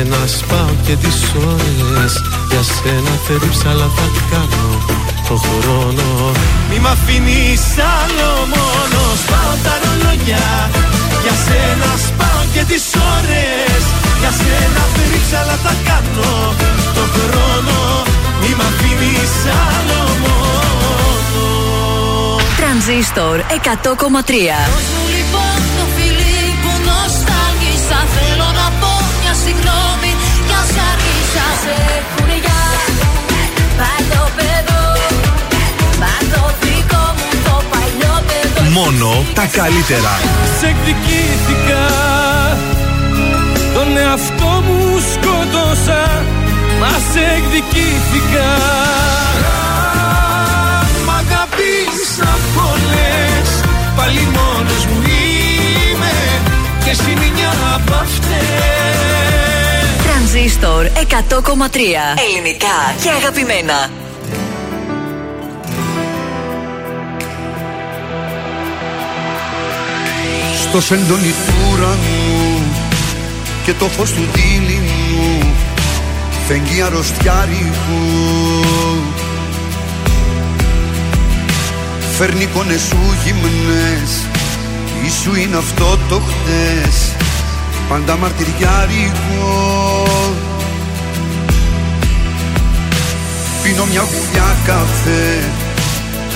σένα σπάω και τις ώρες. Για σένα θερύψα αλλά θα κάνω το χρόνο. Μη μ' αφήνεις άλλο μόνο. Σπάω τα ρολόγια. Για σένα σπάω και τις ώρες. Για σένα θερύψα αλλά θα κάνω το χρόνο. Μη μ' αφήνεις άλλο μόνο. Τρανζίστορ 100,3 Δώσ' μου λοιπόν το Μόνο τα καλύτερα. Σε εκδικήθηκα. Τον εαυτό μου σκότωσα. Μα σε εκδικήθηκα. Μ' αγαπήσα πολλές Πάλι μόνος μου είμαι. Και εσύ μια από αυτές Τρανζίστορ 100,3 Ελληνικά και αγαπημένα. Στο σεντόνι του ουρανού και το φως του δίλη μου φεγγεί αρρωστιάρικου. Φέρνει εικόνες σου γυμνές Ήσου είναι αυτό το χτες Πάντα μαρτυριάρικο Πίνω μια γουλιά καφέ.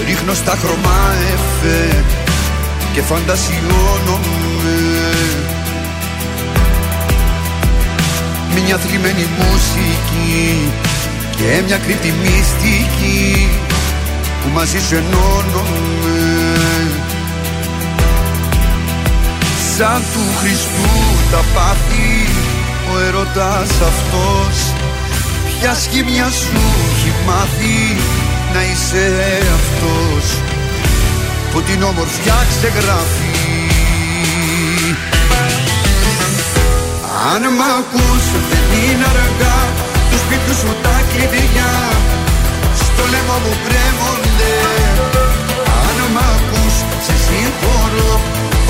Ρίχνω στα χρώμα εφέ Και φαντασιώνομαι. Μια θλιμμένη μουσική Και μια κρύπτη μυστική Που μαζί σου ενώνομαι Σαν του Χριστού τα πάθη Ο ερωτάς αυτός Ποια σχήμια σου έχει μάθει Να είσαι αυτός Που την όμορφιά ξεγράφει. Αν μ' ακούς δεν είναι αργά Τους σπίτου σου τα κλειδιά. Στο λαιμό μου κρέμονται. Αν μ' ακούς σε συγχωρώ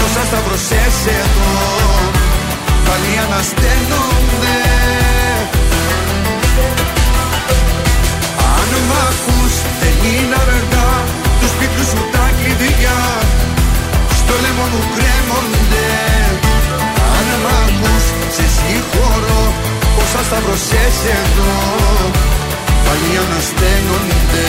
Όσα σταυρωσές εδώ. Πάλι ανασταίνονται μ' ακούς δεν είναι αργά Τους σπίτου σου τα κλειδιά. Στο λαιμό μου κρέμονται. Αν μ' ακούς σε συγχωρώ. Όσα σταυρωσές εδώ Πάλι ανασταίνονται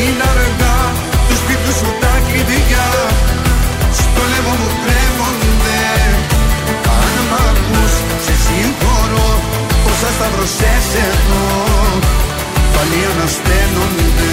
είναι αργά Τους σπίτους σου τα κλειδιά. Στο λαιμό μου κρέμονται Αν μ' ακούς σε συγχωρώ Όσα σταυρωσές εδώ Πάλι ανασταίνονται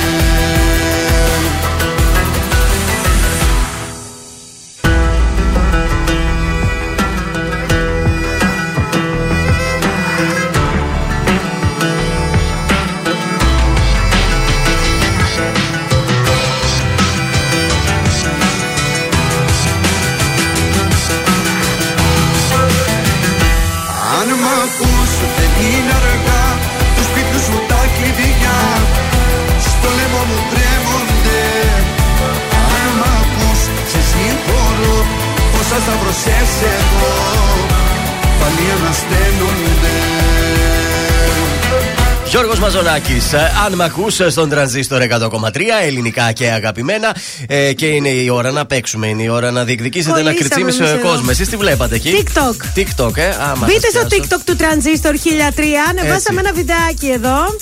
σταυρωσές εγώ Πάλι ανασταίνονται Γιώργος Μαζονάκης, ε, αν με στον τρανζίστορ 100,3 ελληνικά και αγαπημένα, ε, και είναι η ώρα να παίξουμε, είναι η ώρα να διεκδικήσετε ένα κριτσίμι ο κόσμο. Εσείς τι βλέπατε εκεί; TikTok. TikTok, ε, άμα Μπείτε στο TikTok του τρανζίστορ 1003, ανεβάσαμε ένα βιντεάκι εδώ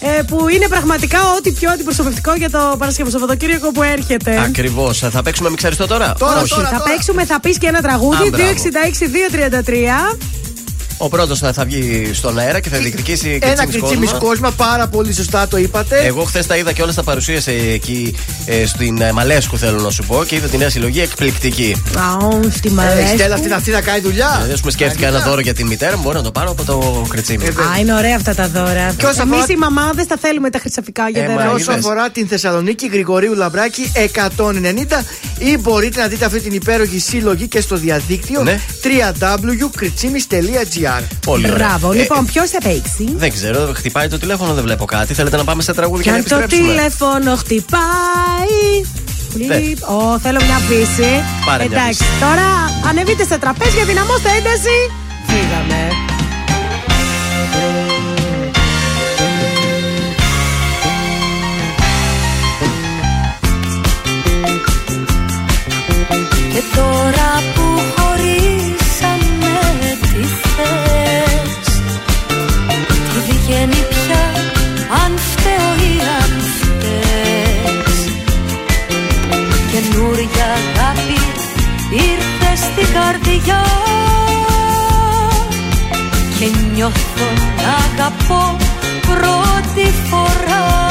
ε, που είναι πραγματικά ό,τι πιο αντιπροσωπευτικό για το Παρασκευό Σαββατοκύριακο που έρχεται. Ακριβώς. Θα παίξουμε μιξαριστό τώρα; Όχι, θα παίξουμε, θα πεις και ένα τραγούδι. Α, μπράβο. 266-233. Ο πρώτος θα, θα βγει στον αέρα και θα διεκδικήσει Ένα κριτσίμι κριτσίμι κόσμο. κόσμα, πάρα πολύ σωστά το είπατε. Εγώ χθες τα είδα και όλα τα παρουσίασε εκεί ε, στην ε, Μαλέσκου, θέλω να σου πω, και είδα τη νέα συλλογή εκπληκτική. Αου, στη Ε, Μαλέσκου. Στέλλα αυτή, αυτή να κάνει δουλειά. Δηλαδή, ας πούμε, σκέφτηκα ένα δώρο για τη μητέρα μου, μπορώ να το πάρω από το κριτσίμι. Ε, Α, είναι ωραία αυτά τα δώρα. Και όσον Εμείς αφορά- οι μαμάδες τα θέλουμε τα χρυσαφικά για Ε, δώρα. μα Όσο είδες. αφορά την Θεσσαλονίκη, Γρηγορίου Λαμπράκη 190 ή μπορείτε να δείτε αυτή την υπέροχη σύλλογη και στο διαδίκτυο Ναι. www.kritsimis.gr Πολύ ωραία. Μπράβο, Ε, λοιπόν, ποιος θα παίξει; Δεν ξέρω, χτυπάει το τηλέφωνο, δεν βλέπω κάτι. Θέλετε να πάμε σε τραγούδι Και και να αν το επιστρέψουμε; τηλέφωνο χτυπάει. Φλιπ. Ω, θέλω μια πίση. Πάρε μια Εντάξει, πίση. τώρα ανεβείτε σε τραπέζια, δυναμώστε ένταση. Φύγαμε. Καρδιά. Και νιώθω να αγαπώ πρώτη φορά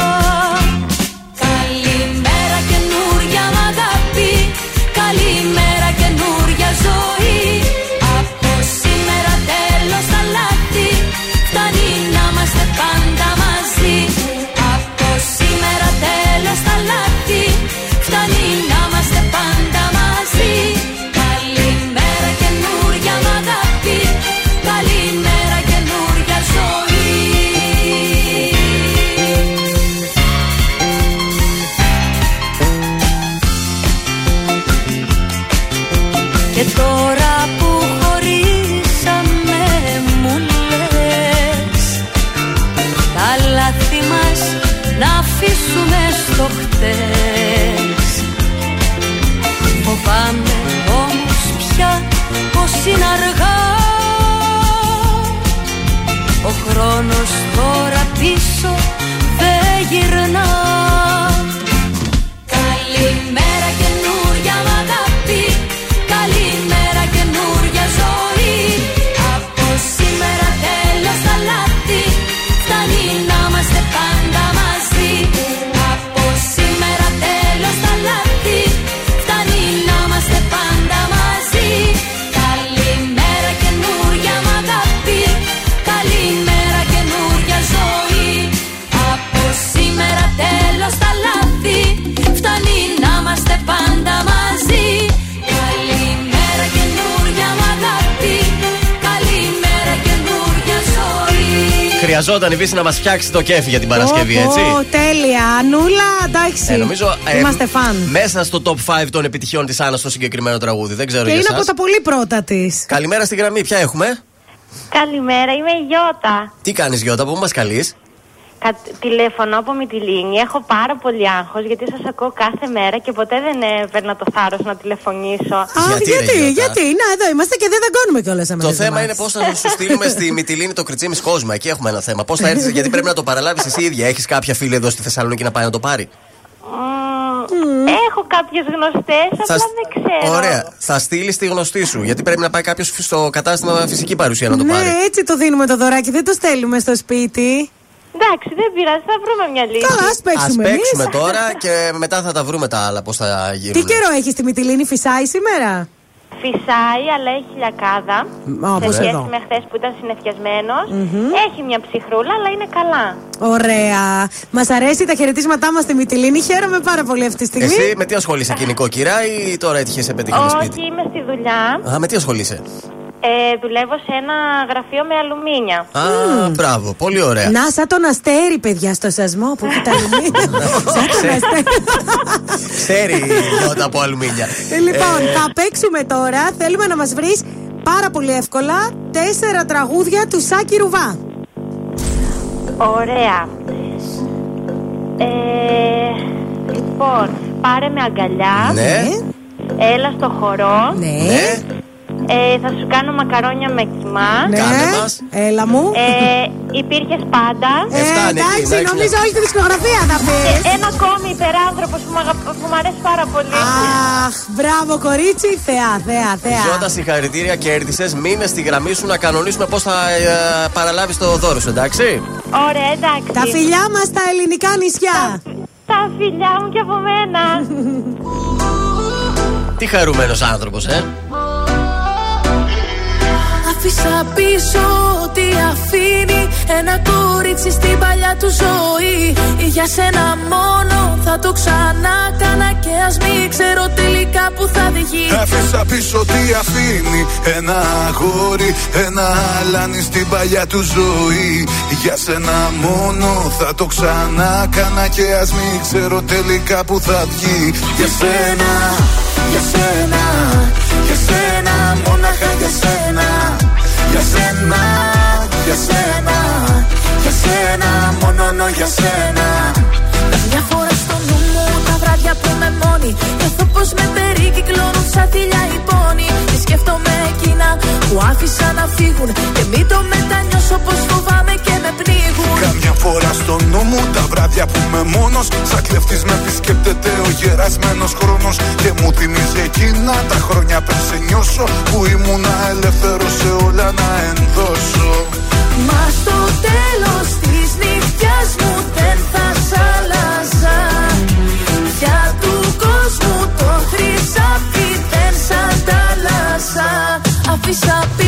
Ο Χρειαζόταν η Βύση να μας φτιάξει το κέφι για την Παρασκευή, Ω, έτσι; ω, τέλεια. Νούλα, εντάξει. Ε, νομίζω, ε, Είμαστε φαν. Μέσα στο top 5 των επιτυχιών της Άννας στο συγκεκριμένο τραγούδι. Δεν ξέρω Και για είναι εσάς. από τα πολύ πρώτα της. Καλημέρα στη γραμμή, ποια έχουμε; Καλημέρα, είμαι η Γιώτα. Τι κάνεις, Γιώτα, που μας καλείς; Κα... Τηλεφωνώ από Μυτιλίνη. Έχω πάρα πολύ άγχος γιατί σας ακούω κάθε μέρα και ποτέ δεν έπαιρνα το θάρρος να τηλεφωνήσω. Α, Γιατί, γιατί, ρε, γιατί, Γιώτα; Να, εδώ είμαστε και δεν δαγκώνουμε κιόλας εμένα. Το θέμα είναι πώς θα σου στείλουμε στη Μυτιλίνη το κριτσίμι κόσμα. Εκεί έχουμε ένα θέμα. Πώς θα έρθεις, γιατί πρέπει να το παραλάβεις εσύ ίδια; Έχεις κάποια φίλη εδώ στη Θεσσαλονίκη να πάει να το πάρει; Μμμ, Έχω κάποιες γνωστές, απλά Θα- δεν ξέρω. Ωραία. Θα στείλεις τη γνωστή σου. Γιατί πρέπει να πάει κάποιος στο κατάστημα φυσική παρουσία να το πάρει. Ναι, έτσι το δίνουμε το δωράκι, δεν το στέλνουμε στο σπίτι. Εντάξει, δεν πειράζει, θα βρούμε μια λύση. Καλά, ας Α παίξουμε παίξουμε εμείς. τώρα και μετά θα τα βρούμε τα άλλα πώς θα γίνουν. Τι καιρό έχεις στη Μυτιλίνη, φυσάει σήμερα; Φυσάει, αλλά έχει λιακάδα. Α, όπως σε σχέση εδώ. με χθες που ήταν συνεφιασμένος. Έχει μια ψυχρούλα, αλλά είναι καλά. Ωραία. Μας αρέσει τα χαιρετίσματά μας στη Μυτιλίνη. Χαίρομαι πάρα πολύ αυτή τη στιγμή. Εσύ με τι ασχολείσαι, κοινικόκυρα ή τώρα έτυχε σε πετύχει Όχι, σπίτι; είμαι στη δουλειά. Α, με τι ασχολείσαι; Ε, δουλεύω σε ένα γραφείο με αλουμίνια. Α, μπράβο, πολύ ωραία. Να, σαν τον αστέρι, παιδιά, στο σασμό που έχει τα αλουμίνια. σαν τον αστέρι. Ξέρει η Γιώτα από αλουμίνια. Ε, λοιπόν, θα παίξουμε τώρα. Θέλουμε να μας βρεις πάρα πολύ εύκολα τέσσερα τραγούδια του Σάκη Ρουβά. Ωραία. Ε, λοιπόν, πάρε με αγκαλιά. Ναι. Έλα στο χορό. Ναι. Ε, θα σου κάνω μακαρόνια με κοιμά. Ναι. Έλα μου. Ε, Υπήρχε πάντα. Ε, εντάξει, νομίζω όλη τη δισκογραφία θα πεις. Ε, ένα ακόμη υπεράνθρωπος που, μ' αγα- που μου αρέσει πάρα πολύ. Αχ, μπράβο κορίτσι, θεά, θεά, θεά. Ζώτα, συγχαρητήρια, κέρδισες. Μείνες στη γραμμή σου να κανονίσουμε πώς θα ε, παραλάβεις το δώρο σου, εντάξει. Ωραία, εντάξει. Τα φιλιά μας στα ελληνικά νησιά. Τα φιλιά μου και από μένα. Τι χαρούμενος άνθρωπος, ε. Άφησα πίσω ό,τι αφήνει Ένα κορίτσι στην παλιά του ζωή. Για σένα μόνο θα το ξανά κάνα Και ας μην ξέρω τελικά που θα βγει Άφησα πίσω τι αφήνει Ένα αγόρι, ένα αλάνι στην παλιά του ζωή. Για σένα μόνο θα το ξανά κάνα Και ας μην ξέρω τελικά που θα βγει. Για σένα, για σένα, Για σένα, για σένα, για σένα Μόνο για σένα. Μια φορά στο νου μου τα βράδια που είμαι μόνη Νιώθω πως με περικυκλώνουν σαν θηλιά οι πόνοι. Και σκέφτομαι εκείνα που άφησα να φύγουν. Και μην το μετανιώσω πως φοβάμαι και με πνίγουν. Καμιά φορά στο νου μου τα βράδια που είμαι μόνος. Σαν κλεφτής με επισκέπτεται ο γερασμένος χρόνος. Και μου θυμίζει εκείνα τα χρόνια πριν σε νιώσω Που ήμουνα ελεύθερος σε όλα να ενδώσω. Μα στο τέλος Αφήσα πίσω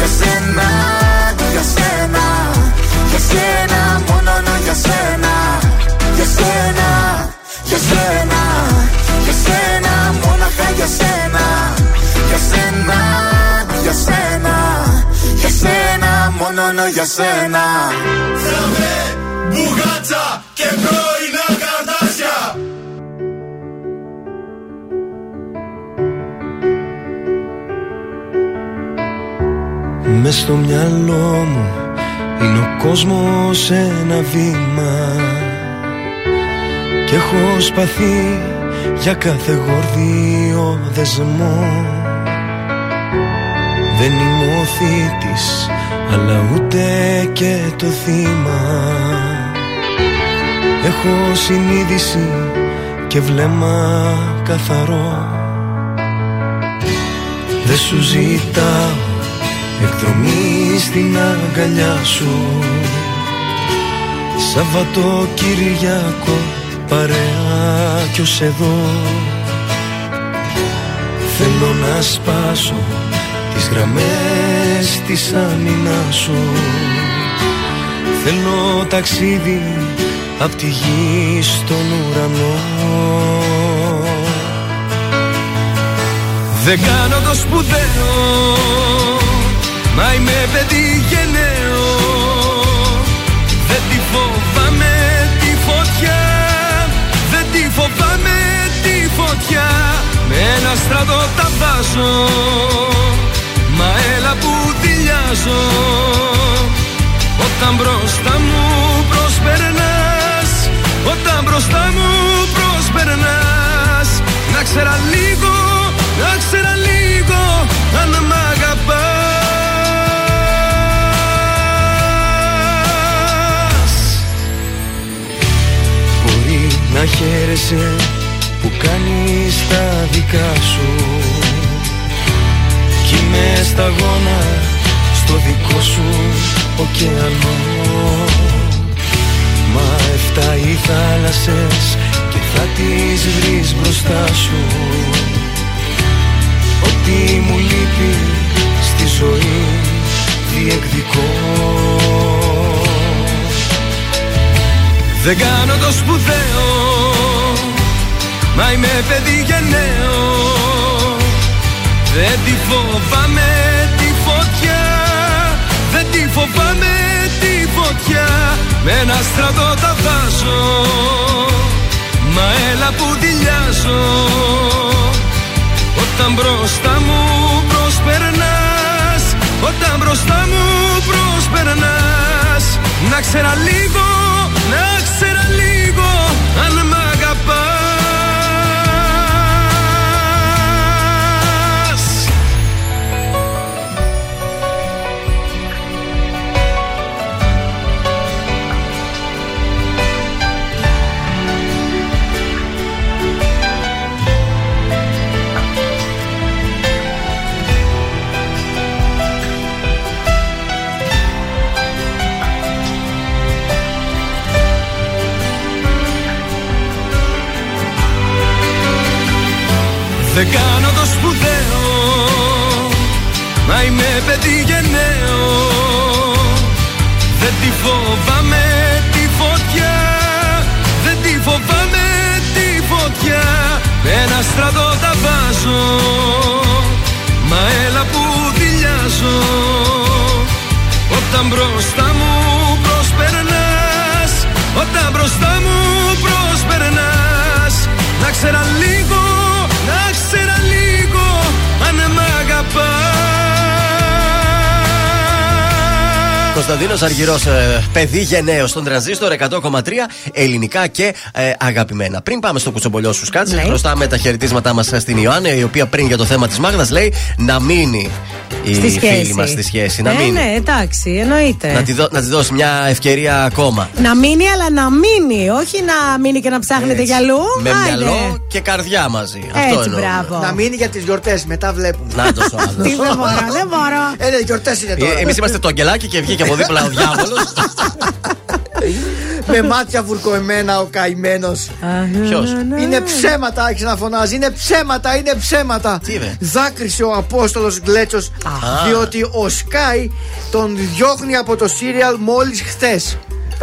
Για σένα, για σένα, για σένα Μόνο για σένα Για σένα, για σένα, για σένα Μόναχα για σένα Για σένα, για σένα, για σένα Μόνο για σένα Θέλαμε μπουγάτσα και πρώινα Μες στο μυαλό μου είναι ο κόσμος ένα βήμα. Κι έχω σπαθεί για κάθε γορδίο δεσμό. Δεν είμαι ο θήτης αλλά ούτε και το θύμα. Έχω συνείδηση και βλέμμα καθαρό. Δεν σου ζητάω εκδρομή στην αγκαλιά σου. Σαββατοκύριακο παρέα κι ως εδώ. Θέλω να σπάσω τις γραμμές της άμυνας σου. Θέλω ταξίδι απ' τη γη στον ουρανό. Δεν κάνω το σπουδαίο Μα είμαι παιδί γενναίο. Δεν τη φοβάμαι τη φωτιά. Δεν τη φοβάμαι τη φωτιά. Με ένα στρατό τα βάζω. Μα έλα που δηλιάζω Όταν μπροστά μου προσπερνάς Όταν μπροστά μου προσπερνάς Να ξέρα λίγο, να ξέρα λίγο Αν μ' να χαίρεσαι που κάνεις τα δικά σου. Κι είμαι σταγόνα στο δικό σου ωκεανό. Μα εφτά οι θάλασσες και θα τις βρεις μπροστά σου. Ό,τι μου λείπει στη ζωή διεκδικώ Δεν κάνω το σπουδαίο Μα είμαι παιδί γενναίο Δεν τη φοβάμαι τη φωτιά Δεν τη φοβάμαι τη φωτιά. Με ένα στρατό τα βάζω Μα έλα που δηλιάζω Όταν μπροστά μου προσπερνάς Όταν μπροστά μου προσπερνάς Να ξέρα λίγο, να ξέρα λίγο Αν μ' Δεν κάνω το σπουδαίο Μα είμαι παιδί γενναίο. Δεν τη φοβάμαι τη φωτιά Δεν τη φοβάμαι τη φωτιά. Με ένα στρατό τα βάζω Μα έλα που δηλιάζω Όταν μπροστά μου προσπερνάς Όταν μπροστά μου προσπερνάς Να ξέρα λίγο, να ξέρα Κωνσταντίνος Αργυρός, παιδί γενναίος στον τρανζίστορ 100,3 ελληνικά και ε, αγαπημένα. Πριν πάμε στο κουτσομπολιό σου σκάτσε, Ναι. χρωστάμε τα χαιρετίσματά μας στην Ιωάννη, η οποία πριν για το θέμα της Μάγδας λέει να μείνει η Στη σχέση. φίλη μας στη σχέση. Να ε, μείνει. ναι, εντάξει, εννοείται. Να τη, δω- να της δώσει μια ευκαιρία ακόμα. Να μείνει, αλλά να μείνει. Όχι να μείνει και να ψάχνετε Έτσι. για αλλού. Με Άιντε. μυαλό και καρδιά μαζί. Αυτό Έτσι, εννοώ. μπράβο. Να μείνει για τις γιορτές, μετά βλέπουμε. Να το άλλο. Τι δεν μπορώ, δεν μπορώ. Ε, ναι, γιορτές είναι τώρα. Εμείς είμαστε το αγγελάκι και βγήκε από δίπλα ο διάβολος. Με μάτια βουρκωμένα ο καημένος. Ποιος; Είναι ψέματα, άρχισε να φωνάζει. Είναι ψέματα, είναι ψέματα. Τι είπε; Δάκρυσε ο Απόστολος Γκλέτσος, διότι ο Σκάι τον διώχνει από το σύριαλ μόλις χθες.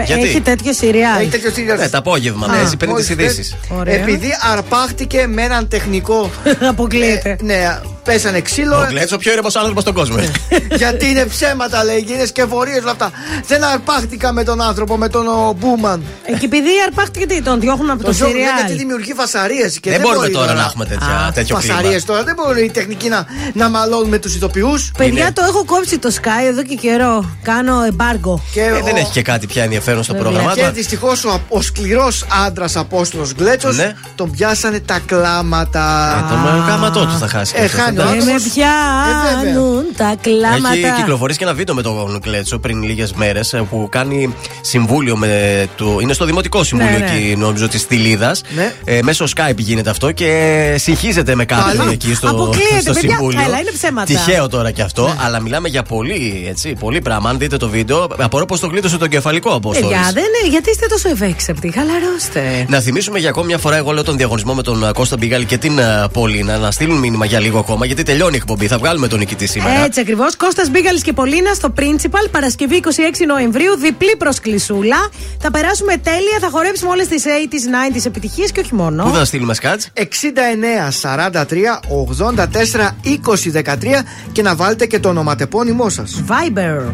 Γιατί; Έχει τέτοιο σειριάλ. Έχει τέτοιο σύριαλ. Ναι, το απόγευμα Α, παίζει, παίρνει Μόλις τι χθες, ειδήσει. Ωραία. Επειδή αρπάχτηκε με έναν τεχνικό. Αποκλείεται. Ε, ναι, πέσανε ξύλο. Ο Γκλέτσο πιο ήρεμος άνθρωπος στον κόσμο. γιατί είναι ψέματα, λέει, και είναι σκευωρίες όλα αυτά. Δεν αρπάχτηκα με τον άνθρωπο, με τον ο Μπούμαν. Ε, Και επειδή αρπάχτηκε τι, τον διώχνουν από το Το ζώο λέει γιατί σειριάλ. δημιουργεί φασαρίες. Δεν μπορούμε τώρα να έχουμε τέτοια- τέτοιο κλίμα. Φασαρίες τώρα. Δεν μπορούν οι τεχνικοί να, να μαλώνουν με τους ηθοποιούς. Παιδιά, το έχω κόψει το Sky εδώ και καιρό. Κάνω εμπάργκο. Και Ε, ο- δεν έχει και κάτι πια ενδιαφέρον στο Βέβαια. πρόγραμμα Και του. δυστυχώς ο, ο σκληρός άντρας Απόστολος Γκλέτσος Ναι. τον πιάσανε τα κλάματα. Ε, Τον γάματό του θα χάσει. Ε, και αυτός, χάνει ο εντάξει. Και με άνθρωπος. πιάνουν τα Έχει κλάματα. κυκλοφορήσει και ένα βίντεο με τον Κλέτσο πριν λίγες μέρες που κάνει συμβούλιο με το. Είναι στο Δημοτικό Συμβούλιο Ναι, ναι. εκεί, νομίζω, της Τιλίδα. Ναι. Ε, μέσω Skype γίνεται αυτό και συγχύζεται με κάποιον Πάλι. εκεί στο, Αποκλείεται, στο παιδιά. Συμβούλιο. Έλα, είναι ψέματα. Τυχαίο τώρα και αυτό, αλλά μιλάμε για πολύ, έτσι, πολύ πράγμα. Αν δείτε το βίντεο, απορώ πω το γλίτωσε τον κεφαλικό απόστολο. Παιδιά, δεν είναι, γιατί είστε τόσο ευέξεπτοι. Χαλαρώστε. Να θυμίσουμε για ακόμη μια φορά, εγώ λέω τον διαγωνισμό με τον ε, Κώστα Μπιγάλη και την ε, Πολίνα να στείλουν μήνυμα για λίγο ακόμα, γιατί τελειώνει η εκπομπή. Θα βγάλουμε τον νικητή σήμερα. Έτσι ακριβώς. Κώστας Μπίγαλης και Πολίνα στο Principal, Παρασκευή 26 Νοεμβρίου, διπλή προσκλησούλα. Θα περάσουμε τέλεια, θα χορέψουμε όλες τις 80s, 90s επιτυχίες και όχι μόνο. Πού θα στείλουμε σκάτ. 69 43 84 20 13 και να βάλετε και το ονοματεπώνυμό σας. Viber.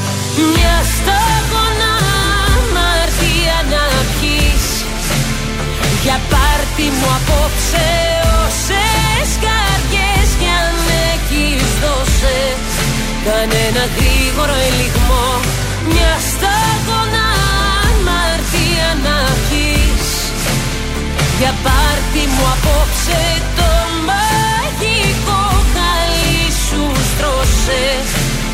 Μια σταγόνα αμαρτία να πιείς Για πάρτι μου απόψε όσες καρδιές κι αν έχεις δώσε Κανένα γρήγορο ελιγμό. Μια σταγόνα αμαρτία να πιείς για πάρτι μου απόψε το μαγικό χαλί σου στρώσε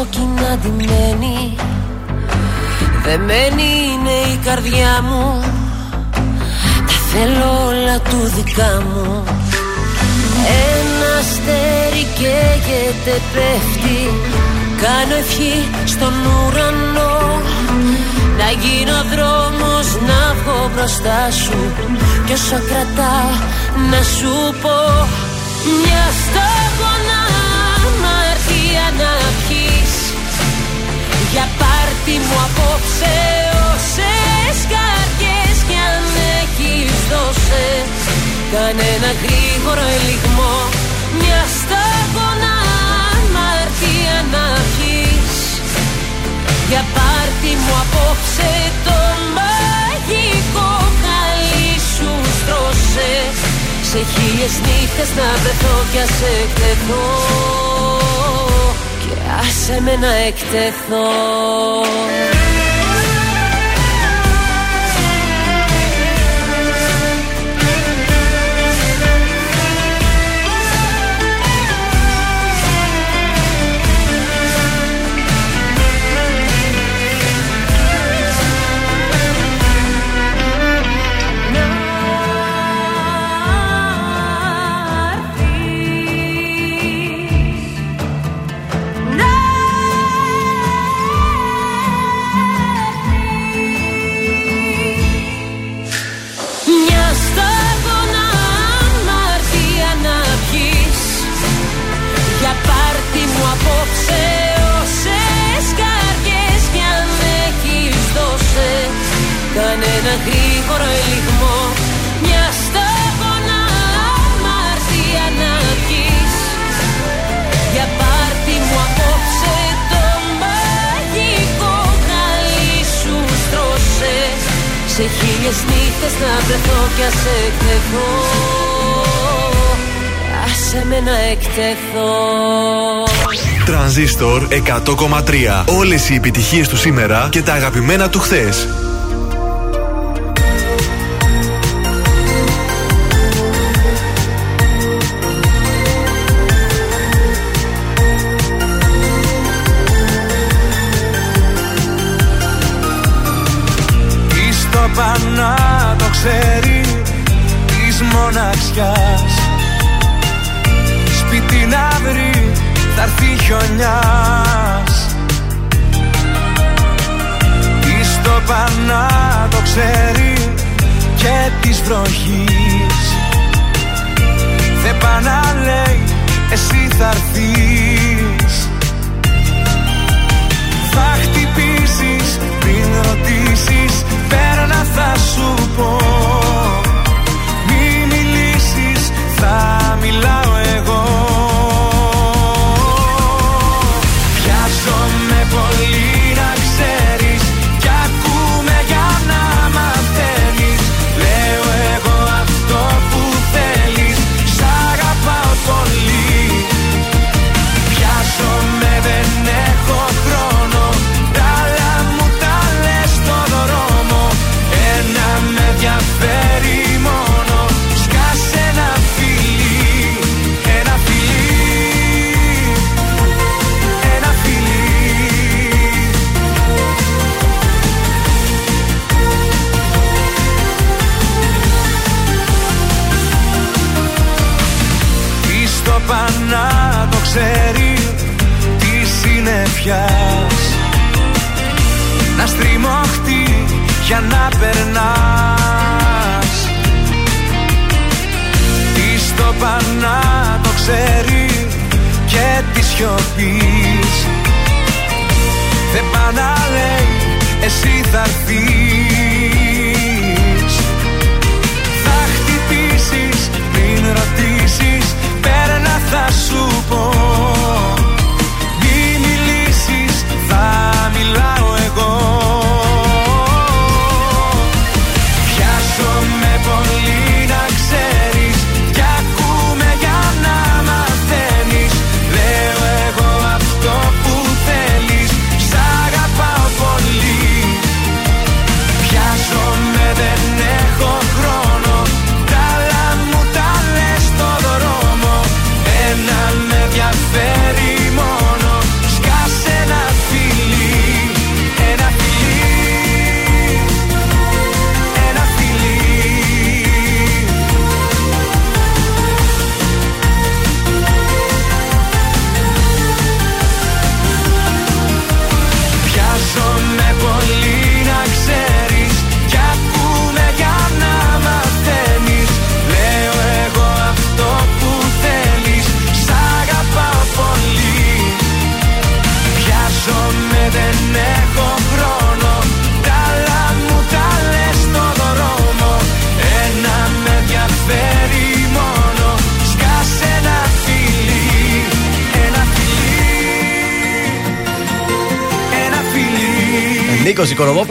κόκκινα ντυμένη. Δεμένη είναι η καρδιά μου. Τα θέλω όλα του δικά μου. Ένα αστέρι καίγεται πέφτει. Κάνω ευχή στον ουρανό. Να γίνω δρόμος να βγω μπροστά σου. Κι όσο κρατάω να σου πω. Μια σταγόνα πάρτι μου απόψε όσες καρδιές κι αν έχεις δώσε. Κανένα γρήγορο ελιγμό Μια σταγόνα αμαρτία να πιείς Για πάρτι μου απόψε το μαγικό χαλί σου στρώσε. Σε χίλιες νύχτες να βρεθώ κι ας εκτεθώ Και άσε με να εκτεθώ γρήγορο ελιγμό. Μια σταγόνα αμαρτία να πιείς Για πάρτι μου απόψε το μαγικό χαλί σου στρώσε. Σε χίλιες νύχτες να βρεθώ κι ας εκτεθώ. Άσε με να εκτεθώ. Τρανζίστορ 100,3. Όλες οι επιτυχίες του σήμερα και τα αγαπημένα του χθες. ξέρει της μοναξιάς Σπίτι να βρει θα έρθει χιονιάς Της το πανά το ξέρει και της βροχής. Δεν πά να λέει εσύ θα έρθεις. Θα χτυπήσεις πριν ρωτήσεις Παίρνα θα σου πω. Μη μιλήσεις θα μιλάω εγώ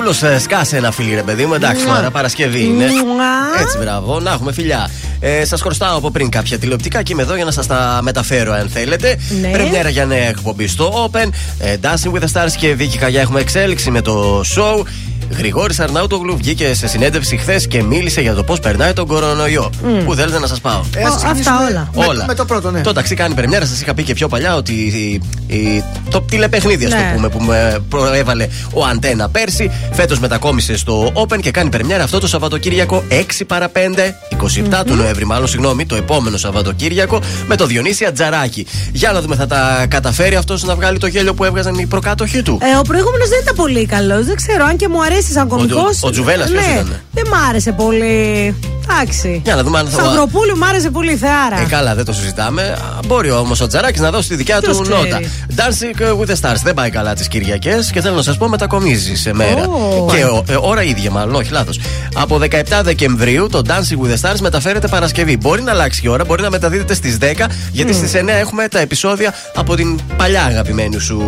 Οικονομόπουλο, σκάσε ένα φιλί, ρε παιδί μου. Εντάξει, Μουα. τώρα Παρασκευή είναι. Μουα. Έτσι, μπράβο, να έχουμε φιλιά. Ε, σας χρωστάω από πριν κάποια τηλεοπτικά και είμαι εδώ για να σας τα μεταφέρω, αν θέλετε. Ναι. Πρεμιέρα για νέα εκπομπή στο Open. Ε, Dancing with the Stars και Βίκυ Καγιά έχουμε εξέλιξη με το show. Γρηγόρης Αρναούτογλου βγήκε σε συνέντευξη χθες και μίλησε για το πώς περνάει τον κορονοϊό. Μμ. Πού θέλετε να σας πάω. Ε, ας Ω, ξεκινήσουμε αυτά όλα. Με, Όλα. με το πρώτο, ναι. Το ταξί κάνει πρεμιέρα, σας είχα πει και πιο παλιά ότι η- η- το τηλεπαιχνίδι, ας Ναι. το πούμε, που με προέβαλε ο Αντένα πέρσι, φέτος μετακόμισε στο Open και κάνει πρεμιέρα αυτό το Σαββατοκύριακο 6 παρα 5, 27 του Νοέμβρη, μάλλον συγγνώμη, το επόμενο Σαββατοκύριακο, με το Διονύση Ατζαράκη. Για να δούμε, θα τα καταφέρει αυτός να βγάλει το γέλιο που έβγαζαν οι προκάτοχοι του. Ε, ο προηγούμενος δεν ήταν πολύ καλός. Δεν ξέρω αν και μου αρέσει σαν κωμικό. ο- ο Τζουβέλλας ποιος ναι, ήτανε; Δεν μ' άρεσε πολύ. Εντάξει. Για να δούμε αν θα Σταυροπούλου μ' άρεσε πολύ η θεάρα. Ε, καλά, δεν το συζητάμε. Α, Μπορεί όμως ο Τζαράκης να δώσει τη δικιά Ποιος του ξέρει. νότα. Dancing with the Stars δεν πάει καλά τις Κυριακές και θέλω να σας πω μετακομίζει σε μέρα. Ω. Και ο- ε, ώρα ίδια, μάλλον, όχι λάθος. Από 17 Δεκεμβρίου το Dancing with the Stars μεταφέρεται Παρασκευή. Μπορεί να αλλάξει η ώρα, μπορεί να μεταδίδεται στις 10, γιατί στις 9 έχουμε τα επεισόδια από την παλιά αγαπημένη σου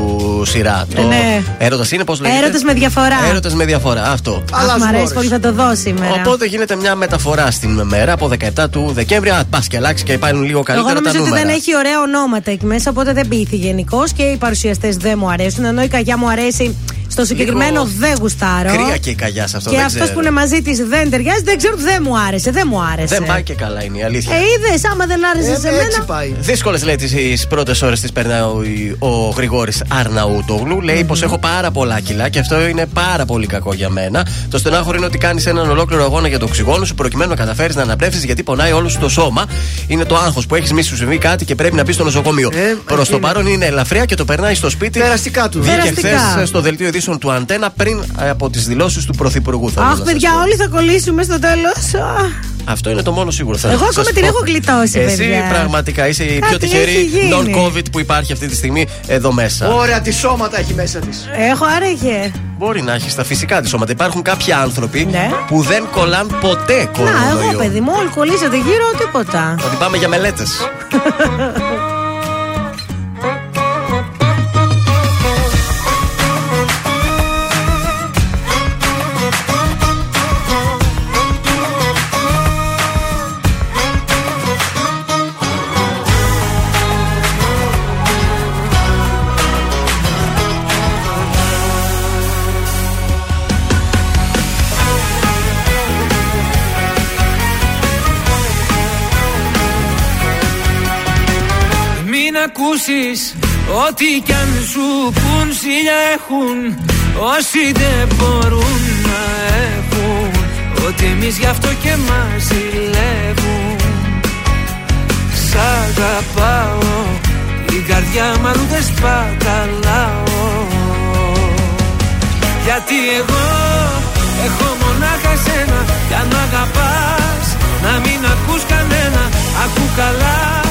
σειρά. το ναι. Έρωτας είναι, πώς λέγεται; Έρωτες με διαφορά. Έρωτε με διαφορά, αυτό. Αχ, μ' αρέσει πολύ, θα το δω σήμερα. Οπότε γίνεται μια μεταφορά στην μέρα από 17 του Δεκέμβρη. Α, πας και αλλάξεις και υπάρχουν λίγο Εγώ καλύτερα τα νομίζω ότι νούμερα. δεν έχει ωραία ονόματα εκεί μέσα, οπότε δεν πείθει γενικώς και οι παρουσιαστές δεν μου αρέσουν. Ενώ η καγιά μου αρέσει, στο συγκεκριμένο δεν γουστάρω. Κρύα και η καγιά σε αυτό και δεν αυτός ξέρω. που είναι μαζί της δεν ταιριάζει, δεν ξέρω, δεν μου άρεσε. Δεν μου άρεσε. Δεν πάει και καλά είναι η αλήθεια. Ε, είδες, άμα δεν άρεσε σε μένα. Δύσκολες λέει τις πρώτες ώρες τη περνάει ο, ο Γρηγόρης Αρναούτογλου. Λέει πως έχω πάρα πολλά κιλά και αυτό είναι πάρα πολύ κακό για μένα. Το στενάχωρο είναι ότι κάνεις έναν ολόκληρο αγώνα για το οξυγόνο σου προκειμένου να καταφέρεις να αναπνεύσεις γιατί πονάει όλο σου το σώμα. Είναι το άγχος που έχεις μη σου συμβεί κάτι και πρέπει να μπεις στο νοσοκομείο. Προς το είναι. παρόν είναι ελαφριά και το περνάει στο σπίτι. Περαστικά του. Βγήκε Περαστικά. χθες στο δελτίο ειδήσεων του Αντένα πριν ε, από τις δηλώσεις του Πρωθυπουργού. θέλω να Αχ, σας παιδιά, πω. όλοι θα κολλήσουμε στο τέλος. Αυτό είναι το μόνο σίγουρο. θέλω Εγώ να ακόμα σας την πω. έχω γλιτώσει, Εσύ παιδιά. πραγματικά είσαι η Κάτι πιο έχει τυχερή γίνει. non-COVID που υπάρχει αυτή τη στιγμή εδώ μέσα. Ωραία, τι σώματα έχει μέσα της. Έχω άραγε. Μπορεί να έχεις τα φυσικά της σώματα. Υπάρχουν κάποιοι άνθρωποι που δεν κολλάν ποτέ Ναι. Να, κορονοϊό. εγώ παιδί μου, όλοι κολλήσατε γύρω, τίποτα. Ότι πάμε για μελέτες. ακούσεις ό,τι κι αν σου πουν Σίλια έχουν όσοι δεν μπορούν να έχουν Ότι εμείς γι' αυτό και μας ζηλεύουν. Σ' αγαπάω η καρδιά μου αλλού δεν σπαταλάω. Γιατί εγώ έχω μονάχα σένα Κι αν μ' αγαπάς να μην ακούς κανένα Ακού καλά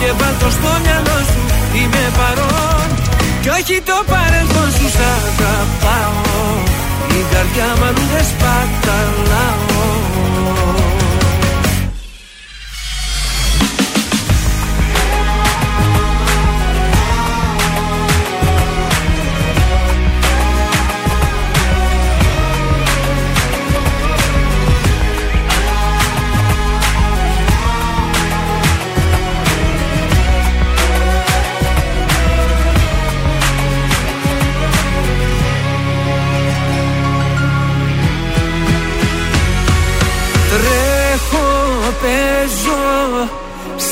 και βάλ' το στο μυαλό σου. Είμαι παρόν κι όχι το παρελθόν σου. Σ' αγαπάω. Η καρδιά μου αλλού δεν σπαταλάω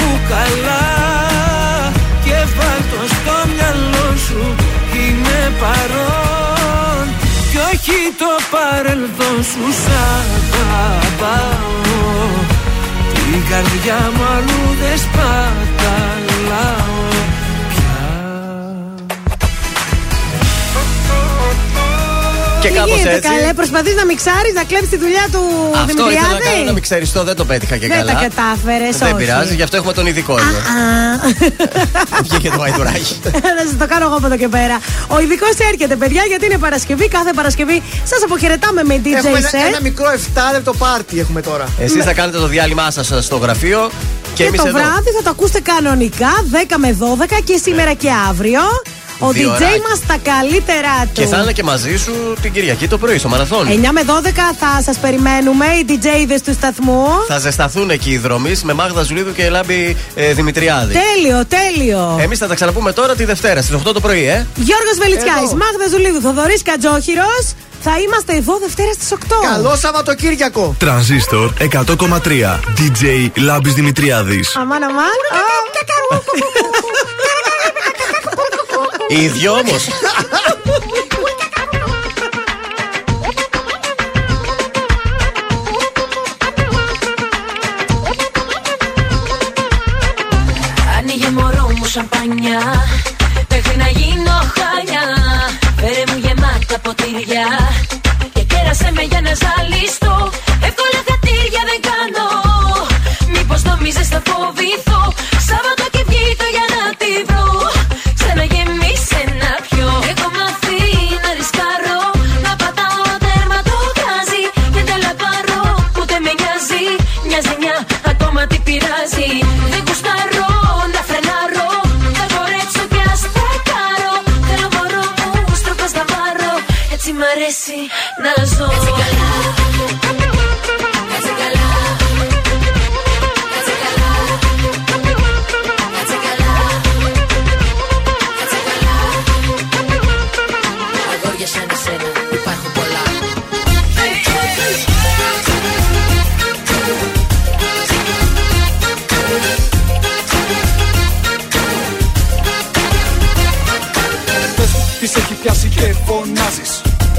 Ακού καλά και βάλ' το στο μυαλό σου Είμαι παρόν. Κι όχι το παρελθόν σου Σ' αγαπάω. Την καρδιά μου αλλού δεν σπαταλάω κάπως γίνεται έτσι. καλέ, προσπαθείς να μιξάρεις, να κλέψεις τη δουλειά του Αυτό ήθελα να κάνω να Δημητριάδη. μην ξέρει το, δεν το πέτυχα και Δεν καλά. τα κατάφερες, Δεν όχι. πειράζει, γι' αυτό έχουμε τον ειδικό εδώ. Βγήκε το αϊδουράκι. Να σας το κάνω εγώ από εδώ και πέρα. Ο ειδικός έρχεται, παιδιά, γιατί είναι Παρασκευή. Κάθε Παρασκευή σας αποχαιρετάμε με DJ Έχουμε ένα, set. ένα μικρό 7 λεπτό πάρτι έχουμε τώρα. Εσείς θα κάνετε το διάλειμμά σας στο γραφείο και, Και εμείς το εδώ. βράδυ θα το ακούσετε κανονικά 10 με 12 και σήμερα και αύριο. Ο Δύο DJ ωράκι. μα τα καλύτερά του. Και θα είναι και μαζί σου την Κυριακή το πρωί στο μαραθώνι. 9 με 12 θα σα περιμένουμε, οι DJs του σταθμού. Θα ζεσταθούν εκεί οι δρομεί με Μάγδα Ζουλίδου και Λάμπη ε, Δημητριάδη. Τέλειο, τέλειο. Εμεί θα τα ξαναπούμε τώρα τη Δευτέρα στι 8 το πρωί, ε. Γιώργος Βελιτσιάης, Εδώ. Μάγδα Ζουλίδου, Θοδωρής Κατζόχυρος. Θα είμαστε εδώ Δευτέρα στις 8. Καλό Σαββατοκύριακο. Τρανζίστορ 100,3 DJ Λάμπης Δημητριάδης Αμάν, αμάν. Οι δυο όμως. Ανοίγε μωρό μου σαμπάνια Μέχρι να γίνω χάλια. Φέρε μου γεμάτα ποτήρια Και κέρασε με για να ζαλιστώ. Εύκολα χατήρια δεν κάνω. Μήπως νομίζεις θα φοβηθώ; Φωνάζει.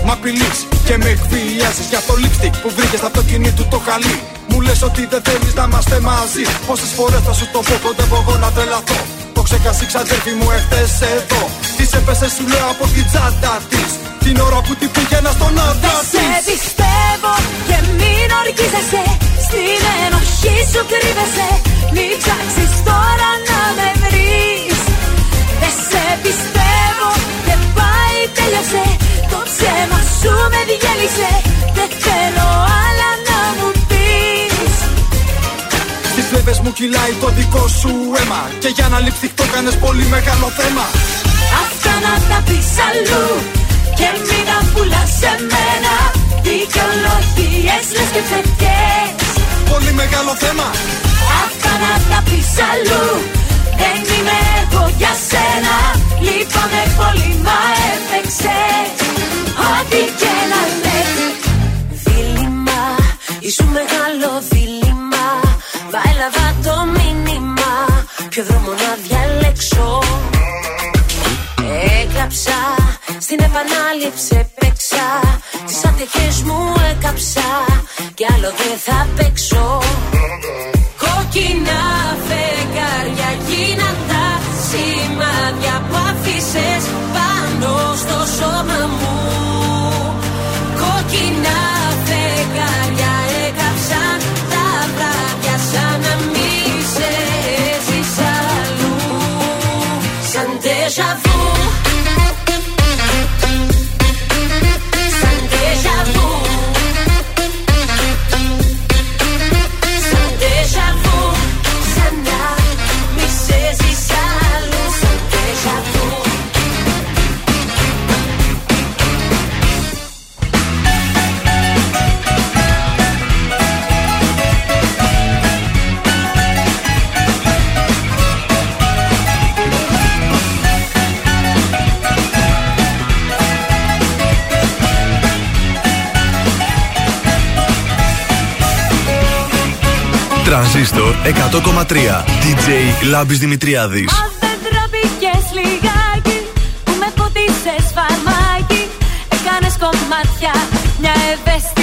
Μ' απειλείς και με εκβιάζεις για το lipstick που βρήκες από το κινή του το χαλί. Μου λες ότι δεν θέλεις να είμαστε μαζί. Πόσες φορές θα σου το πω, κοντεύω εγώ να τρελαθώ. Το ξέχασε η ξαδέρφη μου εχθές εδώ. Τη έπεσε, σου λέω από την τσάντα της. Την ώρα που την πήγαινα στον άντρα Δεν σε της. πιστεύω και μην ορκίζεσαι Στην ενοχή σου κρύβεσαι Μην ψάξεις τώρα να με βρεις Δεν σε πιστεύω και πάει τέλειωσε Το ψέμα σου με διέλυσε Δεν θέλω άλλα να μου πεις Στις πλευρές μου κυλάει το δικό σου αίμα. Και για να λείψει το κάνες πολύ μεγάλο θέμα. Αυτά να τα πεις αλλού Και μην τα πουλάς σε μένα Δικαιολογίες λες και ψευκές Πολύ μεγάλο θέμα. Αυτά να τα πεις αλλού Δεν είμαι εγώ για σένα. Λείπαμε πολύ μα έπαιξες. Ό,τι και να λες Δίλημα, ήσουν μεγάλο δίλημα. Βάιλαβα το μήνυμα. Ποιο δρόμο να διαλέξω. Έκλαψα, στην επανάληψη παίξα Τις άτυχες μου έκαψα. Κι άλλο δεν θα παίξω. Κόκκινα Τρανζίστορ 100,3 DJ Λάμπης Δημητριάδης. Μα δεν τραπήκες λιγάκι Που με ποτίσες φαρμάκι Έκανες κομμάτια Μια ευαίσθητη